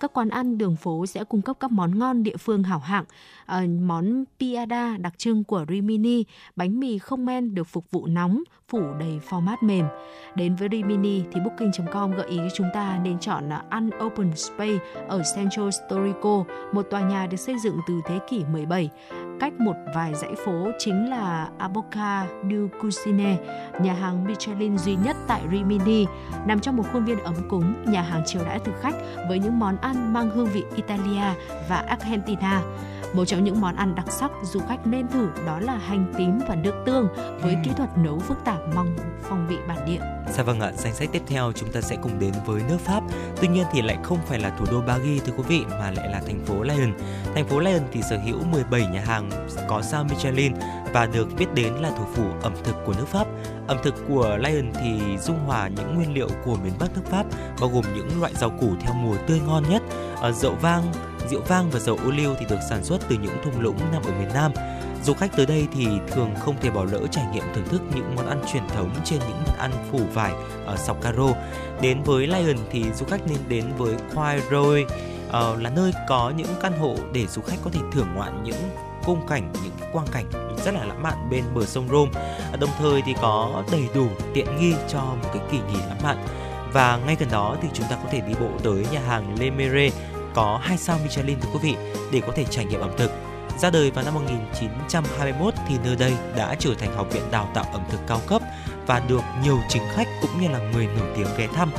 các quán ăn đường phố sẽ cung cấp các món ngon địa phương hảo hạng. À, món piada đặc trưng của Rimini, bánh mì không men được phục vụ nóng, phủ đầy format mềm. Đến với Rimini thì Booking.com gợi ý chúng ta nên chọn ờ, ăn Open Space ở Central Storico, một tòa nhà được xây dựng từ thế kỷ 17 cách một vài dãy phố chính là Aboca du Cucine, nhà hàng Michelin duy nhất tại Rimini, nằm trong một khuôn viên ấm cúng, nhà hàng chiều đãi thực khách với những món ăn mang hương vị Italia và Argentina. Một trong những món ăn đặc sắc du khách nên thử đó là hành tím và nước tương với kỹ thuật nấu phức tạp mong phong vị bản địa. Dạ vâng ạ, danh sách tiếp theo chúng ta sẽ cùng đến với nước Pháp. Tuy nhiên thì lại không phải là thủ đô Paris thưa quý vị mà lại là thành phố Lyon. Thành phố Lyon thì sở hữu 17 nhà hàng có sao Michelin và được biết đến là thủ phủ ẩm thực của nước Pháp. Ẩm thực của Lyon thì dung hòa những nguyên liệu của miền Bắc nước Pháp bao gồm những loại rau củ theo mùa tươi ngon nhất, ở rượu vang, rượu vang và dầu ô liu thì được sản xuất từ những thung lũng nằm ở miền Nam. Du khách tới đây thì thường không thể bỏ lỡ trải nghiệm thưởng thức những món ăn truyền thống trên những món ăn phủ vải ở sọc caro. Đến với Lion thì du khách nên đến với Khoai Roy uh, ờ, là nơi có những căn hộ để du khách có thể thưởng ngoạn những khung cảnh, những quang cảnh rất là lãng mạn bên bờ sông Rome. Ờ, đồng thời thì có đầy đủ tiện nghi cho một cái kỳ nghỉ lãng mạn. Và ngay gần đó thì chúng ta có thể đi bộ tới nhà hàng Le Mere có 2 sao Michelin thưa quý vị để có thể trải nghiệm ẩm thực. Ra đời vào năm 1921 thì nơi đây đã trở thành học viện đào tạo ẩm thực cao cấp và được nhiều chính khách cũng như là người nổi tiếng ghé thăm.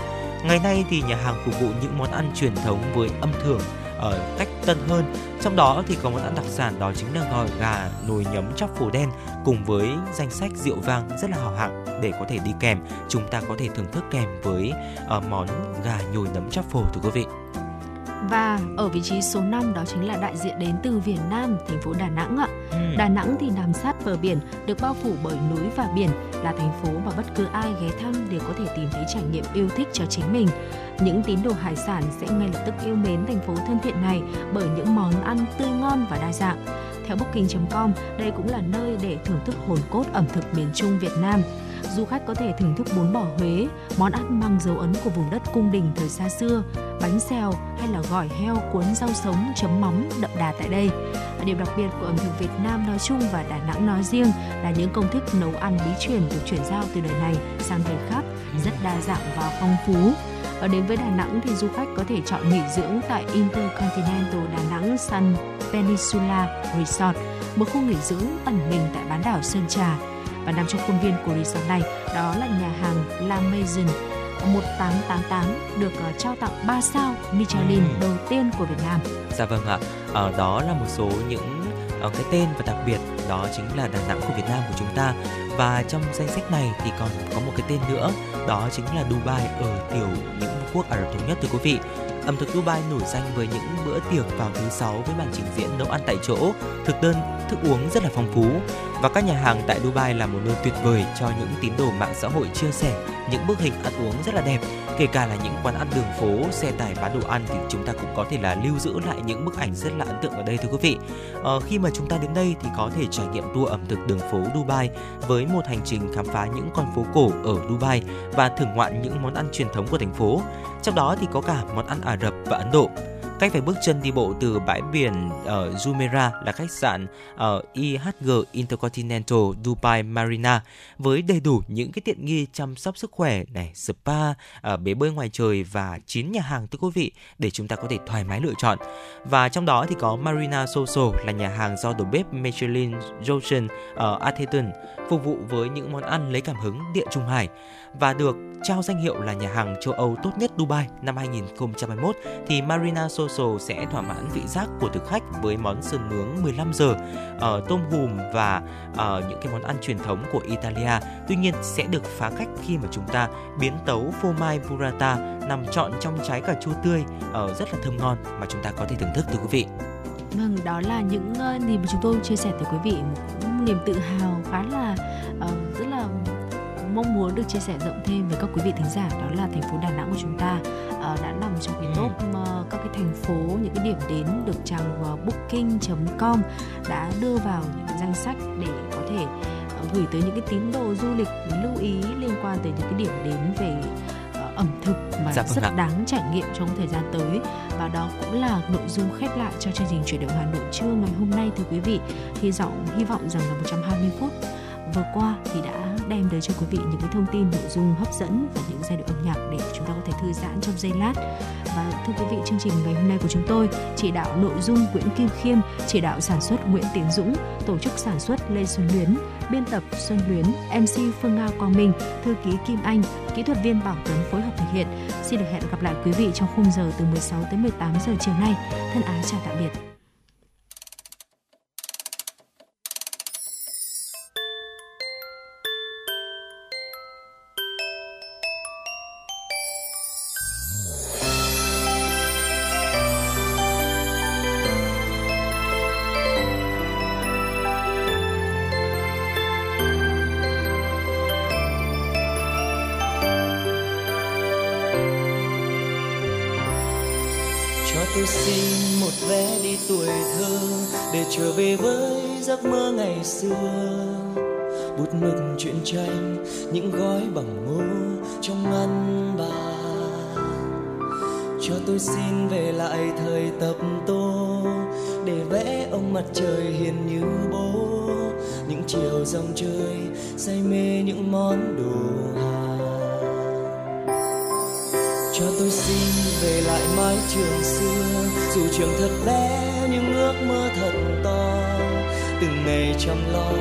Ngày nay thì nhà hàng phục vụ những món ăn truyền thống với âm thưởng ở cách tân hơn. Trong đó thì có món ăn đặc sản đó chính là gỏi gà nồi nhấm chóc phổ đen cùng với danh sách rượu vang rất là hào hạng để có thể đi kèm. Chúng ta có thể thưởng thức kèm với uh, món gà nhồi nấm chóc phổ thưa quý vị. Và ở vị trí số 5 đó chính là đại diện đến từ Việt Nam, thành phố Đà Nẵng ạ. Ừ. Đà Nẵng thì nằm sát bờ biển, được bao phủ bởi núi và biển, là thành phố mà bất cứ ai ghé thăm đều có thể tìm thấy trải nghiệm yêu thích cho chính mình. Những tín đồ hải sản sẽ ngay lập tức yêu mến thành phố thân thiện này bởi những món ăn tươi ngon và đa dạng. Theo Booking.com, đây cũng là nơi để thưởng thức hồn cốt ẩm thực miền Trung Việt Nam du khách có thể thưởng thức bún bò Huế, món ăn mang dấu ấn của vùng đất cung đình thời xa xưa, bánh xèo hay là gỏi heo cuốn rau sống chấm mắm đậm đà tại đây. Điểm đặc biệt của ẩm thực Việt Nam nói chung và Đà Nẵng nói riêng là những công thức nấu ăn bí truyền được chuyển giao từ đời này sang đời khác rất đa dạng và phong phú. Ở đến với Đà Nẵng thì du khách có thể chọn nghỉ dưỡng tại Intercontinental Đà Nẵng Sun Peninsula Resort, một khu nghỉ dưỡng ẩn mình tại bán đảo Sơn Trà và nằm trong khuôn viên của resort này đó là nhà hàng La Maison 1888 được uh, trao tặng 3 sao Michelin ừ. đầu tiên của Việt Nam. Dạ vâng ạ. Ở đó là một số những uh, cái tên và đặc biệt đó chính là Đà Nẵng của Việt Nam của chúng ta. Và trong danh sách này thì còn có một cái tên nữa, đó chính là Dubai ở tiểu những quốc Ả Rập thống nhất thưa quý vị. Ẩm thực Dubai nổi danh với những bữa tiệc vào thứ sáu với màn trình diễn nấu ăn tại chỗ, thực đơn thức uống rất là phong phú. Và các nhà hàng tại Dubai là một nơi tuyệt vời cho những tín đồ mạng xã hội chia sẻ những bức hình ăn uống rất là đẹp kể cả là những quán ăn đường phố xe tải bán đồ ăn thì chúng ta cũng có thể là lưu giữ lại những bức ảnh rất là ấn tượng ở đây thưa quý vị. Ờ, khi mà chúng ta đến đây thì có thể trải nghiệm tour ẩm thực đường phố Dubai với một hành trình khám phá những con phố cổ ở Dubai và thưởng ngoạn những món ăn truyền thống của thành phố. Trong đó thì có cả món ăn Ả Rập và Ấn Độ. Cách phải bước chân đi bộ từ bãi biển ở Jumeirah là khách sạn ở IHG Intercontinental Dubai Marina với đầy đủ những cái tiện nghi chăm sóc sức khỏe này, spa, ở bể bơi ngoài trời và 9 nhà hàng thưa quý vị để chúng ta có thể thoải mái lựa chọn. Và trong đó thì có Marina Soso là nhà hàng do đầu bếp Michelin Johnson ở ờ, Atherton phục vụ với những món ăn lấy cảm hứng địa Trung Hải và được trao danh hiệu là nhà hàng châu Âu tốt nhất Dubai năm 2021 thì Marina Social sẽ thỏa mãn vị giác của thực khách với món sườn nướng 15 giờ, uh, tôm hùm và uh, những cái món ăn truyền thống của Italia. Tuy nhiên sẽ được phá cách khi mà chúng ta biến tấu phô mai burrata nằm trọn trong trái cà chua tươi uh, rất là thơm ngon mà chúng ta có thể thưởng thức thưa quý vị. Vâng, đó là những uh, niềm mà chúng tôi chia sẻ tới quý vị, một niềm tự hào khá là uh, rất là mong muốn được chia sẻ rộng thêm với các quý vị thính giả đó là thành phố Đà Nẵng của chúng ta uh, đã nằm trong cái top uh, các cái thành phố những cái điểm đến được trang uh, booking.com đã đưa vào những cái danh sách để có thể uh, gửi tới những cái tín đồ du lịch lưu ý liên quan tới những cái điểm đến về ẩm thực mà dạ, vâng rất ạ. đáng trải nghiệm trong thời gian tới. Và đó cũng là nội dung khép lại cho chương trình chuyển động Hà Nội trưa ngày hôm nay thưa quý vị. Hy vọng hy vọng rằng là 120 phút vừa qua thì đã đem tới cho quý vị những cái thông tin, nội dung hấp dẫn và những giai điệu âm nhạc để chúng ta có thể thư giãn trong giây lát. Và thưa quý vị, chương trình ngày hôm nay của chúng tôi chỉ đạo nội dung Nguyễn Kim Khiêm, chỉ đạo sản xuất Nguyễn Tiến Dũng, tổ chức sản xuất Lê Xuân Luyến, biên tập Xuân Luyến MC Phương Ngao Quang Minh, thư ký Kim Anh, kỹ thuật viên Bảo Tuấn phối hợp thực hiện. Xin được hẹn gặp lại quý vị trong khung giờ từ 16 tới 18 giờ chiều nay. Thân ái chào tạm biệt. Ngày xưa. Bút mực truyện tranh những gói bằng ngô trong ngăn bàn. Cho tôi xin về lại thời tập tô, để vẽ ông mặt trời hiền như bố. Những chiều dòng chơi say mê những món đồ hà. cho tôi xin về lại mái trường xưa, dù trường thật bé nhưng ước mơ thật to ngày chăm lo,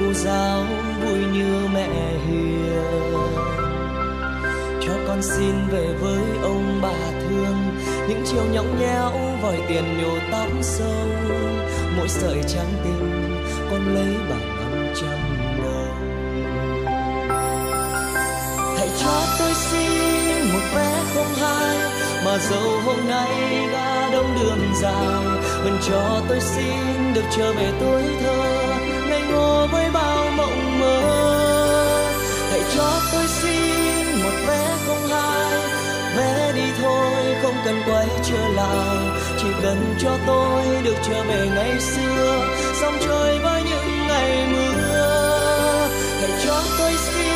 cô giáo vui như mẹ hiền. Cho con xin về với ông bà thương, những chiều nhõng nhẽo vòi tiền nhổ tóc sâu. Mỗi sợi trắng tình con lấy bằng năm trăm đồng hãy cho tôi xin một vé không hai, mà dẫu hôm nay đã đông đường dài vẫn cho tôi xin được trở về tuổi thơ. Ngây ngô với bao mộng mơ, hãy cho tôi xin một vé không hai. Vé đi thôi, không cần quay trở lại. Chỉ cần cho tôi được trở về ngày xưa. Sóng trôi với những ngày mưa, hãy cho tôi xin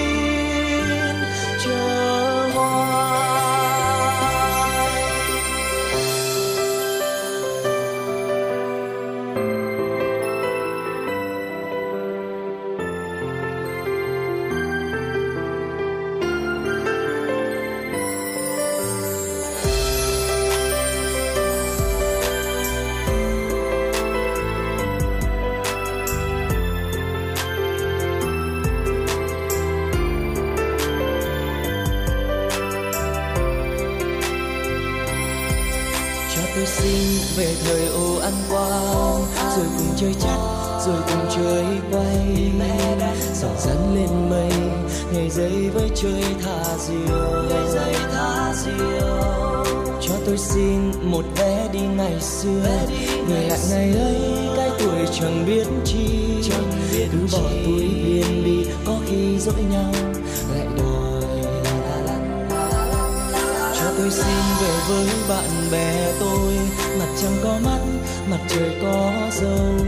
tôi. Mặt trăng có mắt mặt trời có dâu.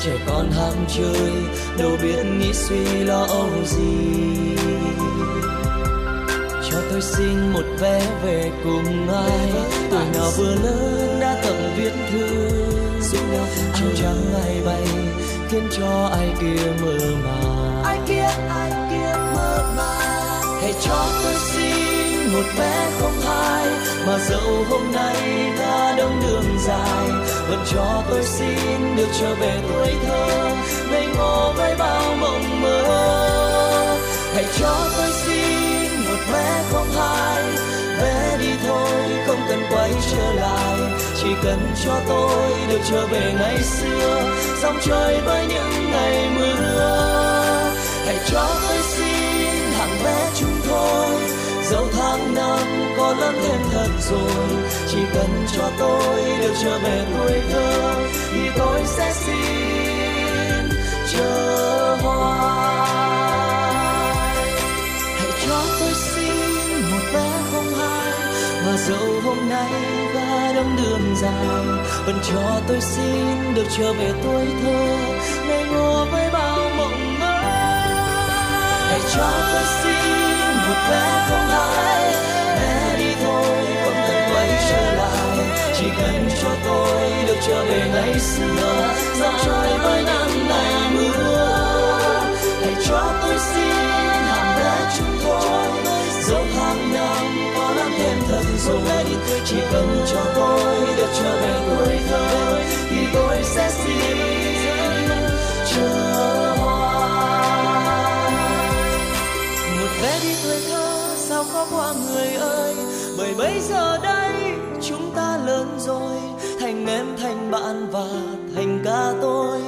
Trẻ con ham chơi đâu biết nghĩ suy lo âu gì. Cho tôi xin một vé về cùng ai. Tuổi nào vừa lớn đã tập viết thư. Áo trắng ai bay khiến cho ai kia mơ màng. Ai kia ai kia mơ màng. Hãy cho tôi xin một bé không hai, mà dẫu hôm nay ta đông đường dài, vẫn cho tôi xin được trở về tuổi thơ. Ngây ngô với bao mộng mơ, hãy cho tôi xin một bé không hai. Bé đi thôi, không cần quay trở lại, chỉ cần cho tôi được trở về ngày xưa. Dòng trời với những ngày mưa, hãy cho tôi xin dẫu tháng năm có lớn thêm thật rồi, chỉ cần cho tôi được trở về tuổi thơ, thì tôi sẽ xin chờ hoài. Hãy cho tôi xin một vé không hai, mà dẫu hôm nay ga đông đường dài vẫn cho tôi xin được trở về tuổi thơ ngây ngô với bao mộng mơ. Hãy cho tôi xin một bé không hai vé đi thôi, không cần quay trở lại. Chỉ cần cho tôi được trở về ngày xưa. Dòng trời với năm ngày mưa. Hãy cho tôi xin hàng bé chúng tôi. Dẫu hàng năm có lắm thêm thật rồi chỉ cần cho tôi được trở về tuổi thơ, thì tôi sẽ xin. Sao khó qua người ơi? Bởi bây giờ đây chúng ta lớn rồi, thành em, thành bạn và thành ca tôi.